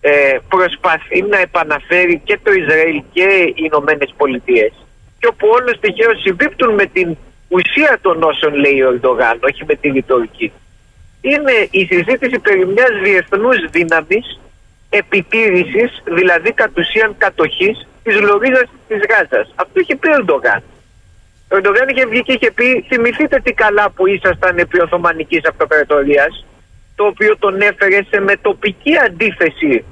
ε, προσπαθεί να επαναφέρει και το Ισραήλ και οι Ηνωμένες Πολιτείες. Και όπου όλος τυχαίως συμπίπτουν με την ουσία των όσων λέει ο Ερντογάν, όχι με τη ρητορική. Είναι η συζήτηση περί μιας διεθνούς δύναμης επιτήρησης, δηλαδή κατ' ουσίαν κατοχής της Λωρίδας της Γάζας. Αυτό είχε πει ο Ερντογάν. Ο Ερντογάν είχε βγει και είχε πει θυμηθείτε τι καλά που ήσασταν επί Οθωμανικής Αυτοκρατορίας το οποίο τον έφερε σε μετοπική αντίθεση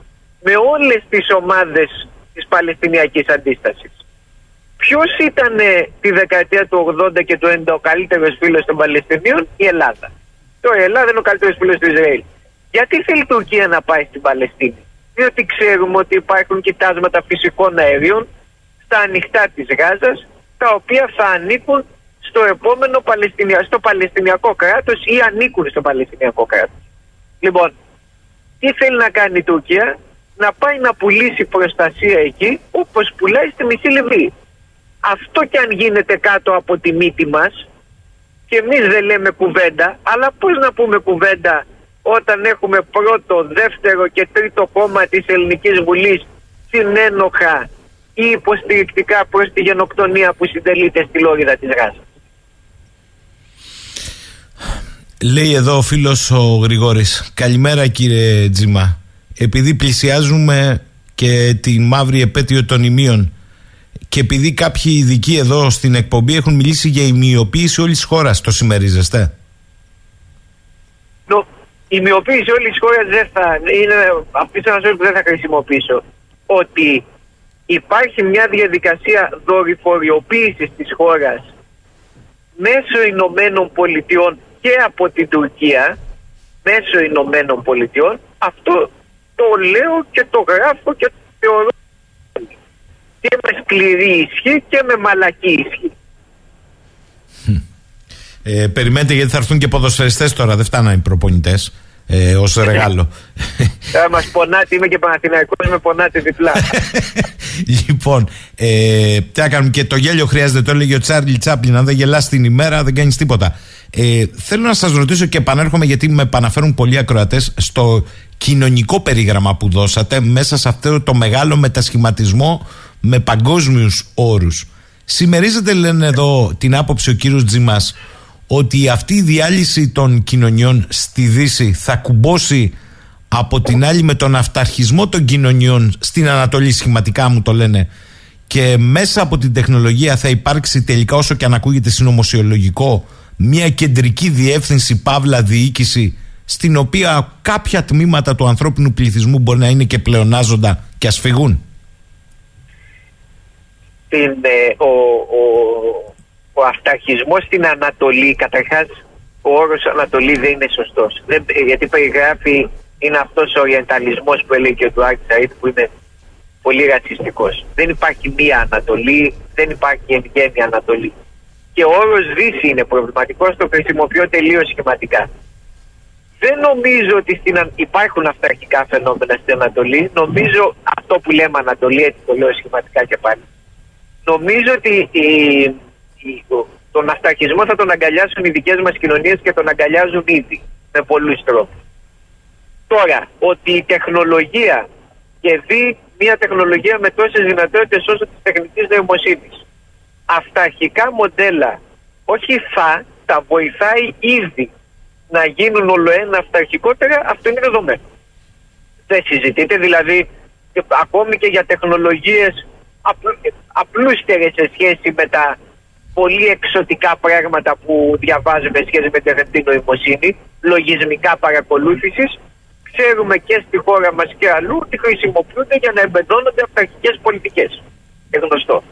με όλες τις ομάδες της Παλαιστινιακής Αντίστασης. Ποιος ήταν τη δεκαετία του 80 και του 90 ο καλύτερος φίλος των Παλαιστινίων, η Ελλάδα. Τώρα η Ελλάδα είναι ο καλύτερος φίλος του Ισραήλ. Γιατί θέλει η Τουρκία να πάει στην Παλαιστίνη, Διότι ξέρουμε ότι υπάρχουν κοιτάσματα φυσικών αερίων στα ανοιχτά της Γάζας, τα οποία θα ανήκουν στο επόμενο Παλαιστινια... στο Παλαιστινιακό κράτος ή ανήκουν στο Παλαιστινιακό κράτος. Λοιπόν, τι θέλει να κάνει η Τουρκία, να πάει να πουλήσει προστασία εκεί όπως πουλάει στη Μισή Λιβύη. Αυτό και αν γίνεται κάτω από τη μύτη μας και εμείς δεν λέμε κουβέντα, αλλά πώς να πούμε κουβέντα όταν έχουμε πρώτο, δεύτερο και τρίτο κόμμα της Ελληνικής Βουλής συνένοχα ή υποστηρικτικά προς τη γενοκτονία που συντελείται στη Λόριδα της Γάζας. Λέει εδώ ο φίλος ο Γρηγόρης Καλημέρα κύριε Τζιμά Επειδή πλησιάζουμε και τη μαύρη επέτειο των ημείων και επειδή κάποιοι ειδικοί εδώ στην εκπομπή έχουν μιλήσει για ημιοποίηση όλης της χώρας, το συμμερίζεστε; No, η ημιοποίηση όλης της χώρας δεν θα. είναι αυτή τη που δεν θα χρησιμοποιήσω. Ότι υπάρχει μια διαδικασία δορυφοριοποίησης της χώρας μέσω Ηνωμένων Πολιτειών και από την Τουρκία, μέσω Ηνωμένων Πολιτειών, αυτό το λέω και το γράφω και το θεωρώ και με σκληρή ισχύ και με μαλακή ισχύ. Ε, περιμένετε γιατί θα έρθουν και ποδοσφαιριστές τώρα, δεν φτάνουν οι προπονητές ε, ως ρεγάλο. Θα μας πονάτε, είμαι και Παναθηναϊκός, με πονάτε διπλά. λοιπόν, ε, τι κάνουμε και το γέλιο χρειάζεται, το έλεγε ο Τσάρλι Τσάπλιν, αν δεν γελάς την ημέρα δεν κάνεις τίποτα. Ε, θέλω να σας ρωτήσω και επανέρχομαι γιατί με επαναφέρουν πολλοί ακροατές στο κοινωνικό περίγραμμα που δώσατε μέσα σε αυτό το μεγάλο μετασχηματισμό με παγκόσμιους όρους. Συμμερίζεται λένε εδώ την άποψη ο κύριος Τζιμάς ότι αυτή η διάλυση των κοινωνιών στη Δύση θα κουμπώσει από την άλλη με τον αυταρχισμό των κοινωνιών στην Ανατολή σχηματικά μου το λένε και μέσα από την τεχνολογία θα υπάρξει τελικά όσο και αν ακούγεται συνωμοσιολογικό μια κεντρική διεύθυνση παύλα διοίκηση στην οποία κάποια τμήματα του ανθρώπινου πληθυσμού μπορεί να είναι και πλεονάζοντα και ας φυγούν. Την, ε, ο, ο, ο αυταρχισμός στην Ανατολή, καταρχάς ο όρος Ανατολή δεν είναι σωστός. Δεν, γιατί περιγράφει, είναι αυτός ο οριενταλισμός που έλεγε και ο Τουάρτ Σαΐτ που είναι πολύ ρατσιστικός. Δεν υπάρχει μία Ανατολή, δεν υπάρχει εν γέννη Ανατολή. Και ο όρος Δύση είναι προβληματικός, το χρησιμοποιώ τελείως σχηματικά. Δεν νομίζω ότι στην, υπάρχουν αυταρχικά φαινόμενα στην Ανατολή. Νομίζω αυτό που λέμε Ανατολή, έτσι το λέω σχηματικά και πάλι νομίζω ότι η, η, τον ασταχισμό θα τον αγκαλιάσουν οι δικές μας κοινωνίες και τον αγκαλιάζουν ήδη με πολλούς τρόπους. Τώρα, ότι η τεχνολογία και δει μια τεχνολογία με τόσες δυνατότητες όσο της τεχνικής νοημοσύνης αυταρχικά μοντέλα όχι θα, τα βοηθάει ήδη να γίνουν όλο ένα αυταρχικότερα, αυτό είναι δεδομένο. Δεν συζητείτε, δηλαδή ακόμη και για τεχνολογίες απλούστερες σε σχέση με τα πολύ εξωτικά πράγματα που διαβάζουμε σχέση με την τεχνητή νοημοσύνη, λογισμικά παρακολούθησης, ξέρουμε και στη χώρα μας και αλλού ότι χρησιμοποιούνται για να εμπεδώνονται αυταρχικές πολιτικές. Είναι γνωστό.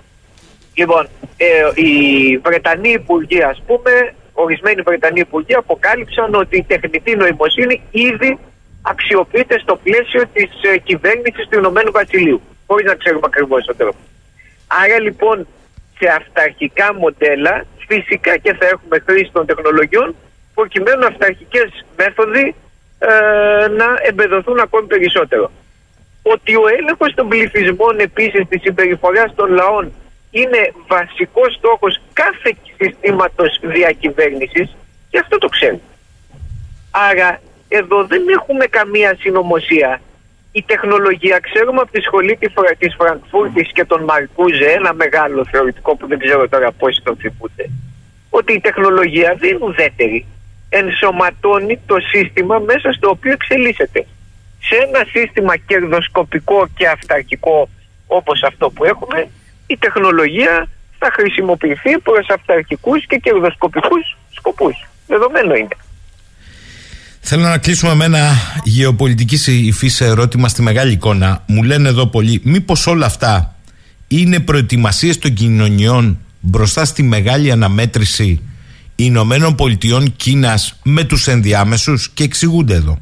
Λοιπόν, ε, οι Βρετανοί Υπουργοί, ας πούμε, ορισμένοι Βρετανοί Υπουργοί αποκάλυψαν ότι η τεχνητή νοημοσύνη ήδη αξιοποιείται στο πλαίσιο της ε, κυβέρνησης του Ηνωμένου Βασιλείου χωρίς να ξέρουμε ακριβώς τον τρόπο. Άρα λοιπόν σε αυταρχικά μοντέλα φυσικά και θα έχουμε χρήση των τεχνολογιών προκειμένου αυταρχικές μέθοδοι ε, να εμπεδοθούν ακόμη περισσότερο. Ότι ο έλεγχος των πληθυσμών επίσης της συμπεριφοράς των λαών είναι βασικός στόχος κάθε συστήματος διακυβέρνησης και αυτό το ξέρουμε. Άρα εδώ δεν έχουμε καμία συνωμοσία η τεχνολογία, ξέρουμε από τη σχολή της Φραγκφούρτης και τον Μαρκούζε, ένα μεγάλο θεωρητικό που δεν ξέρω τώρα πώς τον θυμούνται, ότι η τεχνολογία δεν είναι ουδέτερη. Ενσωματώνει το σύστημα μέσα στο οποίο εξελίσσεται. σε ένα σύστημα κερδοσκοπικό και αυταρχικό όπως αυτό που έχουμε, η τεχνολογία θα χρησιμοποιηθεί προς αυταρχικούς και κερδοσκοπικούς σκοπούς. Δεδομένο είναι. Θέλω να κλείσουμε με ένα γεωπολιτική υφής ερώτημα στη μεγάλη εικόνα. Μου λένε εδώ πολλοί, μήπως όλα αυτά είναι προετοιμασίες των κοινωνιών μπροστά στη μεγάλη αναμέτρηση Ηνωμένων Πολιτειών Κίνας με τους ενδιάμεσους και εξηγούνται εδώ.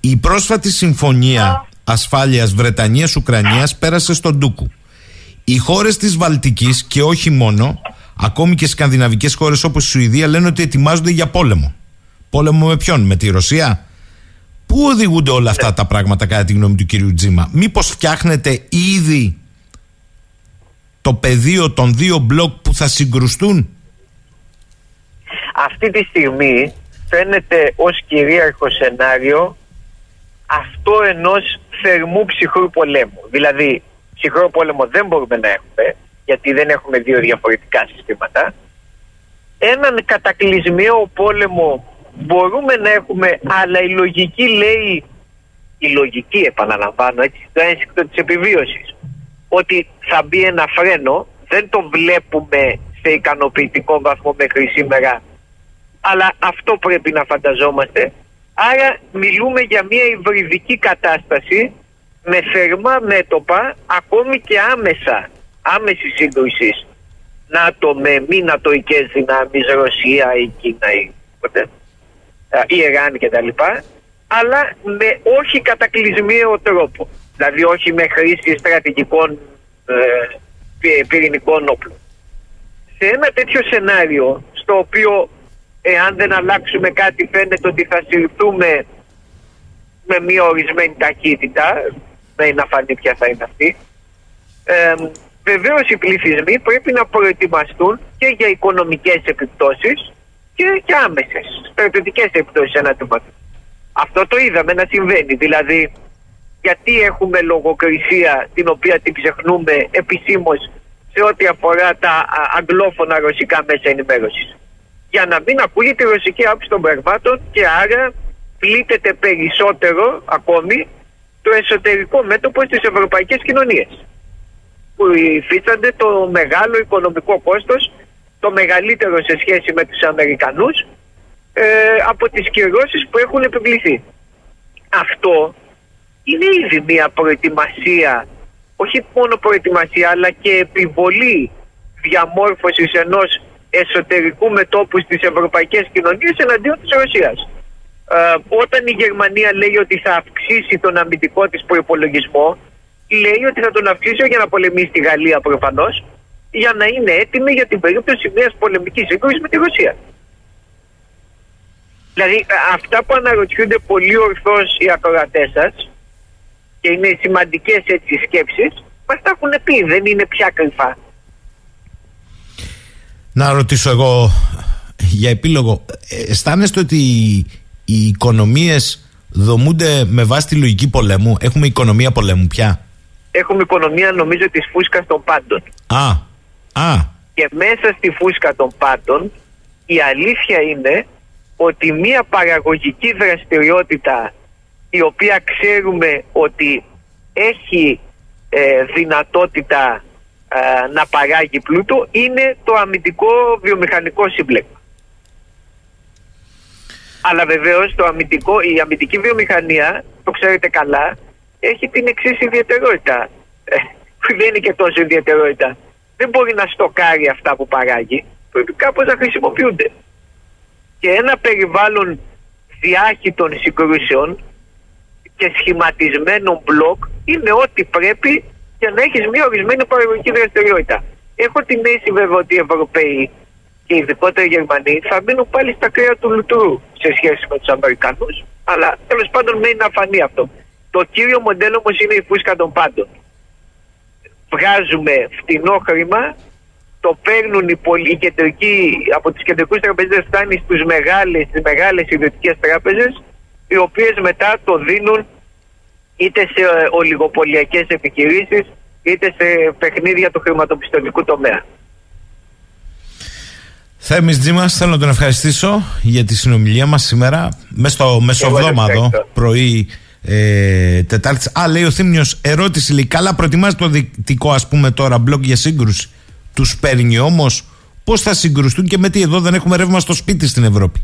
Η πρόσφατη συμφωνία ασφάλειας Βρετανίας-Ουκρανίας πέρασε στον Τούκου. Οι χώρες της Βαλτικής και όχι μόνο, ακόμη και σκανδιναβικές χώρες όπως η Σουηδία λένε ότι ετοιμάζονται για πόλεμο. Πόλεμο με ποιον, με τη Ρωσία; Πού οδηγούνται όλα αυτά τα πράγματα κατά τη γνώμη του κυρίου Τζίμα; Μήπως φτιάχνετε ήδη το πεδίο των δύο μπλοκ που θα συγκρουστούν; Αυτή τη στιγμή φαίνεται ως κυρίαρχο σενάριο αυτό ενός θερμού ψυχρού πολέμου. Δηλαδή, ψυχρό πόλεμο δεν μπορούμε να έχουμε, γιατί δεν έχουμε δύο διαφορετικά συστήματα. Έναν κατακλυσμιαίο πόλεμο μπορούμε να έχουμε, αλλά η λογική λέει, η λογική επαναλαμβάνω, έτσι, το ένστικτο της επιβίωσης, ότι θα μπει ένα φρένο, δεν το βλέπουμε σε ικανοποιητικό βαθμό μέχρι σήμερα, αλλά αυτό πρέπει να φανταζόμαστε. Άρα μιλούμε για μια υβριδική κατάσταση με θερμά μέτωπα, ακόμη και άμεσα, άμεσης σύγκρουσης. ΝΑΤΟ με μη νατοικές δυνάμεις, Ρωσία ή Κίνα ή ποτέ, η Ιράν κτλ. Αλλά με όχι κατακλυσμίαιο τρόπο. Δηλαδή όχι με χρήση στρατηγικών ε, πυρηνικών όπλων. Σε ένα τέτοιο σενάριο, στο οποίο εάν δεν αλλάξουμε κάτι φαίνεται ότι θα συρθούμε με μια ορισμένη ταχύτητα, δεν να φανεί ποια θα είναι αυτή, ε, Βεβαίως οι πληθυσμοί πρέπει να προετοιμαστούν και για οικονομικές επιπτώσεις και, και άμεσες στρατιωτικές επιπτώσεις εναντίον Αυτό το είδαμε να συμβαίνει. Δηλαδή γιατί έχουμε λογοκρισία την οποία την ξεχνούμε επισήμως σε ό,τι αφορά τα αγγλόφωνα ρωσικά μέσα ενημέρωσης. Για να μην ακούγεται η ρωσική άποψη των πραγμάτων και άρα πλήττεται περισσότερο ακόμη το εσωτερικό μέτωπο στις ευρωπαϊκές κοινωνίες που υφίστανται το μεγάλο οικονομικό κόστος το μεγαλύτερο σε σχέση με τους Αμερικανούς ε, από τις κυρώσεις που έχουν επιβληθεί. Αυτό είναι ήδη μια προετοιμασία, όχι μόνο προετοιμασία αλλά και επιβολή διαμόρφωσης ενός εσωτερικού μετόπου στις ευρωπαϊκές κοινωνίες εναντίον της Ρωσίας. Ε, όταν η Γερμανία λέει ότι θα αυξήσει τον αμυντικό της προπολογισμό, λέει ότι θα τον αυξήσει για να πολεμήσει τη Γαλλία προφανώς, για να είναι έτοιμη για την περίπτωση μιας πολεμικής σύγκρουσης με τη Ρωσία. Δηλαδή ε, αυτά που αναρωτιούνται πολύ ορθώς οι ακροατές σας και είναι σημαντικές έτσι σκέψεις, μας τα έχουν πει, δεν είναι πια κρυφά. Να ρωτήσω εγώ για επίλογο. Ε, αισθάνεστε ότι οι οικονομίες δομούνται με βάση τη λογική πολέμου; Έχουμε οικονομία πολέμου πια; Έχουμε οικονομία νομίζω της φούσκας των πάντων. Α, α. Και μέσα στη φούσκα των πάντων η αλήθεια είναι ότι μια παραγωγική δραστηριότητα η οποία ξέρουμε ότι έχει ε, δυνατότητα ε, να παράγει πλούτο είναι το αμυντικό βιομηχανικό σύμπλεγμα. Αλλά βεβαίως το αμυντικό, η αμυντική βιομηχανία, το ξέρετε καλά, έχει την εξής ιδιαιτερότητα. Ε, δεν είναι και τόσο ιδιαιτερότητα. Δεν μπορεί να στοκάρει αυτά που παράγει. Πρέπει κάπως να χρησιμοποιούνται. Και ένα περιβάλλον διάχυτων συγκρούσεων και σχηματισμένων μπλοκ είναι ό,τι πρέπει για να έχεις μια ορισμένη παραγωγική δραστηριότητα. Έχω την αίσθηση βέβαια ότι οι Ευρωπαίοι και ειδικότερα οι Γερμανοί θα μείνουν πάλι στα κρέα του λουτρού σε σχέση με τους Αμερικανούς, αλλά τέλος πάντων μένει να φανεί αυτό. Το κύριο μοντέλο όμως είναι η φούσκα των πάντων. Βγάζουμε φτηνό χρήμα, το παίρνουν οι, πολυ... κεντρικοί, από τις κεντρικούς τραπεζές, φτάνει στι μεγάλες μεγάλες ιδιωτικές τράπεζες, οι οποίες μετά το δίνουν είτε σε ε, ολιγοπολιακές επιχειρήσεις είτε σε παιχνίδια του χρηματοπιστωτικού τομέα. Θέμης Τζίμας, θέλω να τον ευχαριστήσω για τη συνομιλία μας σήμερα μέσα στο μεσοβδόμαδο πρωί ε, Τετάρτη. Α, λέει ο Θήμιος, ερώτηση λέει. Καλά, προετοιμάζει το δυτικό, ας πούμε τώρα, μπλοκ για σύγκρουση. Του παίρνει όμως. Πώς θα συγκρουστούν και με τι εδώ δεν έχουμε ρεύμα στο σπίτι στην Ευρώπη;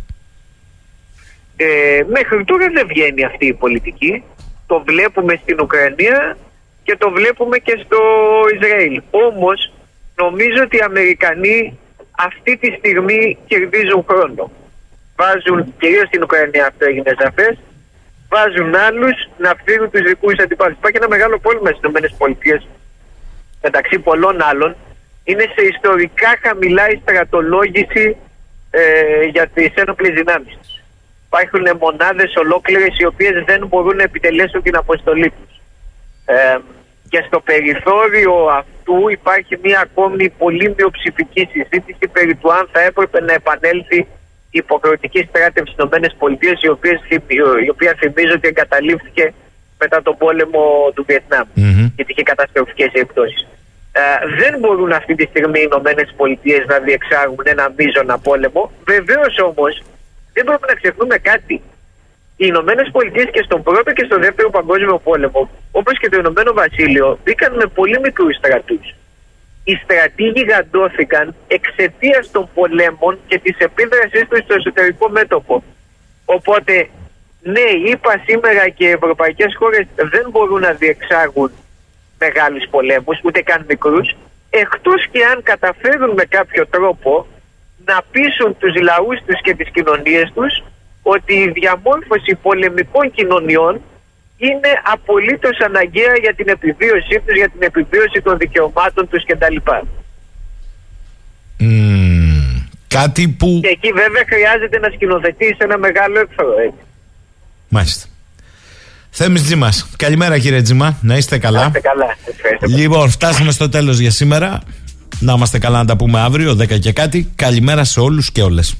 Ε, μέχρι τώρα δεν βγαίνει αυτή η πολιτική. Το βλέπουμε στην Ουκρανία και το βλέπουμε και στο Ισραήλ. Όμως νομίζω ότι οι Αμερικανοί αυτή τη στιγμή κερδίζουν χρόνο. Βάζουν, κυρίως στην Ουκρανία αυτό έγινε σαφές, βάζουν άλλους να φύγουν τους δικούς αντιπάλου. Υπάρχει ένα μεγάλο πρόβλημα στις ΗΠΑ μεταξύ πολλών άλλων. Είναι σε ιστορικά χαμηλά η στρατολόγηση ε, για τις ένοπλες δυνάμεις. Υπάρχουν μονάδες ολόκληρες οι οποίες δεν μπορούν να επιτελέσουν την αποστολή τους. Ε, και στο περιθώριο αυτού υπάρχει μια ακόμη πολύ μειοψηφική συζήτηση περί του αν θα έπρεπε να επανέλθει η υποχρεωτική στράτευση στις ΗΠΑ, η οποία, η οποία θυμίζω ότι εγκαταλείφθηκε μετά τον πόλεμο του Βιετνάμ mm-hmm. γιατί είχε καταστροφικές επιπτώσεις. Ε, δεν μπορούν αυτή τη στιγμή οι ΗΠΑ να διεξάγουν ένα μείζωνα πόλεμο. Βεβαίως όμως δεν πρέπει να ξεχνούμε κάτι οι Ηνωμένες Πολιτείες και στον πρώτο και στον δεύτερο παγκόσμιο πόλεμο, όπως και το Ηνωμένο Βασίλειο, μπήκαν με πολύ μικρούς στρατούς. Οι στρατοί γιγαντώθηκαν εξαιτίας των πολέμων και της επίδρασής τους στο εσωτερικό μέτωπο. Οπότε, ναι, είπα σήμερα και οι ευρωπαϊκές χώρες δεν μπορούν να διεξάγουν μεγάλους πολέμους, ούτε καν μικρούς, εκτός και αν καταφέρουν με κάποιο τρόπο να πείσουν τους λαούς τους και τις κοινωνίες τους ότι η διαμόρφωση πολεμικών κοινωνιών είναι απολύτως αναγκαία για την επιβίωσή τους, για την επιβίωση των δικαιωμάτων τους κτλ. Mm, κάτι που... Και εκεί βέβαια χρειάζεται να σκηνοθετήσει ένα μεγάλο έκφρο. Έτσι. Μάλιστα. Θέμης Τζιμάς. Καλημέρα κύριε Τζιμά. Να είστε καλά. Να είστε καλά. Λοιπόν, φτάσαμε στο τέλος για σήμερα. Να είμαστε καλά να τα πούμε αύριο, 10 και κάτι. Καλημέρα σε όλους και όλες.